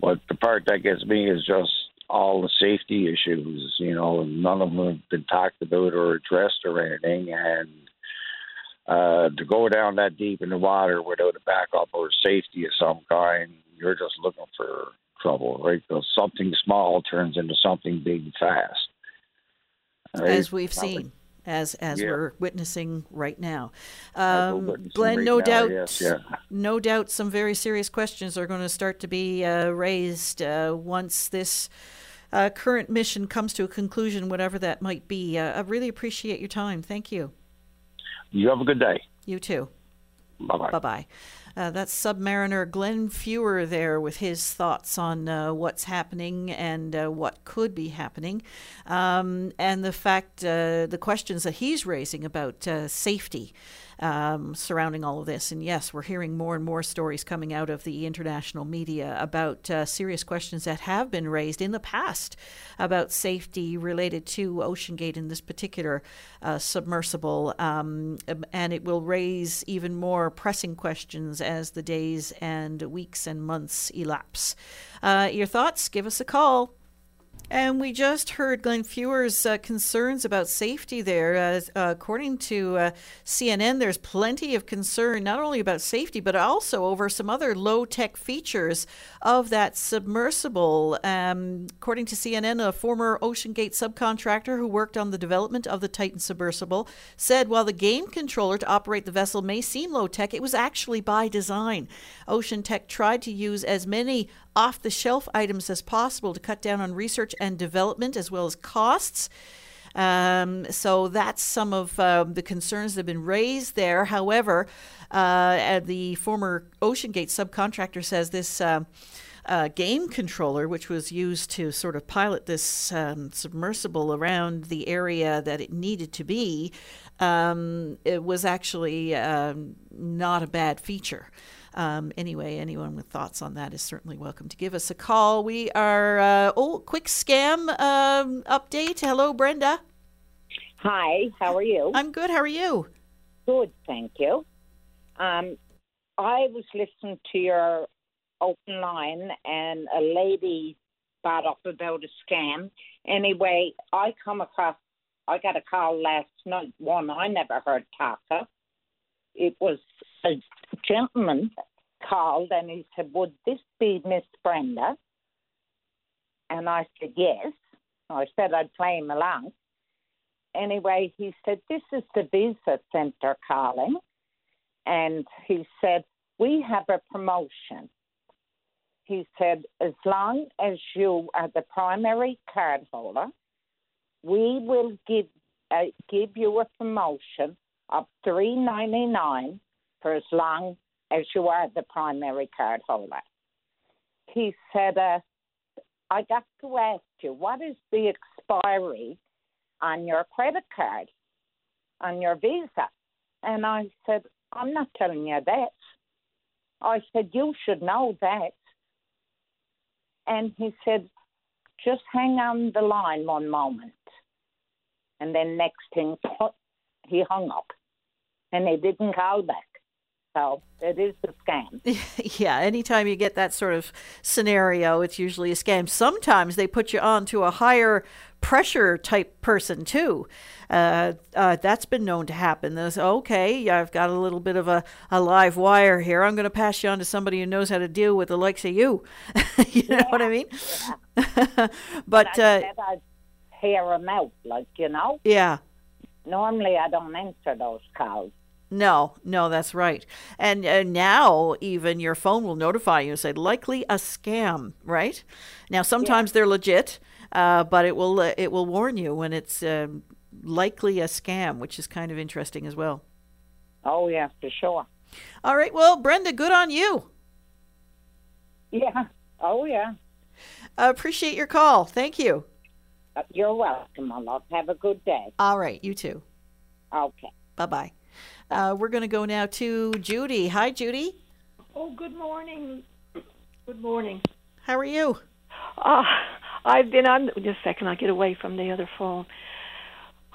But the part that gets me is just all the safety issues. You know, none of them have been talked about or addressed or anything, and uh, to go down that deep in the water without a backup or safety of some kind, you're just looking for trouble, right? Because something small turns into something big fast. Right? As we've seen as as yeah. we're witnessing right now. Um, Glenn, right no now, doubt, yes, yeah. no doubt, some very serious questions are going to start to be uh, raised uh, once this. Uh, current mission comes to a conclusion, whatever that might be. Uh, I really appreciate your time. Thank you. You have a good day. You too. Bye bye. Bye bye. Uh, that's Submariner Glenn Fewer there with his thoughts on uh, what's happening and uh, what could be happening, um, and the fact, uh, the questions that he's raising about uh, safety um, surrounding all of this. And yes, we're hearing more and more stories coming out of the international media about uh, serious questions that have been raised in the past about safety related to OceanGate in this particular uh, submersible. Um, and it will raise even more pressing questions as the days and weeks and months elapse. Uh, your thoughts? Give us a call. And we just heard Glenn Fewer's uh, concerns about safety there. Uh, uh, according to uh, CNN, there's plenty of concern not only about safety, but also over some other low tech features of that submersible. Um, according to CNN, a former OceanGate subcontractor who worked on the development of the Titan submersible said while the game controller to operate the vessel may seem low tech, it was actually by design. Ocean Tech tried to use as many off the shelf items as possible to cut down on research and development as well as costs. Um, so that's some of uh, the concerns that have been raised there. However, uh, the former OceanGate subcontractor says this. Uh, uh, game controller, which was used to sort of pilot this um, submersible around the area that it needed to be, um, it was actually um, not a bad feature. Um, anyway, anyone with thoughts on that is certainly welcome to give us a call. We are, uh, oh, quick scam um, update. Hello, Brenda. Hi, how are you? I'm good. How are you? Good, thank you. Um, I was listening to your open line, and a lady brought up about a scam. Anyway, I come across, I got a call last night, one I never heard talk of. It was a gentleman called and he said, Would this be Miss Brenda? And I said, Yes. I said I'd play him along. Anyway, he said, This is the Visa Center calling. And he said, We have a promotion. He said, As long as you are the primary card holder, we will give uh, give you a promotion of three ninety nine for as long as you are the primary card holder. He said, uh, I got to ask you, what is the expiry on your credit card, on your visa? And I said, I'm not telling you that. I said, You should know that. And he said, Just hang on the line one moment. And then next thing, he hung up and he didn't call back. So it is a scam. yeah, anytime you get that sort of scenario, it's usually a scam. Sometimes they put you on to a higher pressure type person too. Uh, uh, that's been known to happen. There's, okay, I've got a little bit of a, a live wire here. I'm going to pass you on to somebody who knows how to deal with the likes of you. you know what I mean? Yeah. but I uh, said I'd hear them out, like, you know? yeah. Normally I don't answer those calls. No, no, that's right. And uh, now even your phone will notify you and say likely a scam, right? Now sometimes they're legit, uh, but it will uh, it will warn you when it's um, likely a scam, which is kind of interesting as well. Oh, yeah, for sure. All right, well, Brenda, good on you. Yeah. Oh, yeah. I appreciate your call. Thank you. Uh, you're welcome, my love. Have a good day. All right, you too. Okay. Bye bye. Uh, we're going to go now to Judy. Hi, Judy. Oh, good morning. Good morning. How are you? Uh, I've been on. Just a second, I'll get away from the other phone.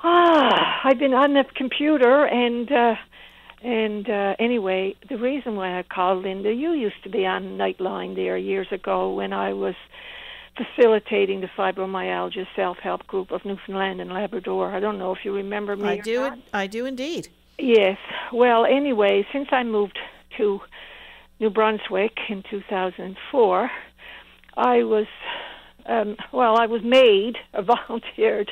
Ah, I've been on the computer, and uh, and uh, anyway, the reason why I called Linda, you used to be on Nightline there years ago when I was facilitating the fibromyalgia self-help group of Newfoundland and Labrador. I don't know if you remember me. I or do. not. I do indeed. Yes. Well, anyway, since I moved to New Brunswick in 2004, I was, um, well, I was made, volunteered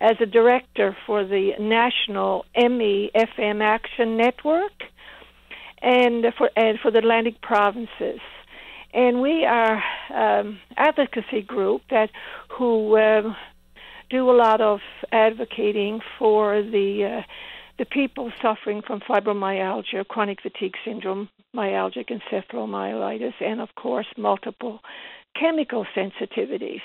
as a director for the National ME FM Action Network and for and for the Atlantic provinces. And we are um, advocacy group that who um, do a lot of advocating for the uh, the people suffering from fibromyalgia, chronic fatigue syndrome, myalgic encephalomyelitis, and of course multiple chemical sensitivities.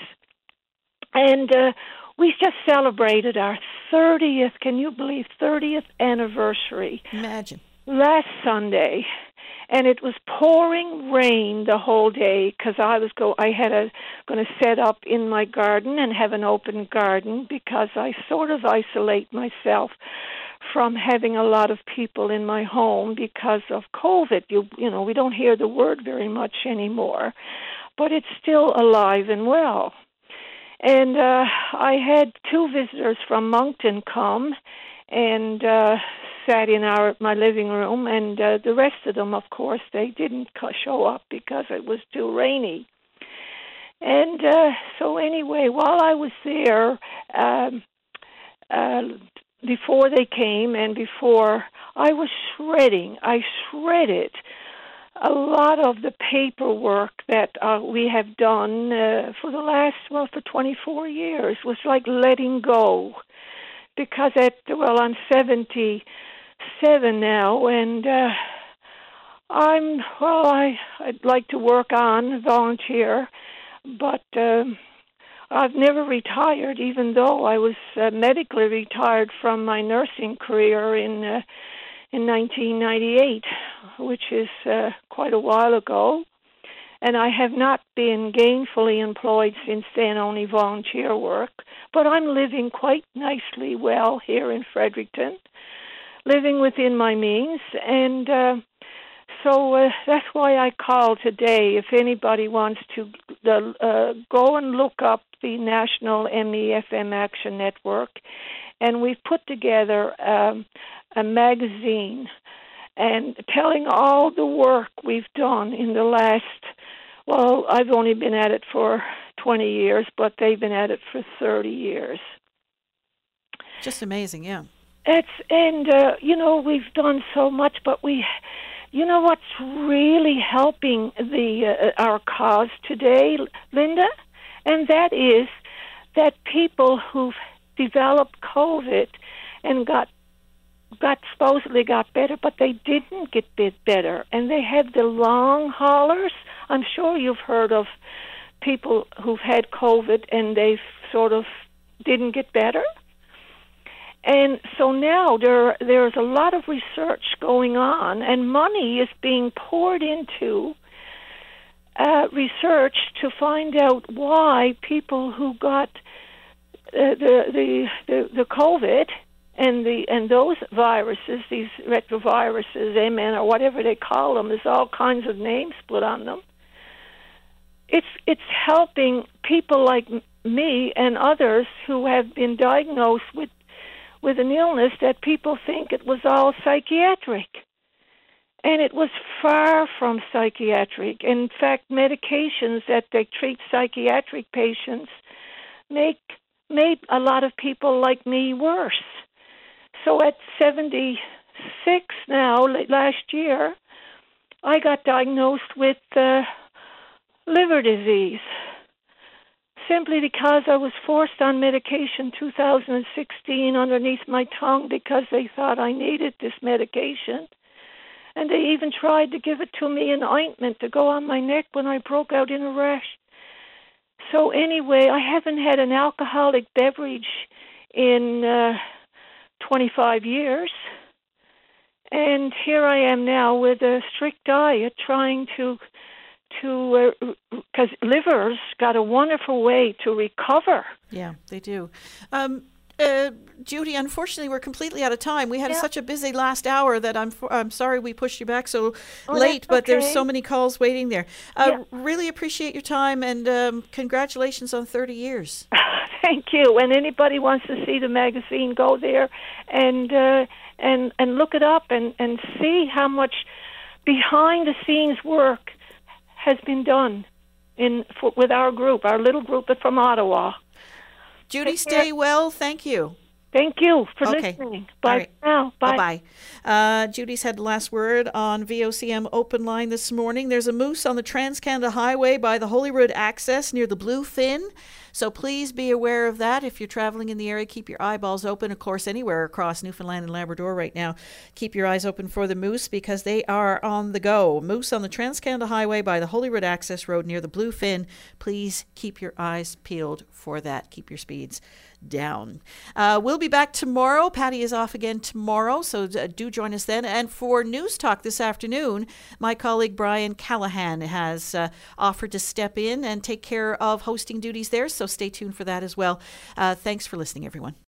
And uh, we just celebrated our 30th, can you believe, 30th anniversary Imagine. last Sunday, and it was pouring rain the whole day because I was go I had a going to set up in my garden and have an open garden because I sort of isolate myself from having a lot of people in my home because of COVID. You you know we don't hear the word very much anymore, but it's still alive and well. And uh, I had two visitors from Moncton come and uh, sat in our my living room, and uh, the rest of them, of course, they didn't show up because it was too rainy. And uh, so anyway, while I was there, um, uh, before they came and before I was shredding, I shredded a lot of the paperwork that uh, we have done uh, for the last well for 24 years was like letting go because at well, I'm 77 now, and uh, I'm well. I I'd like to work on volunteer, but. Um, I've never retired, even though I was uh, medically retired from my nursing career in uh, in 1998, which is uh, quite a while ago. And I have not been gainfully employed since then, only volunteer work. But I'm living quite nicely well here in Fredericton, living within my means. And uh, so uh, that's why I called today. If anybody wants to uh, go and look up the National MEFM Action Network, and we've put together um, a magazine and telling all the work we've done in the last well i've only been at it for 20 years but they've been at it for 30 years just amazing yeah it's and uh, you know we've done so much but we you know what's really helping the uh, our cause today linda and that is that people who've developed covid and got got supposedly got better, but they didn't get bit better, and they have the long haulers. I'm sure you've heard of people who've had COVID and they sort of didn't get better. And so now there there's a lot of research going on, and money is being poured into uh, research to find out why people who got uh, the, the the the COVID and the and those viruses, these retroviruses, amen, or whatever they call them, there's all kinds of names put on them. It's it's helping people like me and others who have been diagnosed with with an illness that people think it was all psychiatric. And it was far from psychiatric. In fact, medications that they treat psychiatric patients make made a lot of people like me worse. So at 76 now, last year, I got diagnosed with uh, liver disease simply because I was forced on medication 2016 underneath my tongue because they thought I needed this medication. And they even tried to give it to me in ointment to go on my neck when I broke out in a rash. So anyway, I haven't had an alcoholic beverage in uh, 25 years. And here I am now with a strict diet trying to to because uh, livers got a wonderful way to recover. Yeah, they do. Um, uh, Judy, unfortunately, we're completely out of time. We had yeah. such a busy last hour that I'm I'm sorry we pushed you back so oh, late, but okay. there's so many calls waiting there. Uh, yeah. Really appreciate your time and um, congratulations on 30 years. Thank you. And anybody wants to see the magazine, go there and uh, and and look it up and and see how much behind the scenes work has been done in for, with our group, our little group from Ottawa. Judy, stay well. Thank you. Thank you for okay. listening. Bye right. now. Bye. Bye. Uh, Judy's had the last word on VOCM Open Line this morning. There's a moose on the Trans Canada Highway by the Holyrood Access near the Bluefin. So please be aware of that. If you're traveling in the area, keep your eyeballs open. Of course, anywhere across Newfoundland and Labrador right now, keep your eyes open for the moose because they are on the go. Moose on the Trans Canada Highway by the Holyrood Access Road near the Bluefin. Please keep your eyes peeled for that. Keep your speeds down. Uh, we'll be back tomorrow. Paddy is off again tomorrow, so uh, do join us then. And for News Talk this afternoon, my colleague Brian Callahan has uh, offered to step in and take care of hosting duties there, so stay tuned for that as well. Uh, thanks for listening, everyone.